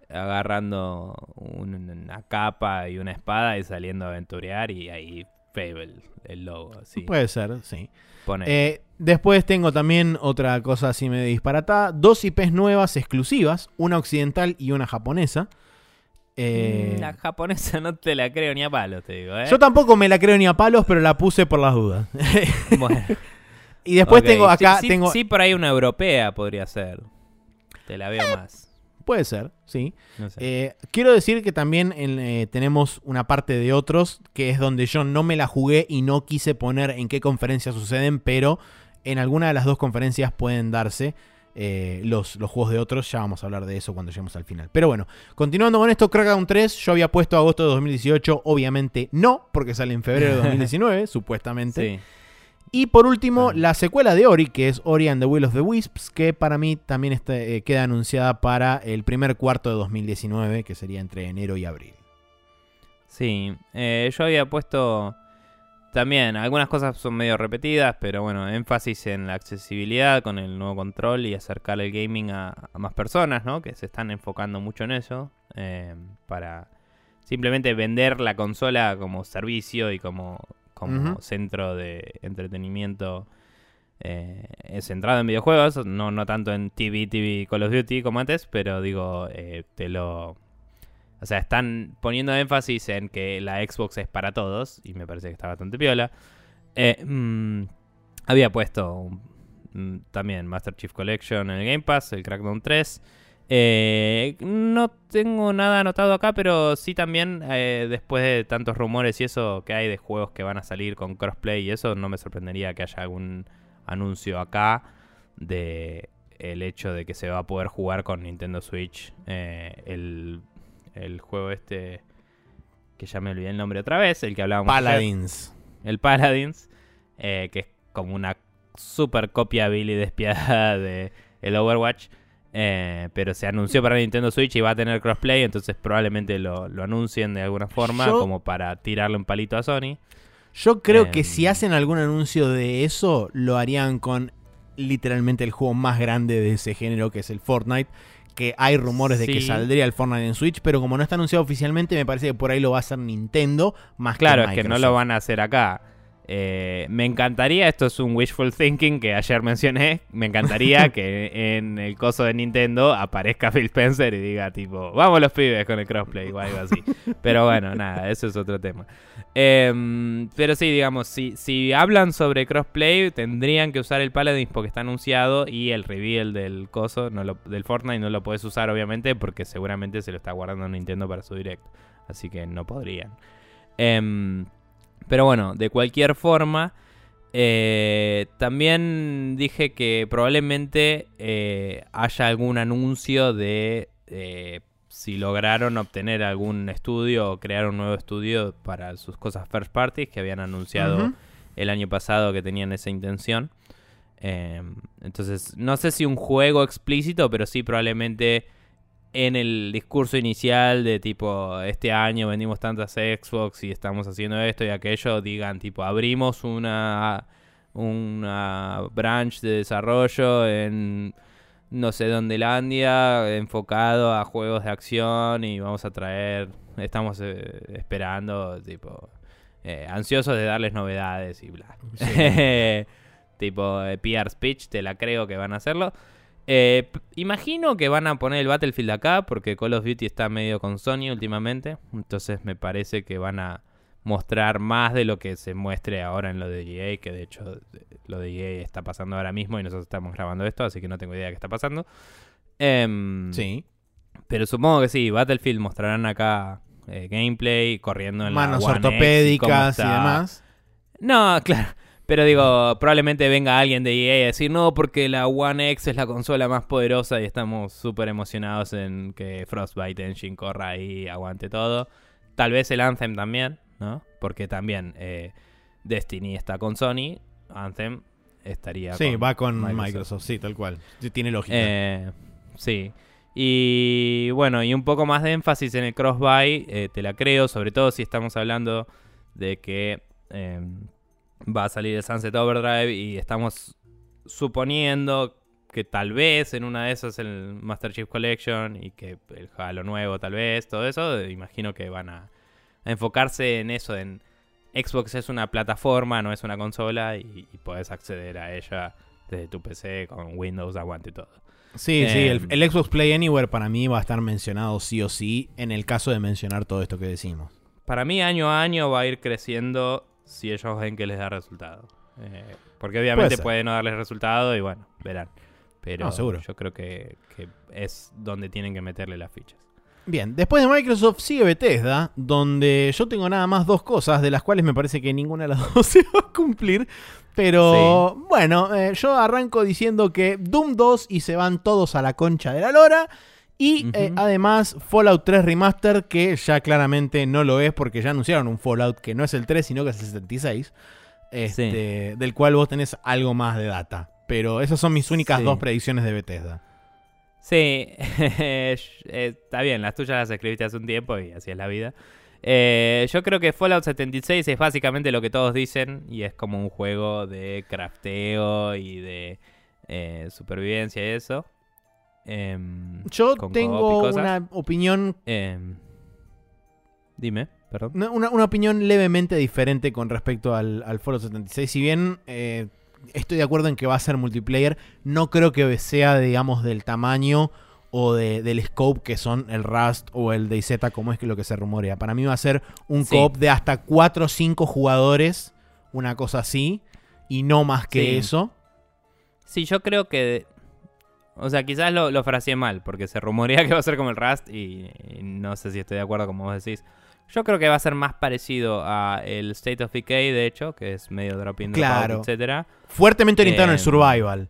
agarrando una capa y una espada y saliendo a aventurear y ahí Fable, el logo. Así. Puede ser, sí. Eh, después tengo también otra cosa así me disparatada. Dos IPs nuevas exclusivas, una occidental y una japonesa. Eh, la japonesa no te la creo ni a palos, te digo. ¿eh? Yo tampoco me la creo ni a palos, pero la puse por las dudas. bueno. Y después tengo acá... Sí, tengo... sí, por ahí una europea podría ser. Te la veo más. Puede ser, sí. Eh, quiero decir que también eh, tenemos una parte de otros, que es donde yo no me la jugué y no quise poner en qué conferencias suceden, pero en alguna de las dos conferencias pueden darse eh, los, los, juegos de otros. Ya vamos a hablar de eso cuando lleguemos al final. Pero bueno, continuando con esto, Crackdown 3, yo había puesto agosto de 2018, obviamente no, porque sale en febrero de 2019, supuestamente. Sí. Y por último, la secuela de Ori, que es Ori and the Will of the Wisps, que para mí también está, eh, queda anunciada para el primer cuarto de 2019, que sería entre enero y abril. Sí, eh, yo había puesto también, algunas cosas son medio repetidas, pero bueno, énfasis en la accesibilidad con el nuevo control y acercar el gaming a, más personas, ¿no? Que se están enfocando mucho en eso, eh, para simplemente vender la consola como servicio y como como centro de entretenimiento eh, centrado en videojuegos, no, no tanto en TV, TV, Call of Duty como antes, pero digo, eh, te lo... O sea, están poniendo énfasis en que la Xbox es para todos, y me parece que está bastante piola. Eh, mm, había puesto mm, también Master Chief Collection en el Game Pass, el Crackdown 3. Eh, no tengo nada anotado acá, pero sí también, eh, después de tantos rumores y eso que hay de juegos que van a salir con crossplay y eso, no me sorprendería que haya algún anuncio acá de el hecho de que se va a poder jugar con Nintendo Switch eh, el, el, juego este que ya me olvidé el nombre otra vez, el que hablábamos. Paladins. el Paladins, que es como una super copiable y despiadada de el Overwatch. Eh, pero se anunció para Nintendo Switch y va a tener crossplay, entonces probablemente lo, anuncien de alguna forma como para tirarle un palito a Sony. Yo creo que si em. hacen algún anuncio de eso, lo harían con literalmente el juego más grande de ese género, que es el Fortnite. Que hay rumores de que saldría el Fortnite en Switch, pero como no está anunciado oficialmente, me parece que por ahí lo va a hacer Nintendo más claro, que Claro, es que no lo van a hacer acá. Eh, me encantaría, esto es un wishful thinking que ayer mencioné, me encantaría que en el coso de Nintendo aparezca Phil Spencer y diga tipo, vamos los pibes con el crossplay o algo así. Pero bueno, nada, eso es otro tema. Em, pero sí, digamos, si, si hablan sobre crossplay, tendrían que usar el Paladins porque está anunciado y el reveal del coso, no del Fortnite no lo puedes usar obviamente porque seguramente se lo está guardando Nintendo para su directo. Así que no podrían. Eh, pero bueno, de cualquier forma, eh, también dije que probablemente eh, haya algún anuncio de eh, si lograron obtener algún estudio o crear un nuevo estudio para sus cosas first parties que habían anunciado el año pasado que tenían esa intención. entonces, no sé si un juego explícito, pero sí probablemente en el discurso inicial de tipo, este año vendimos tantas Xbox y estamos haciendo esto y aquello, digan tipo, abrimos una, una branch de desarrollo en no sé dónde Landia, enfocado a juegos de acción y vamos a traer, estamos eh, esperando, tipo, eh, ansiosos de darles novedades y bla. tipo, eh, PR speech, te la creo que van a hacerlo. Eh, imagino que van a poner el Battlefield acá porque Call of Duty está medio con Sony últimamente. Entonces me parece que van a mostrar más de lo que se muestre ahora en lo de EA, que de hecho lo de EA está pasando ahora mismo y nosotros estamos grabando esto, así que no tengo idea de qué está pasando. Em, sí. Pero supongo que sí, Battlefield mostrarán acá eh, gameplay corriendo en Manos ortopédicas y demás. No, claro. Pero digo, probablemente venga alguien de EA a decir, no, porque la One X es la consola más poderosa y estamos súper emocionados en que Frostbite Engine corra ahí y aguante todo. Tal vez el Anthem también, ¿no? Porque también eh, Destiny está con Sony, Anthem estaría sí, va con Microsoft. sí, tal cual. Tiene lógica. Eh, sí. Y bueno, y un poco más de énfasis en el cross-buy, eh, te la creo, sobre todo si estamos hablando de que va a salir el Sunset Overdrive y estamos suponiendo que tal vez en una de esas el Master Chief Collection y que el Halo nuevo tal vez, todo eso, imagino que van a, enfocarse en eso, en Xbox es una plataforma, no es una consola y, puedes acceder a ella desde tu PC con Windows, aguante y todo. Sí, sí, el, em, el, Xbox Play Anywhere para mí va a estar mencionado sí o sí en el caso de mencionar todo esto que decimos. Para mí año a año va a ir creciendo si ellos ven que les da resultado. Eh, porque obviamente puede, no darles resultado y bueno, verán. Pero yo creo que, es donde tienen que meterle las fichas. Bien, después de Microsoft sigue Bethesda, donde yo tengo nada más dos cosas, de las cuales me parece que ninguna de las dos se va a cumplir. Pero bueno, eh, yo arranco diciendo que Doom 2 y se van todos a la concha de la lora. Y eh, además Fallout 3 Remaster, que ya claramente no lo es porque ya anunciaron un Fallout que no es el 3, sino que es el 76, este, del cual vos tenés algo más de data. Pero esas son mis únicas dos predicciones de Bethesda. Sí, eh, está bien, las tuyas las escribiste hace un tiempo y así es la vida. Eh, yo creo que Fallout 76 es básicamente lo que todos dicen y es como un juego de crafteo y de supervivencia y eso. Em, Yo tengo una opinión. Em, dime, perdón. Una, opinión levemente diferente con respecto al, al Foro 76. Si bien eh, estoy de acuerdo en que va a ser multiplayer, no creo que sea, digamos, del tamaño o del scope que son el Rust o el DayZ, como es que lo que se rumorea. Para mí va a ser un coop de hasta 4 o 5 jugadores, una cosa así, y no más que eso. Sí, yo creo que o sea, quizás lo, lo fraseé mal, porque se rumorea que va a ser como el Rust y, no sé si estoy de acuerdo como vos decís. Yo creo que va a ser más parecido a el State of Decay, de hecho, que es medio dropping, claro. etcétera. Fuertemente orientado en el em, survival.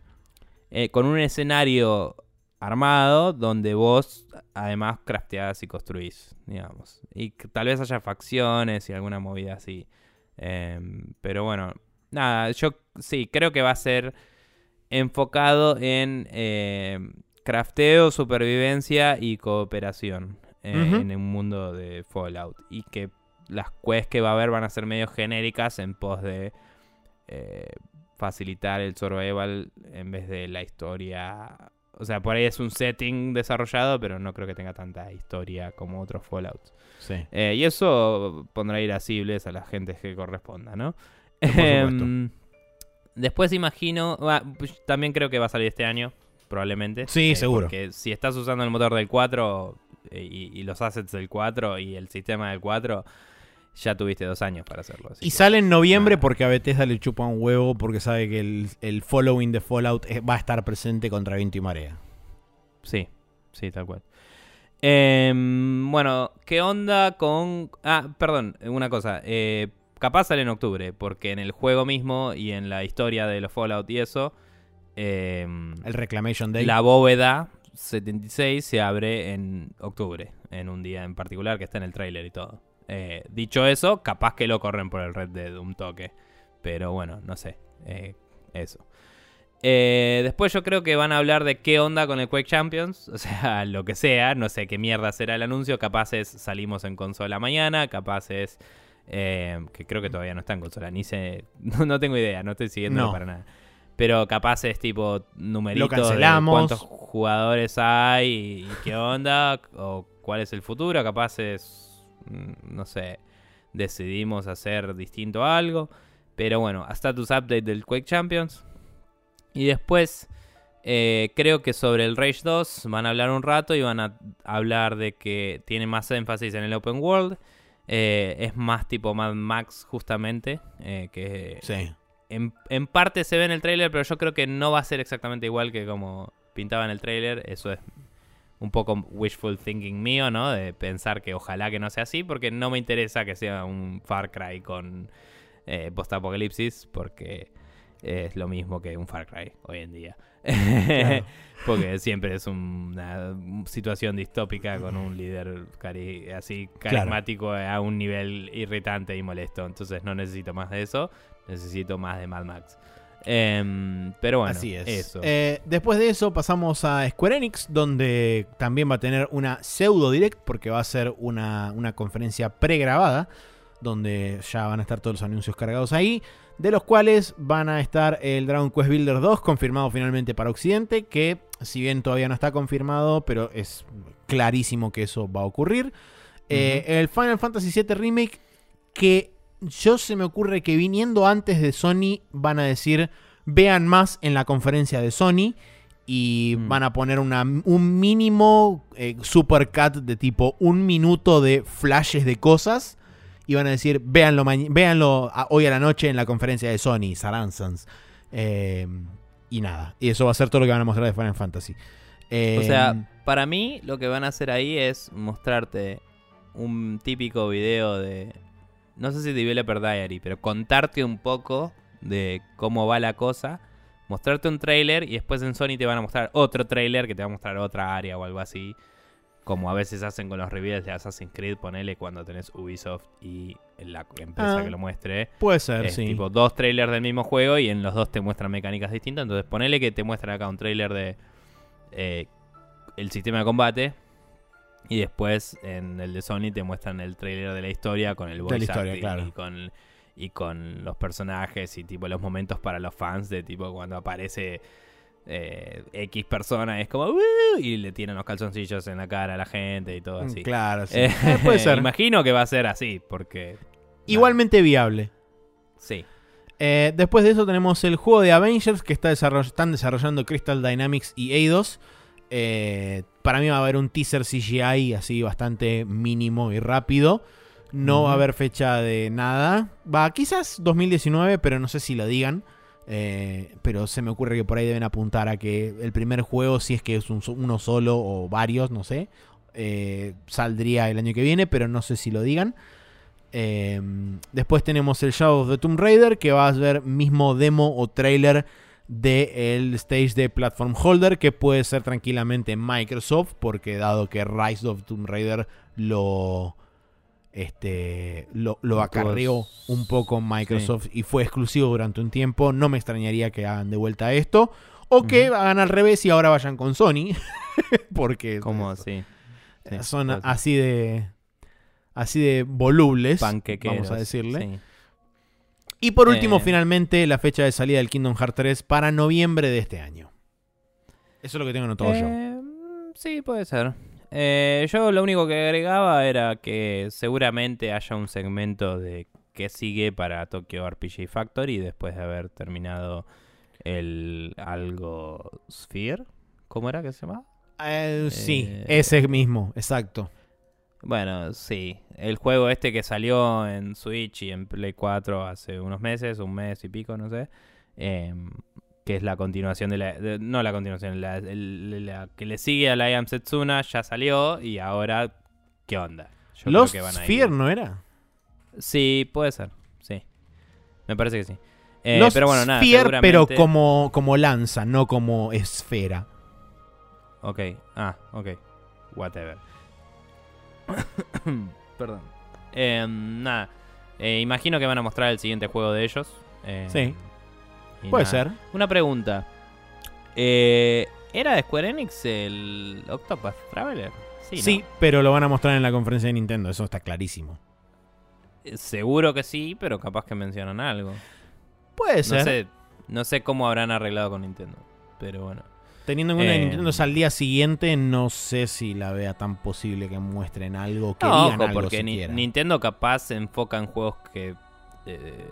Eh, con un escenario armado donde vos además crafteás y construís, digamos. Y tal vez haya facciones y alguna movida así. Em, pero bueno, nada, yo sí, creo que va a ser enfocado en eh, crafteo, supervivencia y cooperación eh, en un mundo de Fallout. Y que las quests que va a haber van a ser medio genéricas en pos de eh, facilitar el survival en vez de la historia. O sea, por ahí es un setting desarrollado, pero no creo que tenga tanta historia como otros Fallout. Sí. Y eso pondrá irascibles a la gente que corresponda, ¿no? Em, después imagino, pues, también creo que va a salir este año, probablemente. Sí, eh, seguro. Porque si estás usando el motor del 4 eh, y, los assets del 4 y el sistema del 4, ya tuviste dos años para hacerlo. y sale en noviembre porque a Bethesda le chupa un huevo porque sabe que el, following de Fallout va a estar presente contra viento y marea. Sí, sí, tal cual. Em, bueno, ¿qué onda con...? Ah, perdón, una cosa. Eh, capaz sale en octubre, porque en el juego mismo y en la historia de los Fallout y eso... Em, el Reclamation Day. La bóveda 76 se abre en octubre, en un día en particular que está en el trailer y todo. Eh, dicho eso, capaz que lo corren por el Red Dead un toque. Pero bueno, no sé. Eh, eso. Eh, después yo creo que van a hablar de qué onda con el Quake Champions. O sea, lo que sea. No sé qué mierda será el anuncio. Capaz es salimos en consola mañana. Capaz es... que creo que todavía no está en consola. Ni sé... No, tengo idea. No estoy siguiendo para nada. Pero capaz es tipo numerito de cuántos jugadores hay y qué onda. O cuál es el futuro. Capaz es Mm, no sé, decidimos hacer distinto algo. Pero bueno, a status update del Quake Champions. Y después, eh, creo que sobre el Rage 2 van a hablar un rato y van a hablar de que tiene más énfasis en el Open World. Eh, es más tipo Mad Max, justamente. Eh, que en, en, parte se ve en el trailer, pero yo creo que no va a ser exactamente igual que como pintaba en el trailer. Eso es un poco wishful thinking mío, ¿no? De pensar que ojalá que no sea así, porque no me interesa que sea un Far Cry con eh, post-apocalipsis, porque es lo mismo que un Far Cry hoy en día. porque siempre es una situación distópica con un líder así carismático a un nivel irritante y molesto. Entonces no necesito más de eso, necesito más de Mad Max. Em, pero bueno, Así es. Eh, después de eso pasamos a Square Enix, donde también va a tener una pseudo direct, porque va a ser una, conferencia pregrabada, donde ya van a estar todos los anuncios cargados ahí, de los cuales van a estar el Dragon Quest Builder 2, confirmado finalmente para Occidente, que si bien todavía no está confirmado, pero es clarísimo que eso va a ocurrir. Eh, el Final Fantasy VII Remake, que yo se me ocurre que viniendo antes de Sony van a decir, vean más en la conferencia de Sony y mm. van a poner una, un mínimo eh, supercut de tipo un minuto de flashes de cosas y van a decir, véanlo, véanlo hoy a la noche en la conferencia de Sony, Saransans. Em, y nada, y eso va a ser todo lo que van a mostrar de Final Fantasy. o sea, em, para mí lo que van a hacer ahí es mostrarte un típico video de no sé si Developer Diary, pero contarte un poco de cómo va la cosa, mostrarte un trailer y después en Sony te van a mostrar otro trailer que te va a mostrar otra área o algo así. Como a veces hacen con los reveals de Assassin's Creed, ponele cuando tenés Ubisoft y la empresa ah, que lo muestre. Puede ser, sí. Tipo dos trailers del mismo juego y en los dos te muestran mecánicas distintas. Entonces ponele que te muestran acá un trailer de eh, el sistema de combate y después en el de Sony te muestran el trailer de la historia con el voice acting y con y con los personajes y tipo los momentos para los fans de tipo cuando aparece eh, X persona es como y le tiran los calzoncillos en la cara a la gente y todo mm, así. Claro, sí. Eh, eh, puede ser. Imagino que va a ser así porque igualmente viable. Sí. después de eso tenemos el juego de Avengers que está están desarrollando Crystal Dynamics y Eidos. Eh, para mí va a haber un teaser CGI así bastante mínimo y rápido. No va a haber fecha de nada. Va, quizás 2019, pero no sé si lo digan. Eh, pero se me ocurre que por ahí deben apuntar a que el primer juego, si es que es uno solo o varios, no sé, eh, saldría el año que viene, pero no sé si lo digan. después tenemos el Shadow of the Tomb Raider, que va a ser mismo demo o trailer del stage de Platform Holder, que puede ser tranquilamente Microsoft, porque dado que Rise of Tomb Raider lo, este, lo, lo acarreó un poco Microsoft y fue exclusivo durante un tiempo. No me extrañaría que hagan de vuelta esto. O que hagan al revés y ahora vayan con Sony. porque como sí, son así de así de volubles, vamos a decirle. Y por último, eh. finalmente, la fecha de salida del Kingdom Hearts 3 para noviembre de este año. Eso es lo que tengo anotado yo. Eh, sí, puede ser. Eh, yo lo único que agregaba era que seguramente haya un segmento de que sigue para Tokyo RPG Factory después de haber terminado el algo Sphere. ¿Cómo era que se llama? sí, ese mismo, exacto. Bueno, sí. El juego este que salió en Switch y en Play 4 hace unos meses, un mes y pico, no sé. Em, que es la continuación de la. no la continuación, la, que le sigue a la I Setsuna, ya salió y ahora. ¿Qué onda? Los Sphere, ¿no era? Sí, puede ser. Sí. Me parece que sí. Eh, Los pero bueno, nada. Sphere, pero como, como lanza, no como esfera. Ok. Ah, ok. Whatever. Perdón. Em, nada. Eh, imagino que van a mostrar el siguiente juego de ellos. Em, sí. Puede ser. Una pregunta. Eh, ¿Era de Square Enix el Octopath Traveler? Sí, pero lo van a mostrar en la conferencia de Nintendo, eso está clarísimo. Eh, seguro que sí, pero capaz que mencionan algo. Puede ser. No sé, no sé cómo habrán arreglado con Nintendo, pero bueno. Teniendo en cuenta que Nintendo es al día siguiente, no sé si la vea tan posible que muestren algo, que no, digan algo porque Nintendo capaz se enfoca en juegos que eh,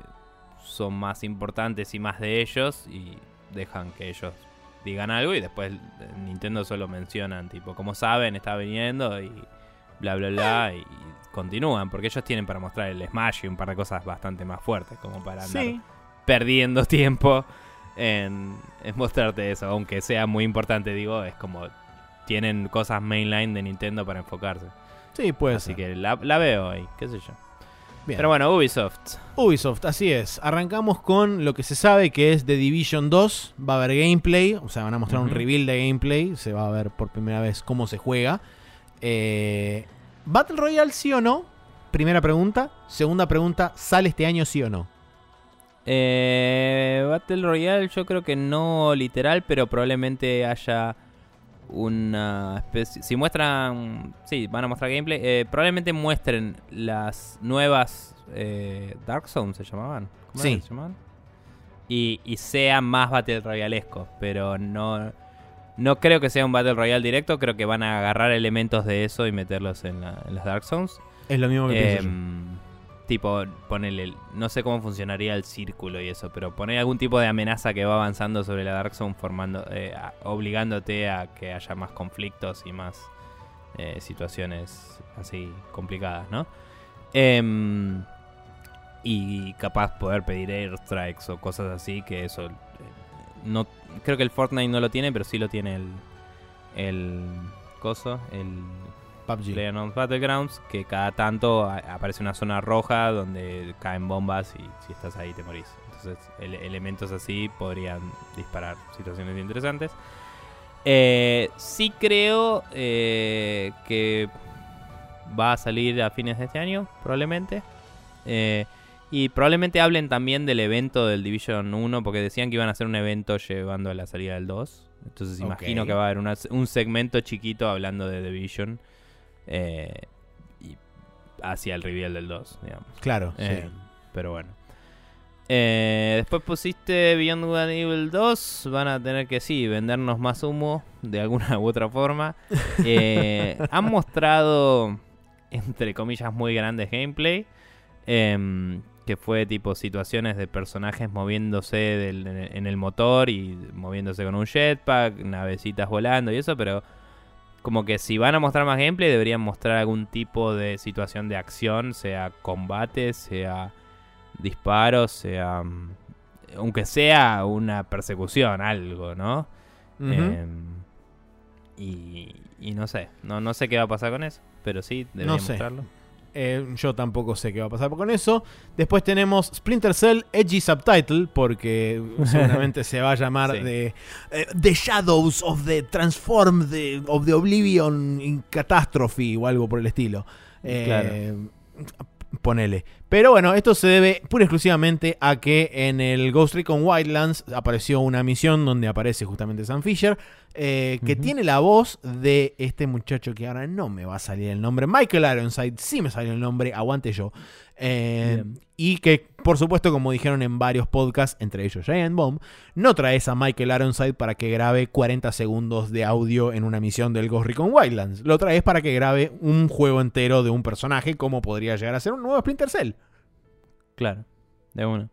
son más importantes y más de ellos y dejan que ellos digan algo y después Nintendo solo mencionan, tipo, como saben, está viniendo y bla, bla, bla, y, continúan, porque ellos tienen para mostrar el Smash y un par de cosas bastante más fuertes, como para andar perdiendo tiempo en, mostrarte eso, aunque sea muy importante, digo, es como tienen cosas mainline de Nintendo para enfocarse. Sí, puede Así que la, veo ahí, qué sé yo. Pero bueno, Ubisoft. Ubisoft, así es. Arrancamos con lo que se sabe que es The Division 2. Va a haber gameplay, o sea, van a mostrar un reveal de gameplay. Se va a ver por primera vez cómo se juega. Eh, ¿Battle Royale sí o no? Primera pregunta. Segunda pregunta, ¿sale este año sí o no? Eh, Battle Royale yo creo que no literal, pero probablemente haya una especie... Si muestran... Sí, van a mostrar gameplay. Eh, probablemente muestren las nuevas eh, Dark Zones, ¿se llamaban? ¿Cómo se llamaban? Y, y sea más Battle Royalesco, pero no... No creo que sea un Battle Royale directo, creo que van a agarrar elementos de eso y meterlos en, las Dark Zones. Es lo mismo que pienso Tipo, ponele, no sé cómo funcionaría el círculo y eso, pero poner algún tipo de amenaza que va avanzando sobre la Dark Zone, formando, eh, obligándote a que haya más conflictos y más eh, situaciones así complicadas, ¿no? Em, y capaz poder pedir airstrikes o cosas así, que eso... Eh, no Creo que el Fortnite no lo tiene, pero sí lo tiene el... El... Coso, el PUBG. PlayerUnknown's Battlegrounds, que cada tanto aparece una zona roja donde caen bombas y si estás ahí te morís. Entonces, elementos así podrían disparar situaciones interesantes. Eh, sí creo eh, que va a salir a fines de este año, probablemente. Eh, y probablemente hablen también del evento del Division 1, porque decían que iban a hacer un evento llevando a la salida del 2. Entonces imagino que va a haber un segmento chiquito hablando de Division. Eh, y hacia el reveal del 2, digamos. Claro, eh, Pero bueno. Eh, después pusiste Beyond Good and Evil 2. Van a tener que, sí, vendernos más humo de alguna u otra forma. han mostrado, entre comillas, muy grandes gameplay. Em, que fue tipo situaciones de personajes moviéndose en el motor y moviéndose con un jetpack, navecitas volando y eso, pero como que si van a mostrar más gameplay deberían mostrar algún tipo de situación de acción, sea combate, sea disparos, sea... Mm, aunque sea una persecución, algo, ¿no? Em, y, y, no sé, no, no sé qué va a pasar con eso, pero sí, deberían mostrarlo. Eh, yo tampoco sé qué va a pasar con eso. Después tenemos Splinter Cell Edgy Subtitle, porque seguramente se va a llamar de eh, The Shadows of the Transform of the Oblivion in Catastrophe o algo por el estilo. Eh, Ponele. Pero bueno, esto se debe pura y exclusivamente a que en el Ghost Recon Wildlands apareció una misión donde aparece justamente Sam Fisher, eh, que tiene la voz de este muchacho que ahora no me va a salir el nombre, Michael Ironside, sí me salió el nombre, aguante yo. Eh, y que, por supuesto, como dijeron en varios podcasts, entre ellos Giant Bomb, no traes a Michael Ironside para que grabe 40 segundos de audio en una misión del Ghost Recon Wildlands. Lo traes para que grabe un juego entero de un personaje, como podría llegar a ser un nuevo Splinter Cell. Claro, de uno.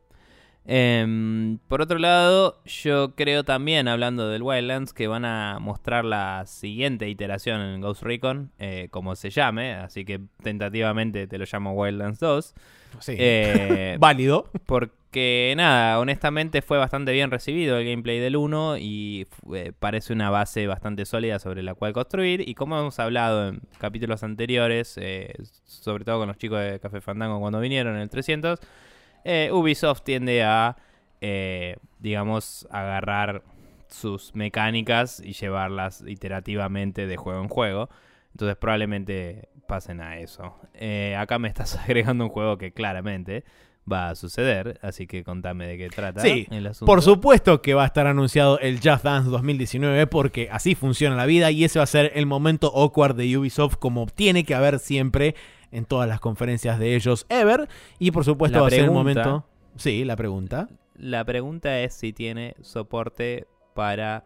Em, por otro lado, yo creo también, hablando del Wildlands, que van a mostrar la siguiente iteración en Ghost Recon, eh, como se llame, así que tentativamente te lo llamo Wildlands 2. Sí. Eh, Válido. Porque nada, honestamente fue bastante bien recibido el gameplay del 1 y eh, parece una base bastante sólida sobre la cual construir. Y como hemos hablado en capítulos anteriores, sobre todo con los chicos de Café Fandango cuando vinieron en el 300, eh, Ubisoft tiende a, eh, digamos, agarrar sus mecánicas y llevarlas iterativamente de juego en juego. Entonces probablemente pasen a eso. Eh, acá me estás agregando un juego que claramente va a suceder, así que contame de qué trata. Sí, por supuesto que va a estar anunciado el Just Dance 2019 porque así funciona la vida y ese va a ser el momento awkward de Ubisoft como tiene que haber siempre en todas las conferencias de ellos ever. Y por supuesto va a ser el momento. Sí, la pregunta. La pregunta es si tiene soporte para.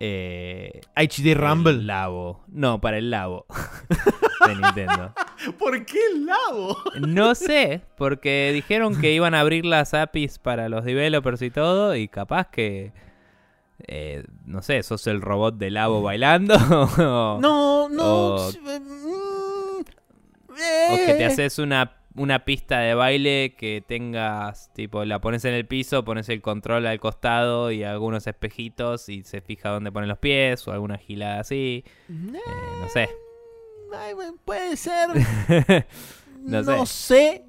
Eh, HD Rumble. El Labo. No, para el Labo de Nintendo. ¿Por qué el Labo? No sé, porque dijeron que iban a abrir las APIs para los developers y todo, y capaz que. Eh, no sé, sos el robot de Labo bailando. no, no. O que te haces una, una pista de baile que tengas, tipo, la pones en el piso, pones el control al costado y algunos espejitos y se fija dónde ponen los pies o alguna gilada así. Eh, no sé. puede ser. no, sé. sé.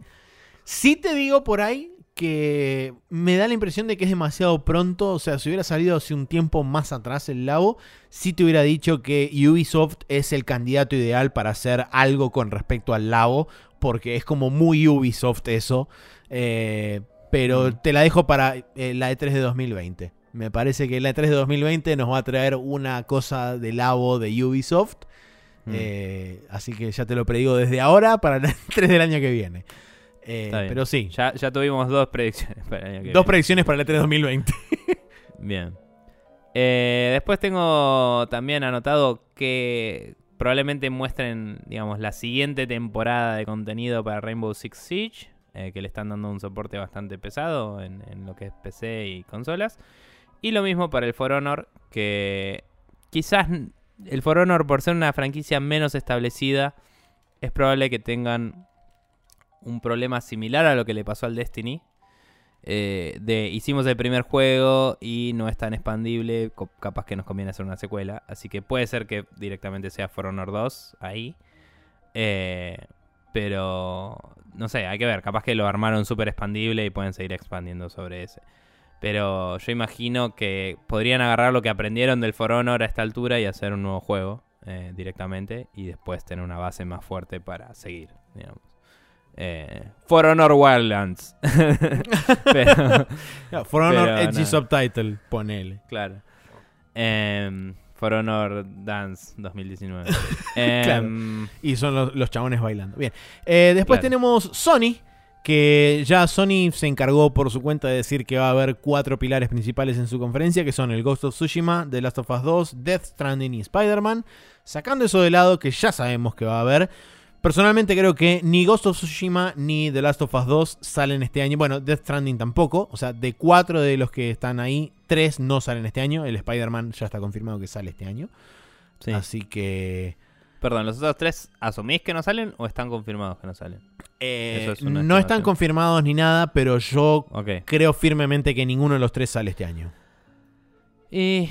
Sí te digo por ahí que me da la impresión de que es demasiado pronto. O sea, si hubiera salido hace un tiempo más atrás el Labo, sí te hubiera dicho que Ubisoft es el candidato ideal para hacer algo con respecto al Labo, porque es como muy Ubisoft eso. Eh, pero te la dejo para eh, la E3 de 2020. Me parece que la E3 de 2020 nos va a traer una cosa de Labo de Ubisoft. Eh, así que ya te lo predigo desde ahora para la E3 del año que viene. Eh, pero sí. Ya, ya, tuvimos dos predicciones para el año que Dos predicciones para el E3 2020. Bien. Eh, después tengo también anotado que probablemente muestren, digamos, la siguiente temporada de contenido para Rainbow Six Siege, eh, que le están dando un soporte bastante pesado en, en, lo que es PC y consolas. Y lo mismo para el For Honor, que quizás el For Honor, por ser una franquicia menos establecida, es probable que tengan un problema similar a lo que le pasó al Destiny. Eh, de hicimos el primer juego y no es tan expandible, capaz que nos conviene hacer una secuela. Así que puede ser que directamente sea For Honor 2 ahí. Eh, pero no sé, hay que ver. Capaz que lo armaron súper expandible y pueden seguir expandiendo sobre ese. Pero yo imagino que podrían agarrar lo que aprendieron del For Honor a esta altura y hacer un nuevo juego eh, directamente. Y después tener una base más fuerte para seguir. Eh, For Honor Wildlands. For Honor Edgy Subtitle, ponele. Claro. Em, For Honor Dance 2019. Em, y son los, chabones bailando. Bien. Eh, después tenemos Sony. Que ya Sony se encargó por su cuenta de decir que va a haber cuatro pilares principales en su conferencia, que son el Ghost of Tsushima, The Last of Us 2, Death Stranding y Spider-Man. Sacando eso de lado, que ya sabemos que va a haber, Personalmente creo que ni Ghost of Tsushima ni The Last of Us 2 salen este año. Bueno, Death Stranding tampoco. O sea, de cuatro de los que están ahí, tres no salen este año. El Spider-Man ya está confirmado que sale este año. Así que... Perdón, ¿los otros tres asumís que no salen o están confirmados que no salen? Eh, no están confirmados ni nada, pero yo creo firmemente que ninguno de los tres sale este año. Y...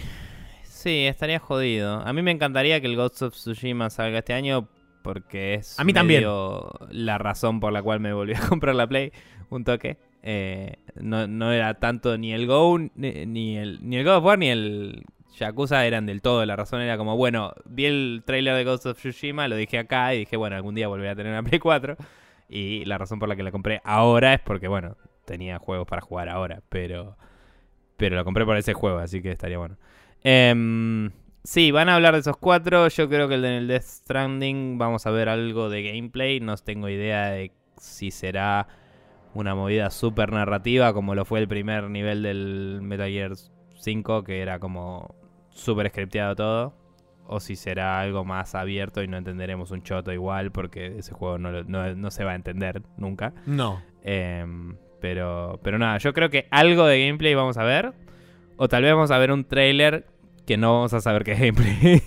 Sí, estaría jodido. A mí me encantaría que el Ghost of Tsushima salga este año porque es a mí también. la razón por la cual me volví a comprar la Play un toque. Eh, no, era tanto ni el Go, ni, el, ni el God of War, ni el Yakuza eran del todo. La razón era como, bueno, vi el trailer de Ghost of Tsushima, lo dije acá y dije, bueno, algún día volveré a tener una Play 4. Y la razón por la que la compré ahora es porque, bueno, tenía juegos para jugar ahora, pero, pero lo compré por ese juego, así que estaría bueno. Eh, sí, van a hablar de esos cuatro. Yo creo que el de Death Stranding vamos a ver algo de gameplay. No tengo idea de si será una movida super narrativa como lo fue el primer nivel del Metal Gear 5, que era como super scripteado todo. O si será algo más abierto y no entenderemos un choto igual, porque ese juego no, no, no se va a entender nunca. No. Eh, pero, pero nada, yo creo que algo de gameplay vamos a ver. O tal vez vamos a ver un trailer que no vamos a saber qué es gameplay.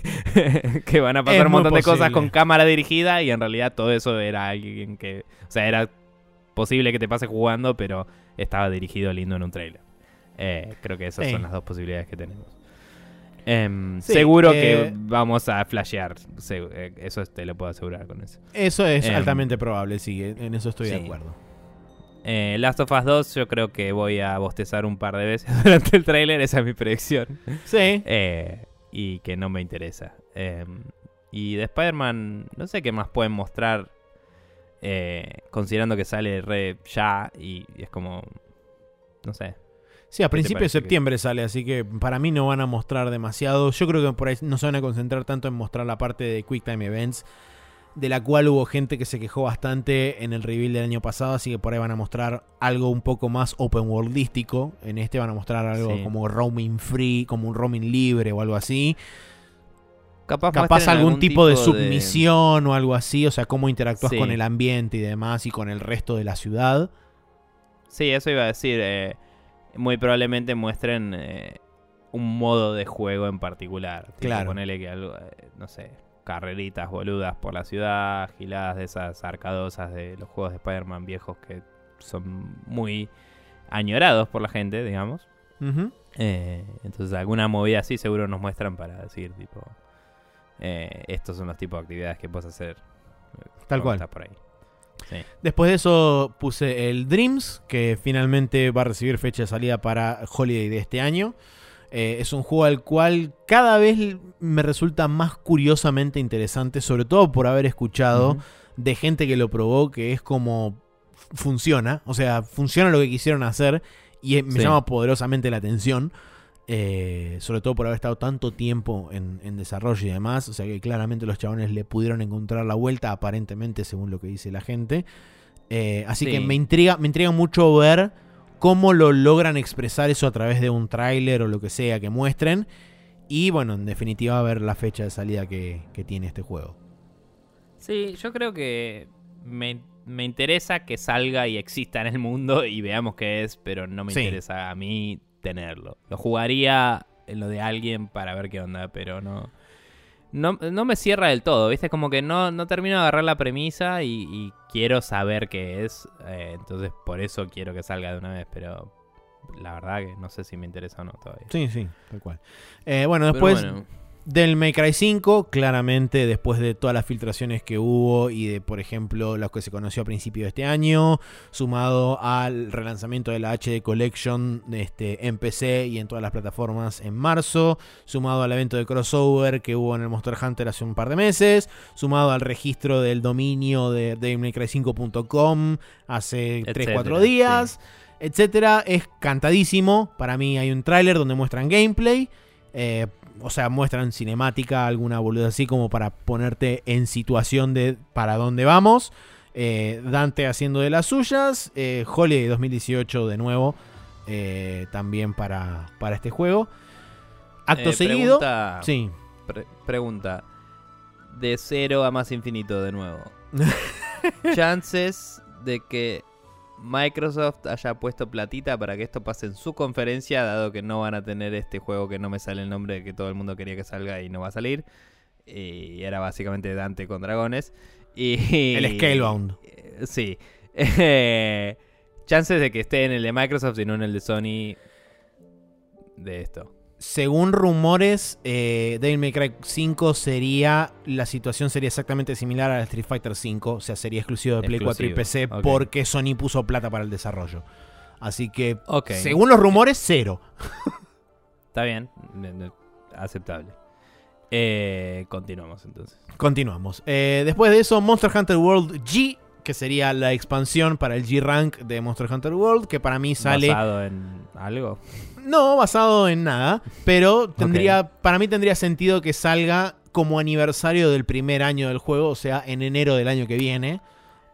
que van a pasar Es un montón de cosas con cámara dirigida y en realidad todo eso era alguien que... O sea, era posible que te pase jugando, pero estaba dirigido lindo en un trailer. Eh, creo que esas Sí. son las dos posibilidades que tenemos. Em, Sí, seguro eh, que vamos a flashear. eh, eso te lo puedo asegurar con eso. Eso es Em, altamente probable, sí, en eso estoy de acuerdo. Eh, Last of Us 2 yo creo que voy a bostezar un par de veces durante el tráiler, esa es mi predicción. Sí. Eh, y que no me interesa. Eh, y de Spider-Man, no sé qué más pueden mostrar, eh, considerando que sale re ya y, y es como, no sé. Sí, a principios de que- septiembre sale, así que para mí no van a mostrar demasiado. Yo creo que por ahí no se van a concentrar tanto en mostrar la parte de Quick Time Events, de la cual hubo gente que se quejó bastante en el reveal del año pasado, así que por ahí van a mostrar algo un poco más open worldístico. En este van a mostrar algo Sí. como roaming free, como un roaming libre o algo así. Capaz, Capaz muestren algún tipo de submisión o algo así, o sea, cómo interactúas Sí. con el ambiente y demás y con el resto de la ciudad. Sí, eso iba a decir. eh, muy probablemente muestren eh, un modo de juego en particular. Claro. Ponele que algo, eh, no sé, carreritas boludas por la ciudad, giladas de esas arcadosas de los juegos de Spider-Man viejos que son muy añorados por la gente, digamos. Eh, entonces alguna movida así seguro nos muestran para decir, tipo, eh, estos son los tipos de actividades que puedes hacer. Tal cual. por ahí. Sí. Después de eso puse el Dreams, que finalmente va a recibir fecha de salida para Holiday de este año. Eh, es un juego al cual cada vez me resulta más curiosamente interesante, sobre todo por haber escuchado de gente que lo probó, que es como funciona, o sea, funciona lo que quisieron hacer y eh, me Sí. llama poderosamente la atención. eh, sobre todo por haber estado tanto tiempo en, en desarrollo y demás. O sea que claramente los chabones le pudieron encontrar la vuelta, aparentemente, según lo que dice la gente. Eh, así Sí. que me intriga, me intriga mucho ver cómo lo logran expresar eso a través de un tráiler o lo que sea que muestren. Y bueno, en definitiva, ver la fecha de salida que, que tiene este juego. Sí, yo creo que me, me interesa que salga y exista en el mundo y veamos qué es, pero no me Sí. interesa a mí tenerlo. Lo jugaría en lo de alguien para ver qué onda, pero no. No, no me cierra del todo, ¿viste? Como que no, no termino de agarrar la premisa y, y quiero saber qué es. eh, entonces por eso quiero que salga de una vez, pero la verdad que no sé si me interesa o no todavía. Sí, sí, tal cual. Eh, bueno, Pero después bueno. Del May Cry 5, claramente después de todas las filtraciones que hubo y de, por ejemplo, lo que se conoció a principio de este año, sumado al relanzamiento de la HD Collection este, en PC y en todas las plataformas en marzo, sumado al evento de crossover que hubo en el Monster Hunter hace un par de meses, sumado al registro del dominio de DevilMayCry5.com hace Etcétera, 3-4 días, etcétera, es cantadísimo. Para mí hay un tráiler donde muestran gameplay. Eh, o sea, muestran cinemática, alguna boluda así como para ponerte en situación de para dónde vamos. Eh, Dante haciendo de las suyas. Eh, Holiday 2018 de nuevo. eh, también para, para este juego. Acto Eh, seguido. pregunta- Sí. Pre- pregunta. De cero a más infinito de nuevo. Chances de que Microsoft haya puesto platita para que esto pase en su conferencia, dado que no van a tener este juego que no me sale el nombre que todo el mundo quería que salga y no va a salir. Y era básicamente Dante con dragones. Y, El Scalebound. Eh, Sí. Eh, chances de que esté en el de Microsoft y no en el de Sony de esto. Según rumores, eh, Devil May Cry 5 sería. La situación sería exactamente similar a Street Fighter 5. O sea, sería exclusivo de Play 4 y PC Exclusivo, porque Sony puso plata para el desarrollo. Así que, según los rumores, cero. Está bien, aceptable. Eh, continuamos entonces. Continuamos. Eh, después de eso, Monster Hunter World G que sería la expansión para el G-Rank de Monster Hunter World, que para mí sale... ¿Basado en algo? No, basado en nada, pero tendría, para mí tendría sentido que salga como aniversario del primer año del juego, o sea, en enero del año que viene,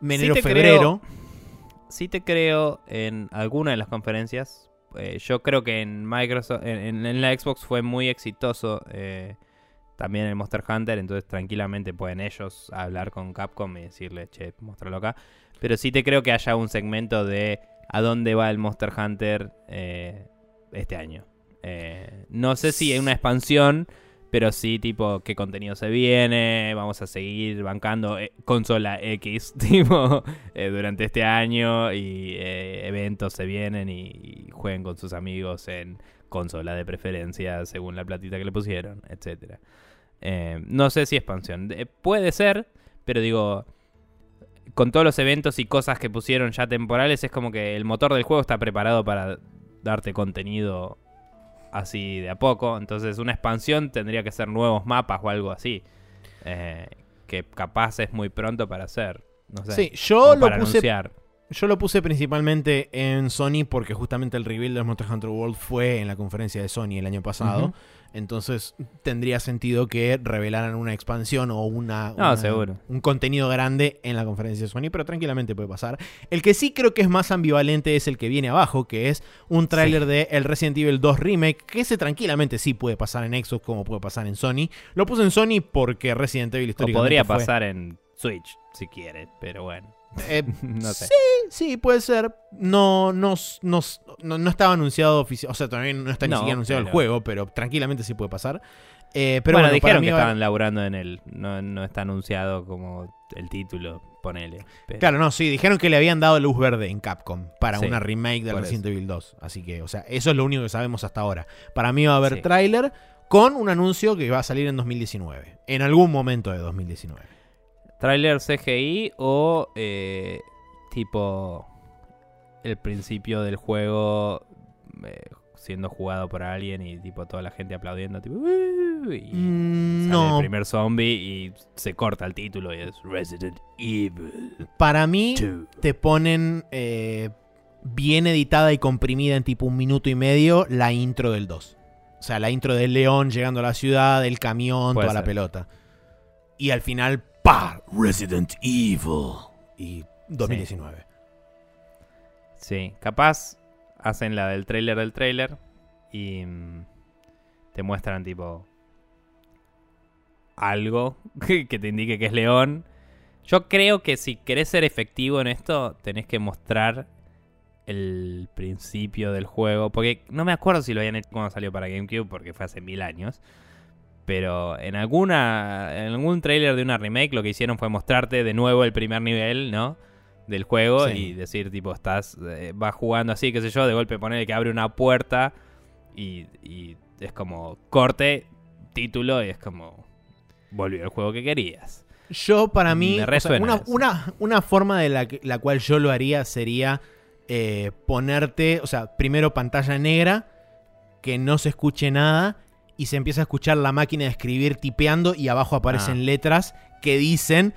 enero, febrero. sí te creo en alguna de las conferencias. Eh, yo creo que en Microsoft, en, la Xbox fue muy exitoso eh, también el Monster Hunter, entonces tranquilamente pueden ellos hablar con Capcom y decirle, che, mostralo acá. Pero sí te creo que haya un segmento de a dónde va el Monster Hunter eh, este año. Eh, no sé si hay una expansión, pero sí, tipo, qué contenido se viene, vamos a seguir bancando eh, consola X, tipo, durante este año y eventos se vienen y, y, jueguen con sus amigos en consola de preferencia según la platita que le pusieron. Eh, no sé si expansión. puede ser, pero digo, con todos los eventos y cosas que pusieron ya temporales, es como que el motor del juego está preparado para darte contenido así de a poco. Entonces una expansión tendría que ser nuevos mapas o algo así. Eh, que capaz es muy pronto para hacer. No sé. Sí, yo lo puse. Yo lo puse principalmente en Sony porque justamente el reveal de Monster Hunter World fue en la conferencia de Sony el año pasado. Entonces tendría sentido que revelaran una expansión o una, un contenido grande en la conferencia de Sony, pero tranquilamente puede pasar. El que sí creo que es más ambivalente es el que viene abajo, que es un tráiler de el Resident Evil 2 Remake, que ese tranquilamente sí puede pasar en Xbox como puede pasar en Sony. Lo puse en Sony porque Resident Evil históricamente podría pasar en Switch si quiere, pero bueno. Eh, sí, sí, puede ser. No, no, no, no, estaba anunciado oficial. O sea, todavía no está ni siquiera anunciado el juego, pero tranquilamente sí puede pasar. Eh, pero bueno, dijeron que estaban laburando en él. No, está anunciado como el título, ponele. Claro, no, sí, dijeron que le habían dado luz verde en Capcom para una remake de Resident Evil 2. Así que, o sea, eso es lo único que sabemos hasta ahora. Para mí va a haber tráiler con un anuncio que va a salir en 2019. En algún momento de 2019. Trailer CGI o eh, tipo el principio del juego eh, siendo jugado por alguien y tipo toda la gente aplaudiendo tipo y mm, sale el primer zombie y se corta el título y es Resident Evil. Para mí te ponen eh, bien editada y comprimida en tipo un minuto y medio la intro del 2. O sea, la intro del león llegando a la ciudad, el camión, toda la pelota. Y al final Resident Evil. Y 2019. Sí. capaz hacen la del trailer del trailer y mm, te muestran tipo algo que te indique que es León. Yo creo que si querés ser efectivo en esto, tenés que mostrar el principio del juego. Porque no me acuerdo si lo habían hecho cuando salió para GameCube, porque fue hace mil años pero en alguna en algún tráiler de una remake lo que hicieron fue mostrarte de nuevo el primer nivel, ¿no? Del juego y decir, tipo, estás, eh, vas jugando así, qué sé yo, de golpe poner que abre una puerta y, es como corte, título y es como volvió el juego que querías. Yo, para mí, una, una, forma de la, la, cual yo lo haría sería eh, ponerte, o sea, primero pantalla negra, que no se escuche nada y se empieza a escuchar la máquina de escribir tipeando y abajo aparecen ah. letras que dicen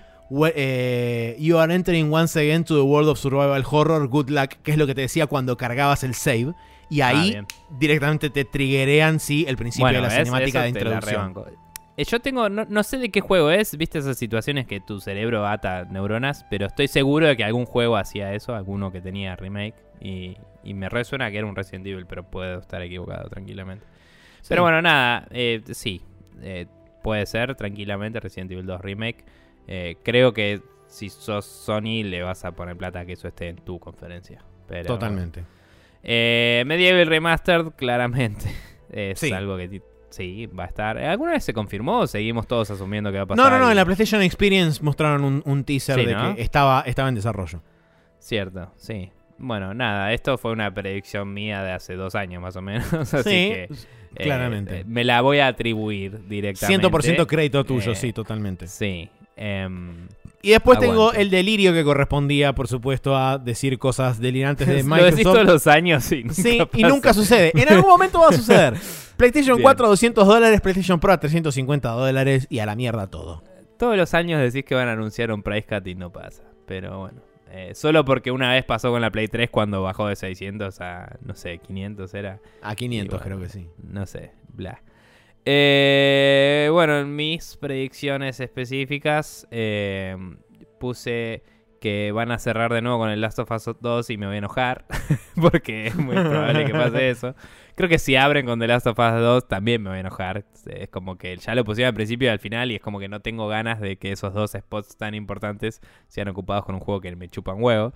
eh, You are entering once again to the world of survival horror, good luck, que es lo que te decía cuando cargabas el save. Y ah, ahí directamente te triggerean, sí, el principio de la cinemática de introducción. Eh, yo tengo, no, sé de qué juego es, viste esas situaciones que tu cerebro ata neuronas, pero estoy seguro de que algún juego hacía eso, alguno que tenía remake, y, y me resuena que era un Resident Evil, pero puedo estar equivocado tranquilamente. Pero bueno, nada, eh, sí, eh, puede ser tranquilamente Resident Evil 2 Remake. Eh, creo que si sos Sony le vas a poner plata que eso esté en tu conferencia. Totalmente. Medieval Remastered, claramente. Es algo que sí, va a estar. ¿Alguna vez se confirmó o seguimos todos asumiendo que va a pasar? No, no, no. En la PlayStation Experience mostraron un, teaser de que estaba, estaba en desarrollo. Cierto, sí. Bueno, nada, esto fue una predicción mía de hace dos años más o menos. así que eh, Claramente. me la voy a atribuir directamente. 100% crédito tuyo, eh, sí, totalmente. Sí. Em, y después tengo el delirio que correspondía, por supuesto, a decir cosas delirantes de Microsoft. Lo decís todos los años y nunca Sí, y nunca sucede. En algún momento va a suceder. PlayStation 4 a 200 dólares, PlayStation Pro a 350 dólares y a la mierda todo. Todos los años decís que van a anunciar un price cut y no pasa. Pero bueno. Eh, solo porque una vez pasó con la Play 3 cuando bajó de 600 a, no sé, 500 era. A 500 creo que sí. No sé, bla. Eh, bueno, en mis predicciones específicas eh, puse que van a cerrar de nuevo con el Last of Us 2 y me voy a enojar, porque es muy probable que pase eso. Creo que si abren con The Last of Us 2 también me voy a enojar. Es como que ya lo pusieron al principio y al final y es como que no tengo ganas de que esos dos spots tan importantes sean ocupados con un juego que me chupan huevo.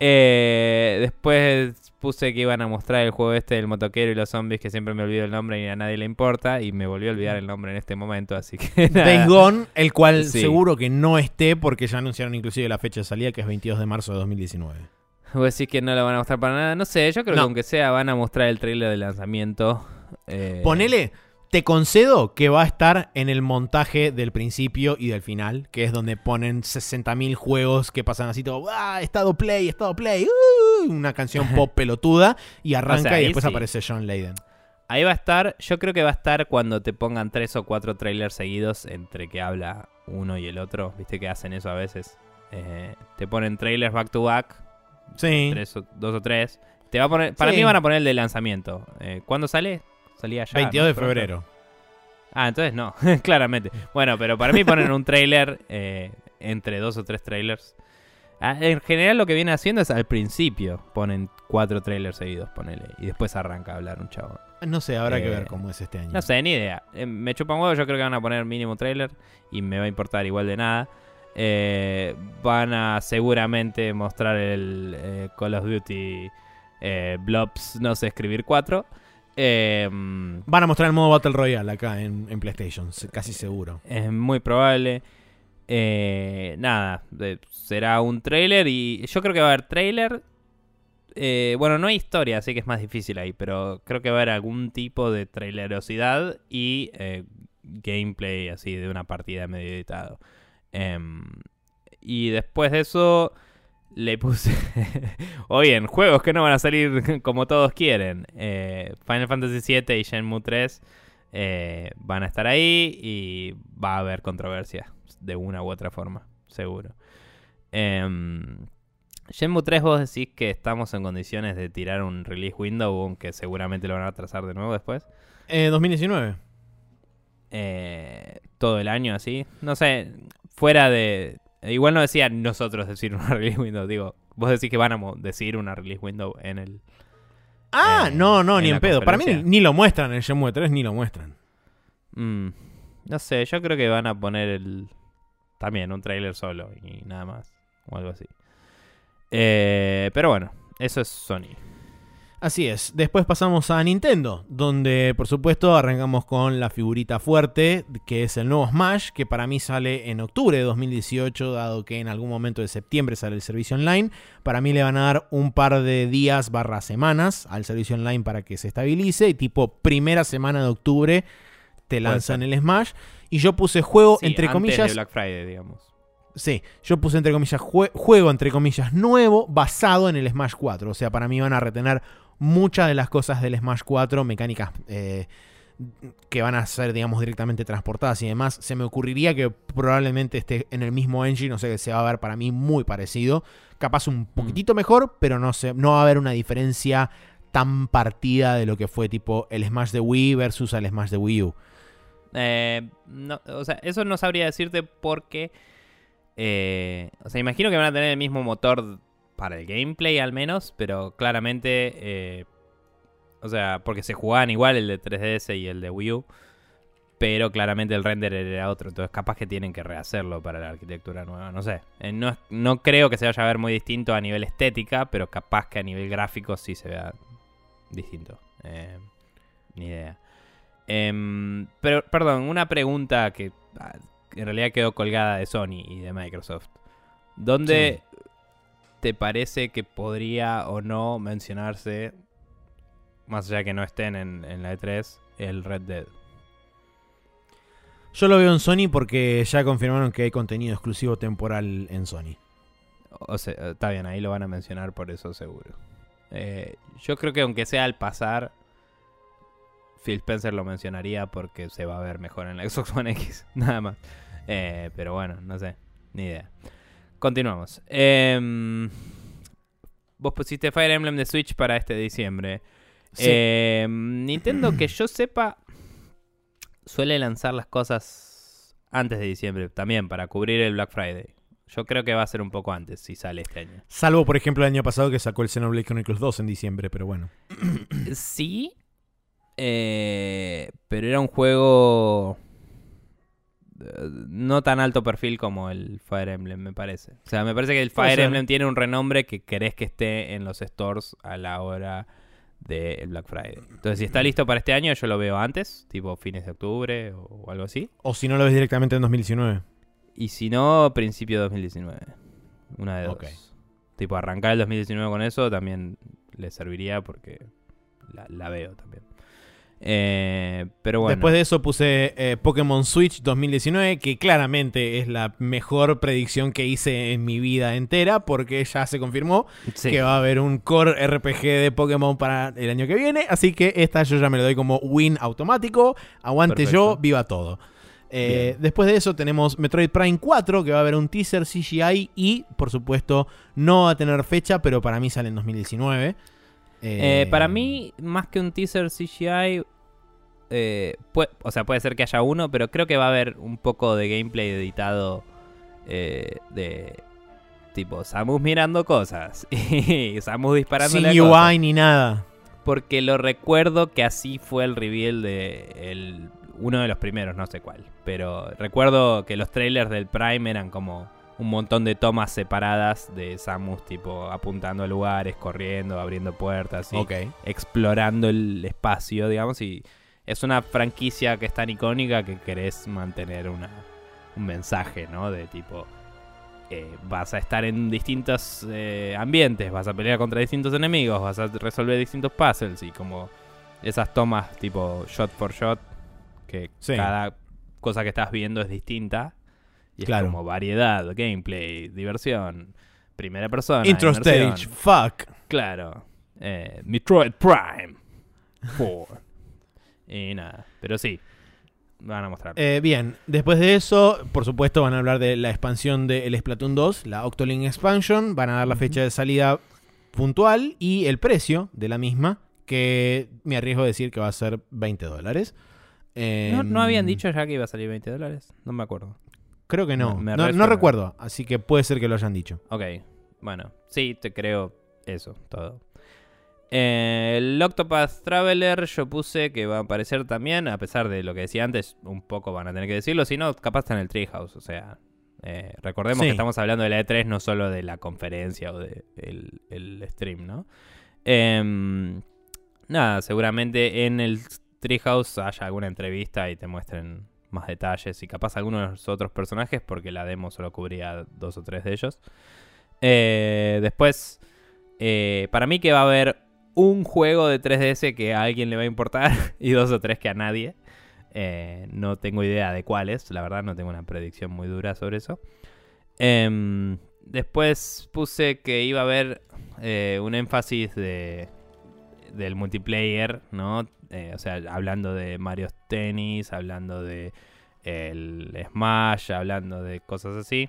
Eh, después puse que iban a mostrar el juego este del motoquero y los zombies, que siempre me olvido el nombre y a nadie le importa, y me volvió a olvidar el nombre en este momento, así que... Nada. el cual seguro que no esté porque ya anunciaron inclusive la fecha de salida, que es 22 de marzo de 2019. Voy a decir que no lo van a mostrar para nada. No sé, yo creo que aunque sea van a mostrar el trailer de lanzamiento. Eh... Ponele, te concedo que va a estar en el montaje del principio y del final, que es donde ponen 60.000 juegos que pasan así todo, ¡ah! Estado play, estado play, uh", una canción pop pelotuda y arranca y después aparece John Layden. Ahí va a estar, yo creo que va a estar cuando te pongan tres o cuatro trailers seguidos entre que habla uno y el otro, viste que hacen eso a veces. Eh, te ponen trailers back to back, sí. dos o tres. Te va a poner, para mí van a poner el de lanzamiento. Eh, ¿Cuándo sale? Salía ya. 22 de febrero. Ah, entonces no, claramente. Bueno, pero para mí ponen un trailer eh, entre dos o tres trailers. Ah, en general lo que viene haciendo es al principio ponen cuatro trailers seguidos, ponele. Y después arranca a hablar un chavo. No sé, habrá que ver eh, cómo es este año. No sé, ni idea. Eh, me chupan huevo, yo creo que van a poner mínimo trailer y me va a importar igual de nada. Van a seguramente mostrar el Call of Duty Blobs, no sé escribir 4. Em, Van a mostrar el modo Battle Royale acá en, PlayStation, casi seguro. Es muy probable. Eh, nada, será un trailer y yo creo que va a haber trailer. Eh, bueno, no hay historia, así que es más difícil ahí, pero creo que va a haber algún tipo de trailerosidad y eh, gameplay así de una partida medio editado. Em, y después de eso le puse. o bien, juegos que no van a salir como todos quieren. Eh, Final Fantasy VII y Shenmue 3 eh, van a estar ahí y va a haber controversia de una u otra forma, seguro. Eh, Shenmue 3 vos decís que estamos en condiciones de tirar un release window, aunque seguramente lo van a atrasar de nuevo después. 2019. Eh, todo el año así. No sé, fuera de, Igual no decía nosotros decir una release window, digo, vos decís que van a decir una release window en el... Ah, no, no, ni en pedo. Para mí ni lo muestran en el Shenmue 3, ni lo muestran. Mm, no sé, yo creo que van a poner el... También un trailer solo y nada más, o algo así. Eh, pero bueno, eso es Sony. Así es. Después pasamos a Nintendo, donde por supuesto arrancamos con la figurita fuerte, que es el nuevo Smash, que para mí sale en octubre de 2018, dado que en algún momento de septiembre sale el servicio online. Para mí le van a dar un par de días barra semanas al servicio online para que se estabilice. Y tipo primera semana de octubre te lanzan el Smash. Y yo puse juego entre comillas. Black Friday, digamos. Sí, yo puse entre comillas juego entre comillas nuevo basado en el Smash 4. O sea, para mí van a retener muchas de las cosas del Smash 4, mecánicas eh, que van a ser, digamos, directamente transportadas y demás, se me ocurriría que probablemente esté en el mismo engine, o sea que se va a ver para mí muy parecido. Capaz un mm. poquitito mejor, pero no, sé, no va a haber una diferencia tan partida de lo que fue tipo el Smash de Wii versus el Smash de Wii U. Eh, o sea, eso no sabría decirte porque... Eh, o sea, imagino que van a tener el mismo motor para el gameplay al menos, pero claramente, eh, o sea, porque se jugaban igual el de 3DS y el de Wii U, pero claramente el render era otro, entonces capaz que tienen que rehacerlo para la arquitectura nueva, no sé. Eh, no, no creo que se vaya a ver muy distinto a nivel estética, pero capaz que a nivel gráfico sí se vea distinto. Eh, ni idea. Em, pero, perdón, una pregunta que ah, en realidad quedó colgada de Sony y de Microsoft. ¿Dónde, te parece que podría o no mencionarse, más allá que no estén en, la E3, el Red Dead? Yo lo veo en Sony porque ya confirmaron que hay contenido exclusivo temporal en Sony. O sea, está bien, ahí lo van a mencionar por eso seguro. Eh, yo creo que aunque sea al pasar, Phil Spencer lo mencionaría porque se va a ver mejor en la Xbox One X, nada más. Eh, pero bueno, no sé, ni idea. Continuamos. Em, vos pusiste Fire Emblem de Switch para este diciembre. Sí. Em, Nintendo, que yo sepa, suele lanzar las cosas antes de diciembre también para cubrir el Black Friday. Yo creo que va a ser un poco antes si sale este año. Salvo, por ejemplo, el año pasado que sacó el Xenoblade Chronicles 2 en diciembre, pero bueno. Sí, eh, pero era un juego no tan alto perfil como el Fire Emblem, me parece. O sea, me parece que el Fire ser. Emblem tiene un renombre que querés que esté en los stores a la hora del Black Friday. Entonces, si está listo para este año, yo lo veo antes, tipo fines de octubre o algo así. O si no lo ves directamente en 2019. Y si no, principio de 2019. Una de dos. Tipo, arrancar el 2019 con eso también le serviría porque la, la veo también. Eh, pero bueno. Después de eso puse eh, Pokémon Switch 2019, que claramente es la mejor predicción que hice en mi vida entera, porque ya se confirmó Sí. que va a haber un core RPG de Pokémon para el año que viene. Así que esta yo ya me lo doy como win automático. Aguante Perfecto. yo, viva todo. Eh, después de eso tenemos Metroid Prime 4, que va a haber un teaser CGI y, por supuesto, no va a tener fecha, pero para mí sale en 2019. Eh, Eh, para mí, más que un teaser CGI, eh, pue- o sea, puede ser que haya uno, pero creo que va a haber un poco de gameplay editado eh, de tipo Samus mirando cosas y Samus disparando sin UI ni nada. Porque lo recuerdo que así fue el reveal de el, uno de los primeros, no sé cuál. Pero recuerdo que los trailers del Prime eran como un montón de tomas separadas de Samus, tipo apuntando a lugares, corriendo, abriendo puertas y explorando el espacio, digamos. Y es una franquicia que es tan icónica que querés mantener una, un mensaje, ¿no? De tipo, eh, vas a estar en distintos eh, ambientes, vas a pelear contra distintos enemigos, vas a resolver distintos puzzles y como esas tomas tipo shot for shot, que Sí. cada cosa que estás viendo es distinta. Y Claro. es como variedad, gameplay, diversión, primera persona. Intro inmersión. stage, fuck. Claro. Eh, Metroid Prime 4. y nada, pero sí. Van a mostrar. Eh, bien, después de eso, por supuesto, van a hablar de la expansión del Splatoon 2, la Octoling Expansion. Van a dar la fecha de salida puntual y el precio de la misma, que me arriesgo a decir que va a ser 20 dólares. ¿No, ¿No Em, habían dicho ya que iba a salir 20 dólares? No me acuerdo. Creo que no. Me- me no, recuerdo, así que puede ser que lo hayan dicho. Ok, bueno. Sí, te creo eso, todo. Eh, el Octopath Traveler yo puse que va a aparecer también, a pesar de lo que decía antes, un poco van a tener que decirlo, si no, capaz está en el Treehouse, o sea... eh, recordemos Sí. que estamos hablando de la E3, no solo de la conferencia o del de el, el stream, ¿no? Em, nada, seguramente en el Treehouse haya alguna entrevista y te muestren más detalles y capaz algunos de los otros personajes porque la demo solo cubría dos o tres de ellos. Eh, después, eh, para mí que va a haber un juego de 3DS que a alguien le va a importar y dos o tres que a nadie. Eh, no tengo idea de cuáles, la verdad no tengo una predicción muy dura sobre eso. Em, después puse que iba a haber un énfasis de, del multiplayer, ¿no? Eh, o sea, hablando de Mario Tennis, hablando de el Smash, hablando de cosas así.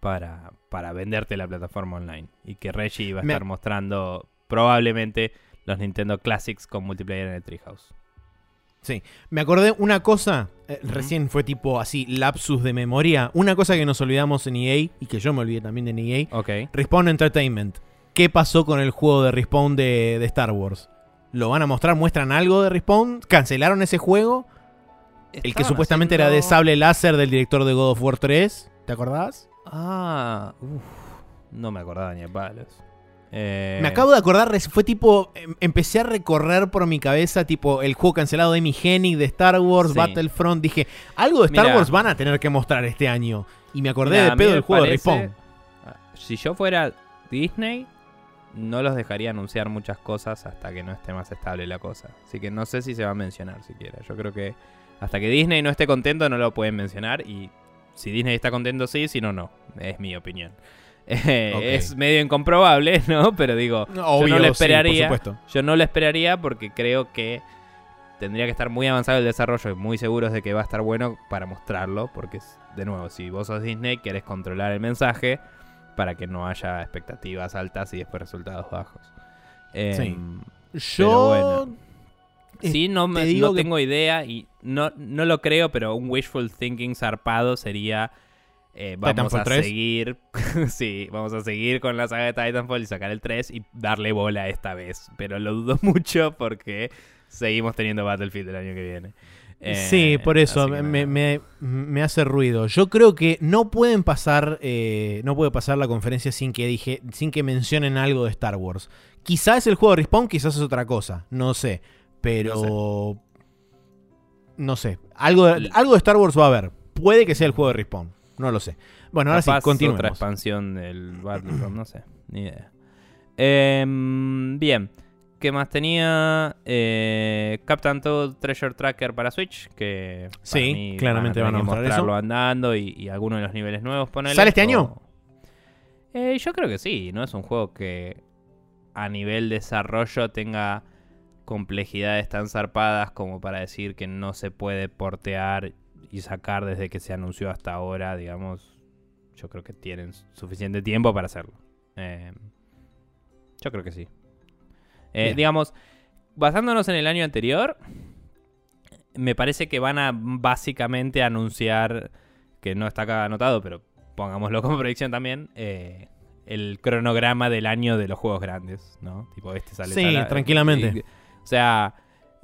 Para, para venderte la plataforma online. Y que Reggie iba a Me- estar mostrando probablemente los Nintendo Classics con multiplayer en el Treehouse. Me acordé una cosa, eh, recién fue tipo así, lapsus de memoria. Una cosa que nos olvidamos en EA y que yo me olvidé también de EA. Ok. Respawn Entertainment. ¿Qué pasó con el juego de Respawn de, de Star Wars? ¿Lo van a mostrar? ¿Muestran algo de Respawn? ¿Cancelaron ese juego? El que supuestamente era de sable láser del director de God of War 3. ¿Te acordabas? Ah, uf, no me acordaba ni a palos. Eh, Me acabo de acordar, fue tipo, em- empecé a recorrer por mi cabeza tipo el juego cancelado de Amy Hennig de Star Wars, Sí. Battlefront. Dije, algo de Star. Wars van a tener que mostrar este año. Y me acordé de pedo del juego de Respawn. Si yo fuera Disney, no los dejaría anunciar muchas cosas hasta que no esté más estable la cosa. Así que no sé si se va a mencionar siquiera. Yo creo que hasta que Disney no esté contento no lo pueden mencionar y si Disney está contento sí, si no, no. Es mi opinión. Eh. Es medio incomprobable, ¿no? Pero digo, Obvio, no lo esperaría. yo no lo esperaría porque creo que tendría que estar muy avanzado el desarrollo y muy seguros de que va a estar bueno para mostrarlo, porque de nuevo, si vos sos Disney, querés controlar el mensaje para que no haya expectativas altas y después resultados bajos. Em, Yo. Sí, no, me, no tengo idea y no, no lo creo, pero un wishful thinking zarpado sería. Eh, vamos a seguir. sí, vamos a seguir con la saga de Titanfall y sacar el 3 y darle bola esta vez. Pero lo dudo mucho porque seguimos teniendo Battlefield el año que viene. Sí, eh, por eso me, hace ruido. Yo creo que no pueden pasar, eh, no puede pasar la conferencia sin que dije, sin que mencionen algo de Star Wars. Quizás es el juego de Respawn, quizás es otra cosa, no sé. Pero no sé. Algo de, algo de Star Wars va a haber. Puede que sea el juego de Respawn. No lo sé. Bueno, ahora sí, continuemos. otra expansión del Battlefront, no sé. Ni idea. Em, bien. ¿Qué más tenía? Eh, Captain Toad Treasure Tracker para Switch. Que sí, claramente van a, mostrarlo andando y, algunos de los niveles nuevos. ¿Sale este año? Eh, yo creo que sí. No es un juego que a nivel desarrollo tenga complejidades tan zarpadas como para decir que no se puede portear y sacar desde que se anunció hasta ahora, digamos. Yo creo que tienen suficiente tiempo para hacerlo. Eh, yo creo que sí. Eh, digamos, basándonos en el año anterior, me parece que van a básicamente anunciar, que no está acá anotado, pero pongámoslo como predicción también, eh, el cronograma del año de los juegos grandes, ¿no? Tipo, este sale. Sí, tranquilamente. o sea,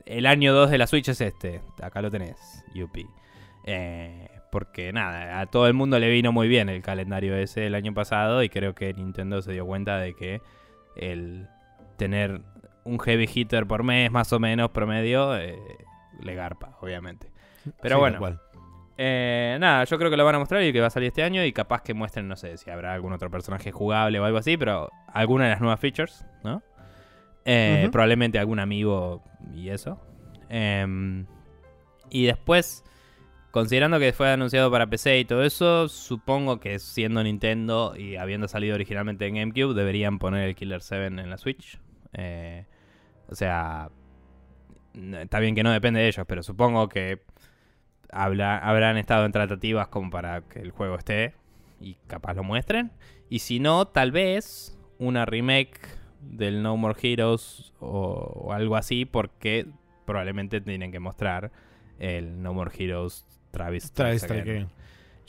el año 2 de la Switch es este. Acá lo tenés, Yupi. Eh, porque nada, a todo el mundo le vino muy bien el calendario ese el año pasado y creo que Nintendo se dio cuenta de que el tener un heavy hitter por mes más o menos promedio eh, le garpa, obviamente. Pero bueno. Eh, nada, yo creo que lo van a mostrar y que va a salir este año y capaz que muestren, no sé, si habrá algún otro personaje jugable o algo así, pero alguna de las nuevas features, ¿no? Eh, probablemente algún amigo y eso. Em, y después, considerando que fue anunciado para PC y todo eso, supongo que siendo Nintendo y habiendo salido originalmente en GameCube, deberían poner el Killer 7 en la Switch. Eh, o sea, está bien que no depende de ellos, pero supongo que habrán estado en tratativas como para que el juego esté y capaz lo muestren. Y si no, tal vez una remake del No More Heroes o, algo así, porque probablemente tienen que mostrar el No More Heroes Travis, Travis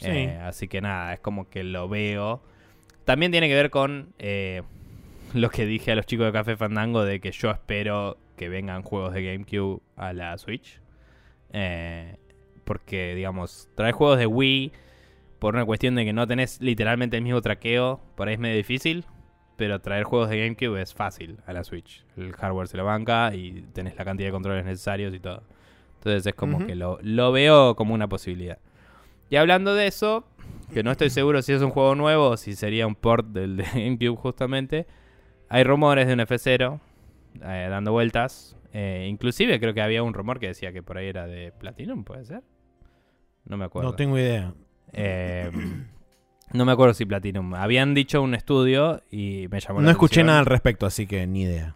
eh, así que nada, es como que lo veo. También tiene que ver con eh, lo que dije a los chicos de Café Fandango de que yo espero que vengan juegos de GameCube a la Switch. Eh, porque, digamos, traer juegos de Wii por una cuestión de que no tenés literalmente el mismo traqueo, por ahí es medio difícil. Pero traer juegos de GameCube es fácil a la Switch. El hardware se lo banca y tenés la cantidad de controles necesarios y todo. Entonces es como que lo, lo veo como una posibilidad. Y hablando de eso, que no estoy seguro si es un juego nuevo o si sería un port del de GameCube justamente. Hay rumores de un F0 eh, dando vueltas. Eh, inclusive creo que había un rumor que decía que por ahí era de Platinum, ¿puede ser? No me acuerdo. No tengo idea. Eh, no me acuerdo si Platinum. Habían dicho un estudio y me llamó No escuché nada al respecto, así que ni idea.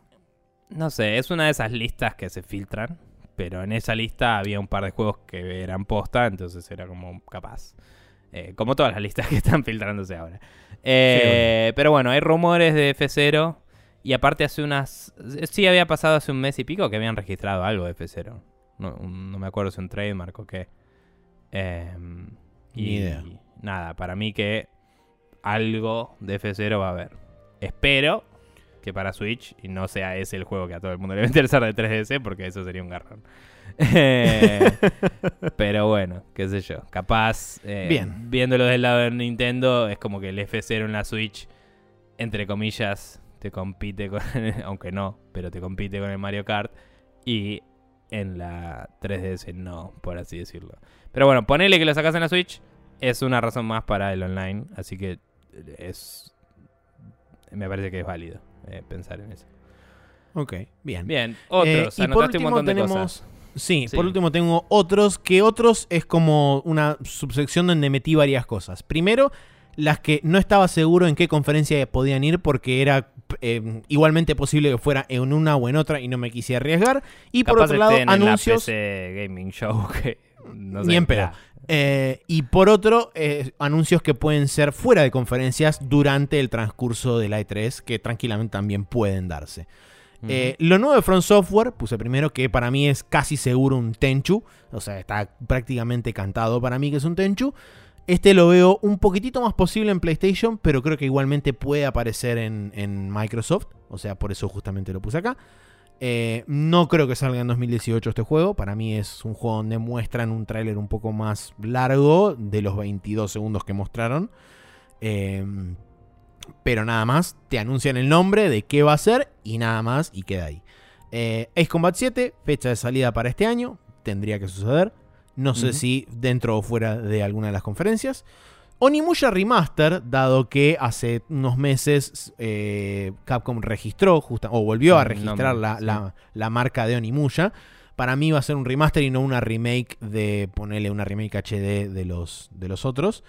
No sé, es una de esas listas que se filtran. Pero en esa lista había un par de juegos que eran posta, entonces era como capaz. Como todas las listas que están filtrándose ahora. Eh, pero bueno, hay rumores de F0. Y aparte hace unas... Sí había pasado hace un mes y pico que habían registrado algo de F0. No, me acuerdo si un trademark o qué. Em, y idea. nada, para mí que algo de F0 va a haber. Espero que para Switch y no sea ese el juego que a todo el mundo le va a interesar de 3DS porque eso sería un garrón. Eh, pero bueno, qué sé yo. Capaz, eh, Bien. viéndolo del lado de Nintendo, es como que el F0 en la Switch, entre comillas, te compite con, aunque no, pero te compite con el Mario Kart. Y en la 3DS no, por así decirlo. Pero bueno, ponele que lo sacas en la Switch, es una razón más para el online. Así que es. Me parece que es válido eh, pensar en eso. Ok, bien. Bien, otros. y por último tenemos. Sí, por último tengo otros, que otros es como una subsección donde metí varias cosas. Primero, las que no estaba seguro en qué conferencia podían ir porque era eh, igualmente posible que fuera en una o en otra y no me quise arriesgar. Y por otro lado, anuncios... La PC Gaming Show que no sé. Eh, y por otro, eh, anuncios que pueden ser fuera de conferencias durante el transcurso de la E3, que tranquilamente también pueden darse. Eh, lo nuevo de Front Software, puse primero que para mí es casi seguro un Tenchu. O sea, está prácticamente cantado para mí que es un Tenchu. Este lo veo un poquitito más posible en PlayStation, pero creo que igualmente puede aparecer en, Microsoft. O sea, por eso justamente lo puse acá. Eh, no creo que salga en 2018 este juego. Para mí es un juego donde muestran un tráiler un poco más largo de los 22 segundos que mostraron. Eh, pero nada más, te anuncian el nombre de qué va a ser y nada más y queda ahí. Eh, Ace Combat 7, fecha de salida para este año, tendría que suceder. No sé si dentro o fuera de alguna de las conferencias. Onimusha Remaster, dado que hace unos meses eh, Capcom registró, justa- o volvió a registrar la, la- la marca de Onimusha. Para mí va a ser un remaster y no una remake de ponerle una remake HD de los, de los otros.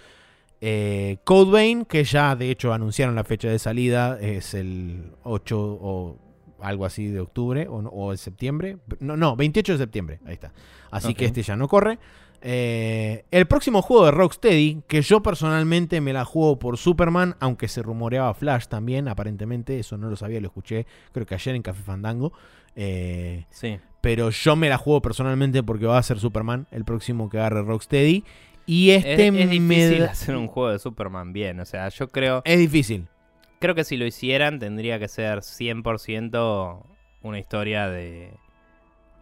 Eh, Code Vein, que ya de hecho anunciaron la fecha de salida, es el 8 o algo así de octubre o, o de septiembre. No, no, 28 de septiembre, ahí está. Así que este ya no corre. Eh, el próximo juego de Rocksteady, que yo personalmente me la juego por Superman, aunque se rumoreaba Flash también, aparentemente, eso no lo sabía, lo escuché creo que ayer en Café Fandango. Eh, Sí. pero yo me la juego personalmente porque va a ser Superman el próximo que agarre Rocksteady. Y este es, es me difícil da- hacer un juego de Superman bien. O sea, yo creo. Es difícil. Creo que si lo hicieran, tendría que ser 100% una historia de.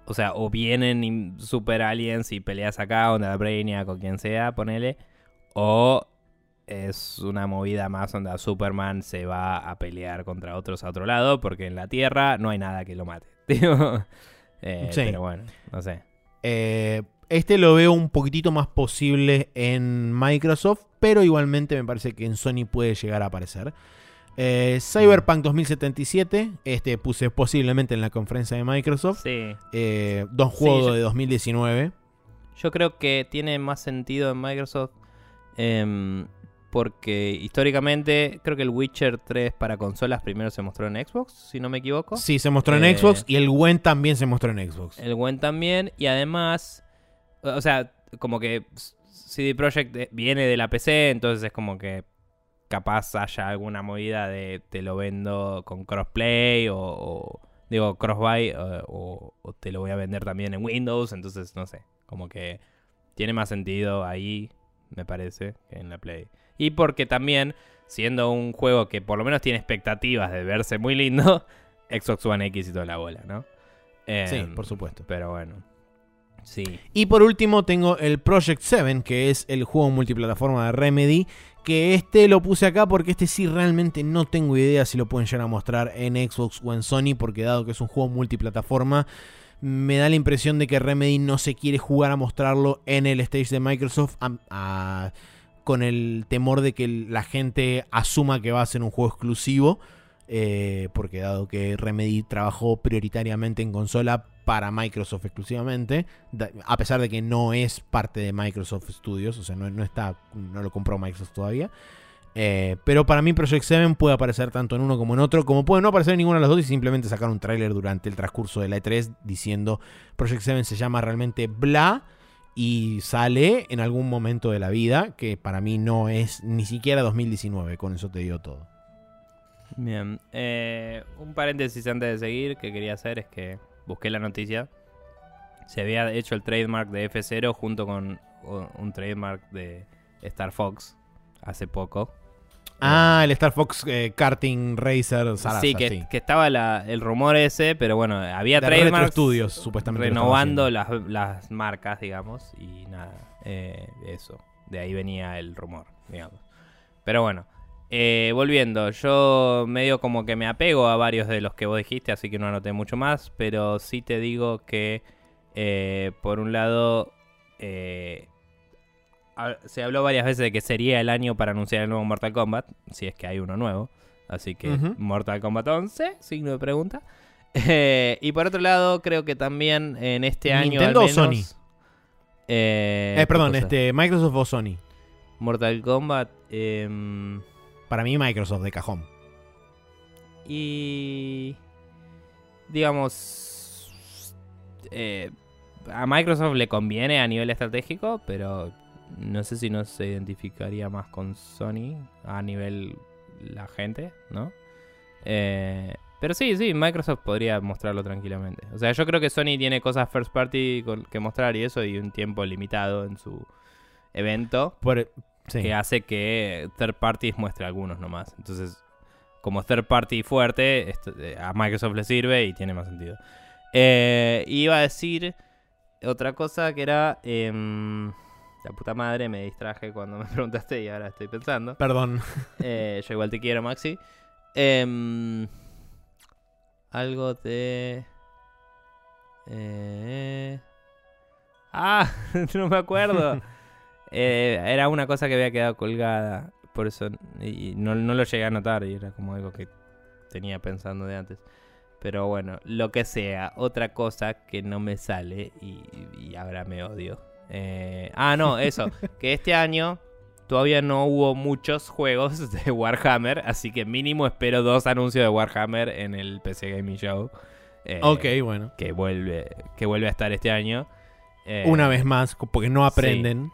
O sea, o vienen super aliens y peleas acá, onda Brainiac o quien sea, ponele. O es una movida más donde Superman se va a pelear contra otros a otro lado, porque en la Tierra no hay nada que lo mate. Eh, Sí. Pero bueno, no sé. Eh, este lo veo un poquitito más posible en Microsoft, pero igualmente me parece que en Sony puede llegar a aparecer. Eh, Cyberpunk 2077, este puse posiblemente en la conferencia de Microsoft. Sí. Eh, dos Sí, juegos yo- de 2019. Yo creo que tiene más sentido en Microsoft em, porque históricamente creo que el Witcher 3 para consolas primero se mostró en Xbox, si no me equivoco. Sí, se mostró en Eh, Xbox y el Gwen también se mostró en Xbox. El Gwen también y además, o sea, como que CD Projekt eh, viene de la PC, entonces es como que capaz haya alguna movida de te lo vendo con crossplay o, o- digo crossbuy eh, o, o te lo voy a vender también en Windows, entonces no sé, como que tiene más sentido ahí, me parece, que en la Play. Y porque también, siendo un juego que por lo menos tiene expectativas de verse muy lindo, Xbox One X y toda la bola, ¿no? Sí, Em, por supuesto. Pero bueno. Y por último tengo el Project 7, que es el juego multiplataforma de Remedy. Que este lo puse acá porque este sí realmente no tengo idea si lo pueden llegar a mostrar en Xbox o en Sony. Porque dado que es un juego multiplataforma, me da la impresión de que Remedy no se quiere jugar a mostrarlo en el stage de Microsoft. con el temor de que la gente asuma que va a ser un juego exclusivo. eh, porque dado que Remedy trabajó prioritariamente en consola para Microsoft exclusivamente, a pesar de que no es parte de Microsoft Studios, o sea, no, no está, no lo compró Microsoft todavía. Eh, pero para mí Project 7 puede aparecer tanto en uno como en otro, como puede no aparecer en ninguna de las dos y simplemente sacar un tráiler durante el transcurso de la E3 diciendo Project 7 se llama realmente Bla y sale en algún momento de la vida, que para mí no es ni siquiera 2019, con eso te digo todo. Bien. Eh, un paréntesis antes de seguir que quería hacer es que busqué la noticia. Se había hecho el trademark de F0 junto con un trademark de Star Fox hace poco. Ah, el Star Fox eh, Karting Racer Sarasa, sí, que, que estaba la- el rumor ese, pero bueno, había trademarks Studios, supuestamente. renovando las, las marcas, digamos, y nada, eh, eso. De ahí venía el rumor, digamos. Pero bueno, eh, volviendo, yo medio como que me apego a varios de los que vos dijiste, así que no anoté mucho más, pero sí te digo que, eh, por un lado, eh, se habló varias veces de que sería el año para anunciar el nuevo Mortal Kombat, si es que hay uno nuevo. Así que. Mortal Kombat 11, signo de pregunta. Eh, y por otro lado, creo que también en este año. ¿Nintendo o Sony? eh, perdón, este, Microsoft o Sony. Mortal Kombat. Para mí Microsoft de cajón. y. Digamos. eh, a Microsoft le conviene a nivel estratégico, pero no sé si no se identificaría más con Sony a nivel la gente, ¿no? Eh, pero sí, sí, Microsoft podría mostrarlo tranquilamente. O sea, yo creo que Sony tiene cosas first party que mostrar y eso, y un tiempo limitado en su evento. Que hace que third parties muestre algunos nomás. Entonces, como third party fuerte, eh, a Microsoft le sirve y tiene más sentido. Eh, iba a decir otra cosa que era. Em, la puta madre, me distraje cuando me preguntaste y ahora estoy pensando. Perdón. Eh, yo igual te quiero, Maxi. Em, algo de. Eh... Ah, no me acuerdo. Eh, era una cosa que había quedado colgada. Por eso. Y no, lo llegué a notar. Y era como algo que tenía pensando de antes. Pero bueno, lo que sea. Otra cosa que no me sale. Y, y ahora me odio. Eh, ah, no, eso. que este año todavía no hubo muchos juegos de Warhammer, así que mínimo espero dos anuncios de Warhammer en el PC Gaming Show. Eh, ok, bueno. Que vuelve, que vuelve a estar este año. Eh, Una vez más, porque no aprenden.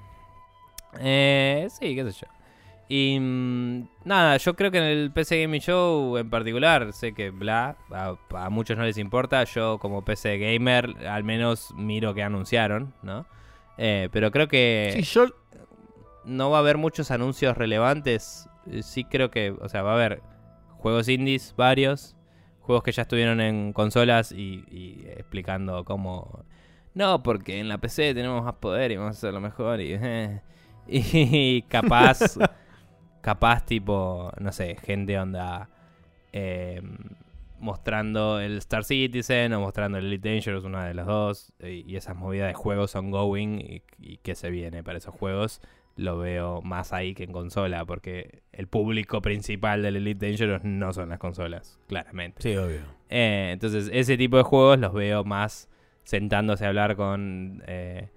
Sí, sí qué sé yo. Y mm, nada, yo creo que en el PC Gaming Show en particular, sé que bla, a, a, muchos no les importa, yo como PC Gamer al menos miro que anunciaron, ¿no? Eh, pero creo que no va a haber muchos anuncios relevantes. Eh, sí creo que, o sea, va a haber juegos indies, varios, juegos que ya estuvieron en consolas y, explicando cómo... No, porque en la PC tenemos más poder y vamos a hacerlo mejor y... y capaz, capaz tipo, no sé, gente onda... Eh, mostrando el Star Citizen o mostrando el Elite Dangerous, una de las dos, y, esas movidas de juegos ongoing y, y que se viene para esos juegos, lo veo más ahí que en consola, porque el público principal del Elite Dangerous no son las consolas, claramente. Sí, obvio. Eh, entonces, ese tipo de juegos los veo más sentándose a hablar con eh,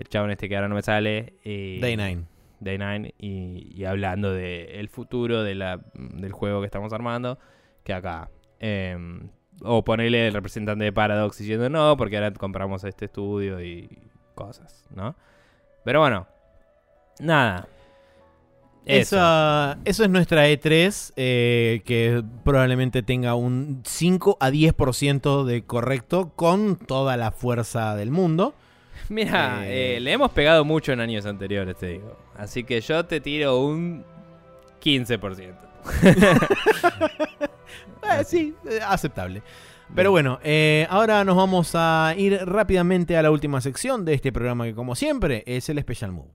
el chabón este que ahora no me sale. Y, Day 9. Day 9 y, hablando del futuro de la, del juego que estamos armando, que acá. Em, o ponerle el representante de Paradox diciendo no, porque ahora compramos este estudio y cosas, ¿no? Pero bueno, nada. Eso. eso es nuestra E3, eh, que probablemente tenga un 5 a 10% de correcto con toda la fuerza del mundo. Mira, eh, eh, le hemos pegado mucho en años anteriores, te digo. Así que yo te tiro un 15%. Eh, sí, eh, aceptable. Pero bueno, eh, ahora nos vamos a ir rápidamente a la última sección de este programa que como siempre es el Special Move.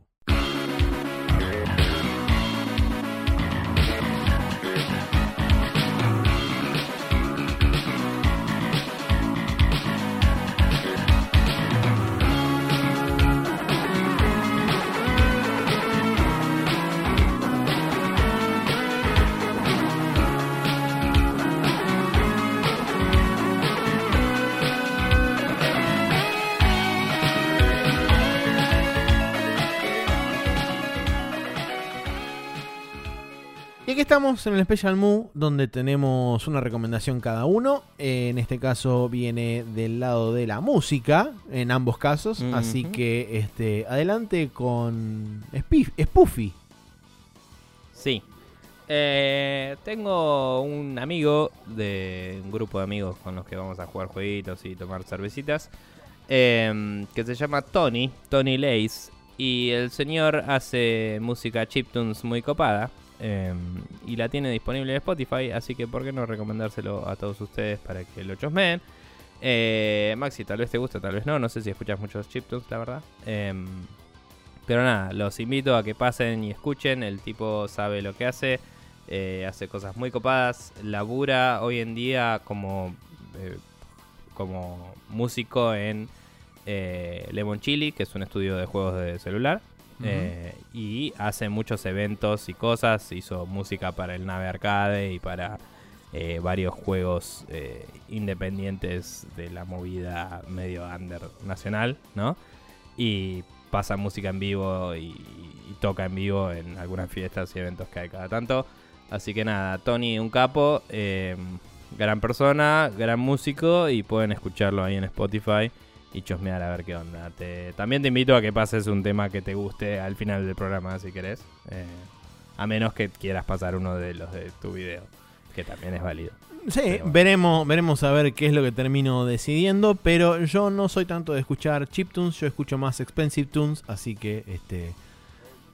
Estamos en el Special Move, donde tenemos una recomendación cada uno. en este caso viene del lado de la música, en ambos casos. Así que este, adelante con Spoofy. Sí. Eh, tengo un amigo de un grupo de amigos con los que vamos a jugar jueguitos y tomar cervecitas. Em, que se llama Tony, Tony Lace. Y el señor hace música chiptunes muy copada. Em, y la tiene disponible en Spotify, así que por qué no recomendárselo a todos ustedes para que lo chosmeen. Eh, Maxi, tal vez te gusta, tal vez no, no sé si escuchas muchos chiptunes, la verdad. Em, pero nada, los invito a que pasen y escuchen, el tipo sabe lo que hace, eh, hace cosas muy copadas, labura hoy en día como, eh, como músico en Lemon Chili, que es un estudio de juegos de celular. Eh, y hace muchos eventos y cosas. Hizo música para el Nave Arcade y para eh, varios juegos eh, independientes de la movida medio under nacional, ¿no? Y pasa música en vivo y, toca en vivo en algunas fiestas y eventos que hay cada tanto. Así que nada, Tony, un capo, gran persona, gran músico y pueden escucharlo ahí en Spotify. Y chosmear a ver qué onda. Te, también te invito a que pases un tema que te guste al final del programa si querés. Eh, a menos que quieras pasar uno de los de tu video, que también es válido. Sí, veremos, veremos a ver qué es lo que termino decidiendo, pero yo no soy tanto de escuchar chiptunes, yo escucho más expensive tunes, así que este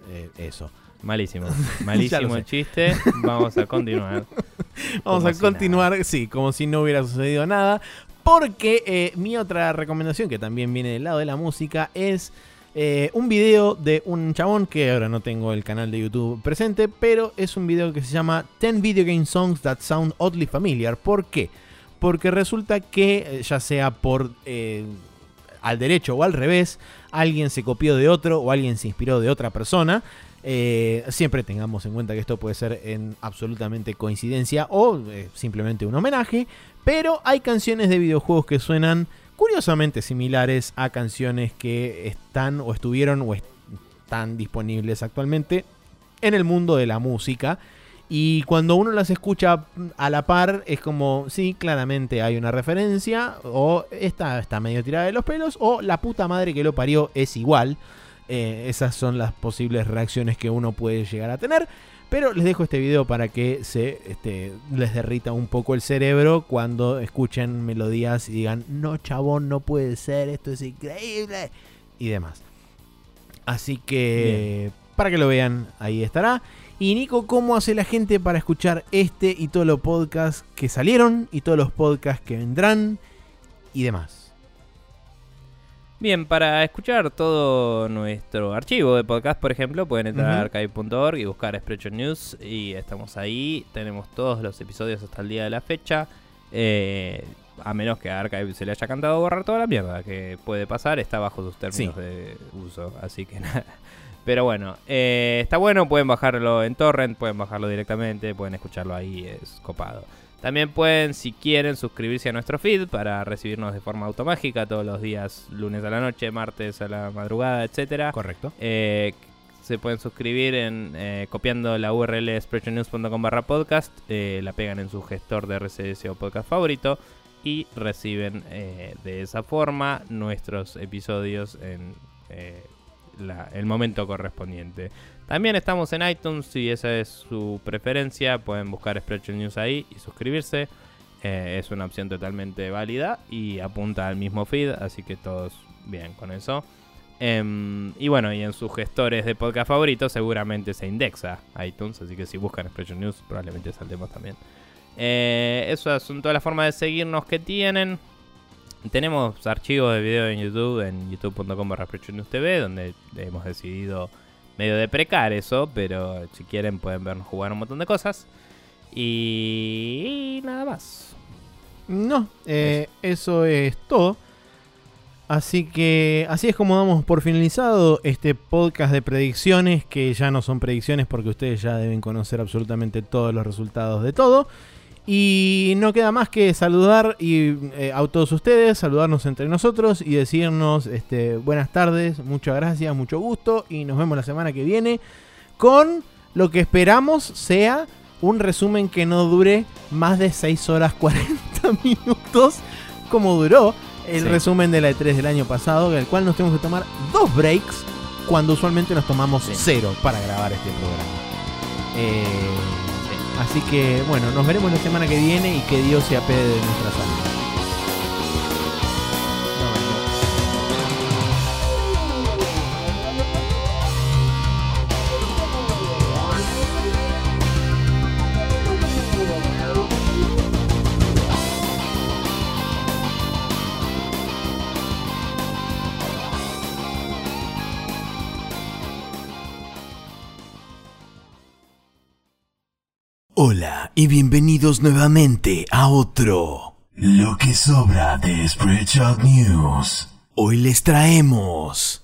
eh, eso. Malísimo, malísimo el chiste. Vamos a continuar. Vamos a continuar, sí, como si no hubiera sucedido nada. Porque eh, mi otra recomendación, que también viene del lado de la música, es eh, un video de un chabón que ahora no tengo el canal de YouTube presente, pero es un video que se llama 10 Video Game Songs That Sound Oddly Familiar. ¿Por qué? Porque resulta que, ya sea por al derecho o al revés, alguien se copió de otro o alguien se inspiró de otra persona. Eh, siempre tengamos en cuenta que esto puede ser en absolutamente coincidencia o eh, simplemente un homenaje, pero hay canciones de videojuegos que suenan curiosamente similares a canciones que están o estuvieron o están disponibles actualmente en el mundo de la música. Y cuando uno las escucha a la par, es como, sí, claramente hay una referencia, o esta está medio tirada de los pelos, o la puta madre que lo parió es igual. Eh, esas son las posibles reacciones que uno puede llegar a tener. Pero les dejo este video para que se este, les derrita un poco el cerebro cuando escuchen melodías y digan, no chabón, no puede ser, esto es increíble. Y demás. Así que, para que lo vean, ahí estará. Y Nico, ¿cómo hace la gente para escuchar este y todos los podcasts que salieron y todos los podcasts que vendrán y demás? Bien, para escuchar todo nuestro archivo de podcast, por ejemplo, pueden entrar a archive.org y buscar Expression News y estamos ahí. Tenemos todos los episodios hasta el día de la fecha. Eh, a menos que a Archive se le haya cantado borrar toda la mierda que puede pasar, está bajo sus términos de uso. Así que nada. Pero bueno, eh, está bueno, pueden bajarlo en torrent, pueden bajarlo directamente, pueden escucharlo ahí, es copado. También pueden, si quieren, suscribirse a nuestro feed para recibirnos de forma automática todos los días, lunes a la noche, martes a la madrugada, etcétera. Correcto. Eh, se pueden suscribir en eh, copiando la URL expressionnews.com barra podcast, la pegan en su gestor de RCS o podcast favorito y reciben de esa forma nuestros episodios en el momento correspondiente. También estamos en iTunes, si esa es su preferencia, pueden buscar Spreadsheet News ahí y suscribirse. Eh, es una opción totalmente válida y apunta al mismo feed, así que todos bien con eso. Em, y bueno, y en sus gestores de podcast favoritos seguramente se indexa iTunes, así que si buscan Spreadsheet News probablemente saltemos también. Eh, eso son todas las formas de seguirnos que tienen. Tenemos archivos de video en YouTube, en youtube.com TV, donde hemos decidido medio deprecar eso, pero si quieren pueden vernos jugar un montón de cosas. Y, nada más. No, eh, eso. es todo. Así que así es como damos por finalizado este podcast de predicciones, que ya no son predicciones porque ustedes ya deben conocer absolutamente todos los resultados de todo. Y no queda más que saludar y, eh, a todos ustedes, saludarnos entre nosotros y decirnos este, buenas tardes, muchas gracias, mucho gusto y nos vemos la semana que viene con lo que esperamos sea un resumen que no dure más de 6 horas 40 minutos como duró el resumen de la E3 del año pasado, el cual nos tenemos que tomar dos breaks cuando usualmente nos tomamos cero para grabar este programa. Eh, Así que bueno, nos veremos la semana que viene y que Dios se apede de nuestras almas. Hola y bienvenidos nuevamente a otro Lo que sobra de Spreadshot News. Hoy les traemos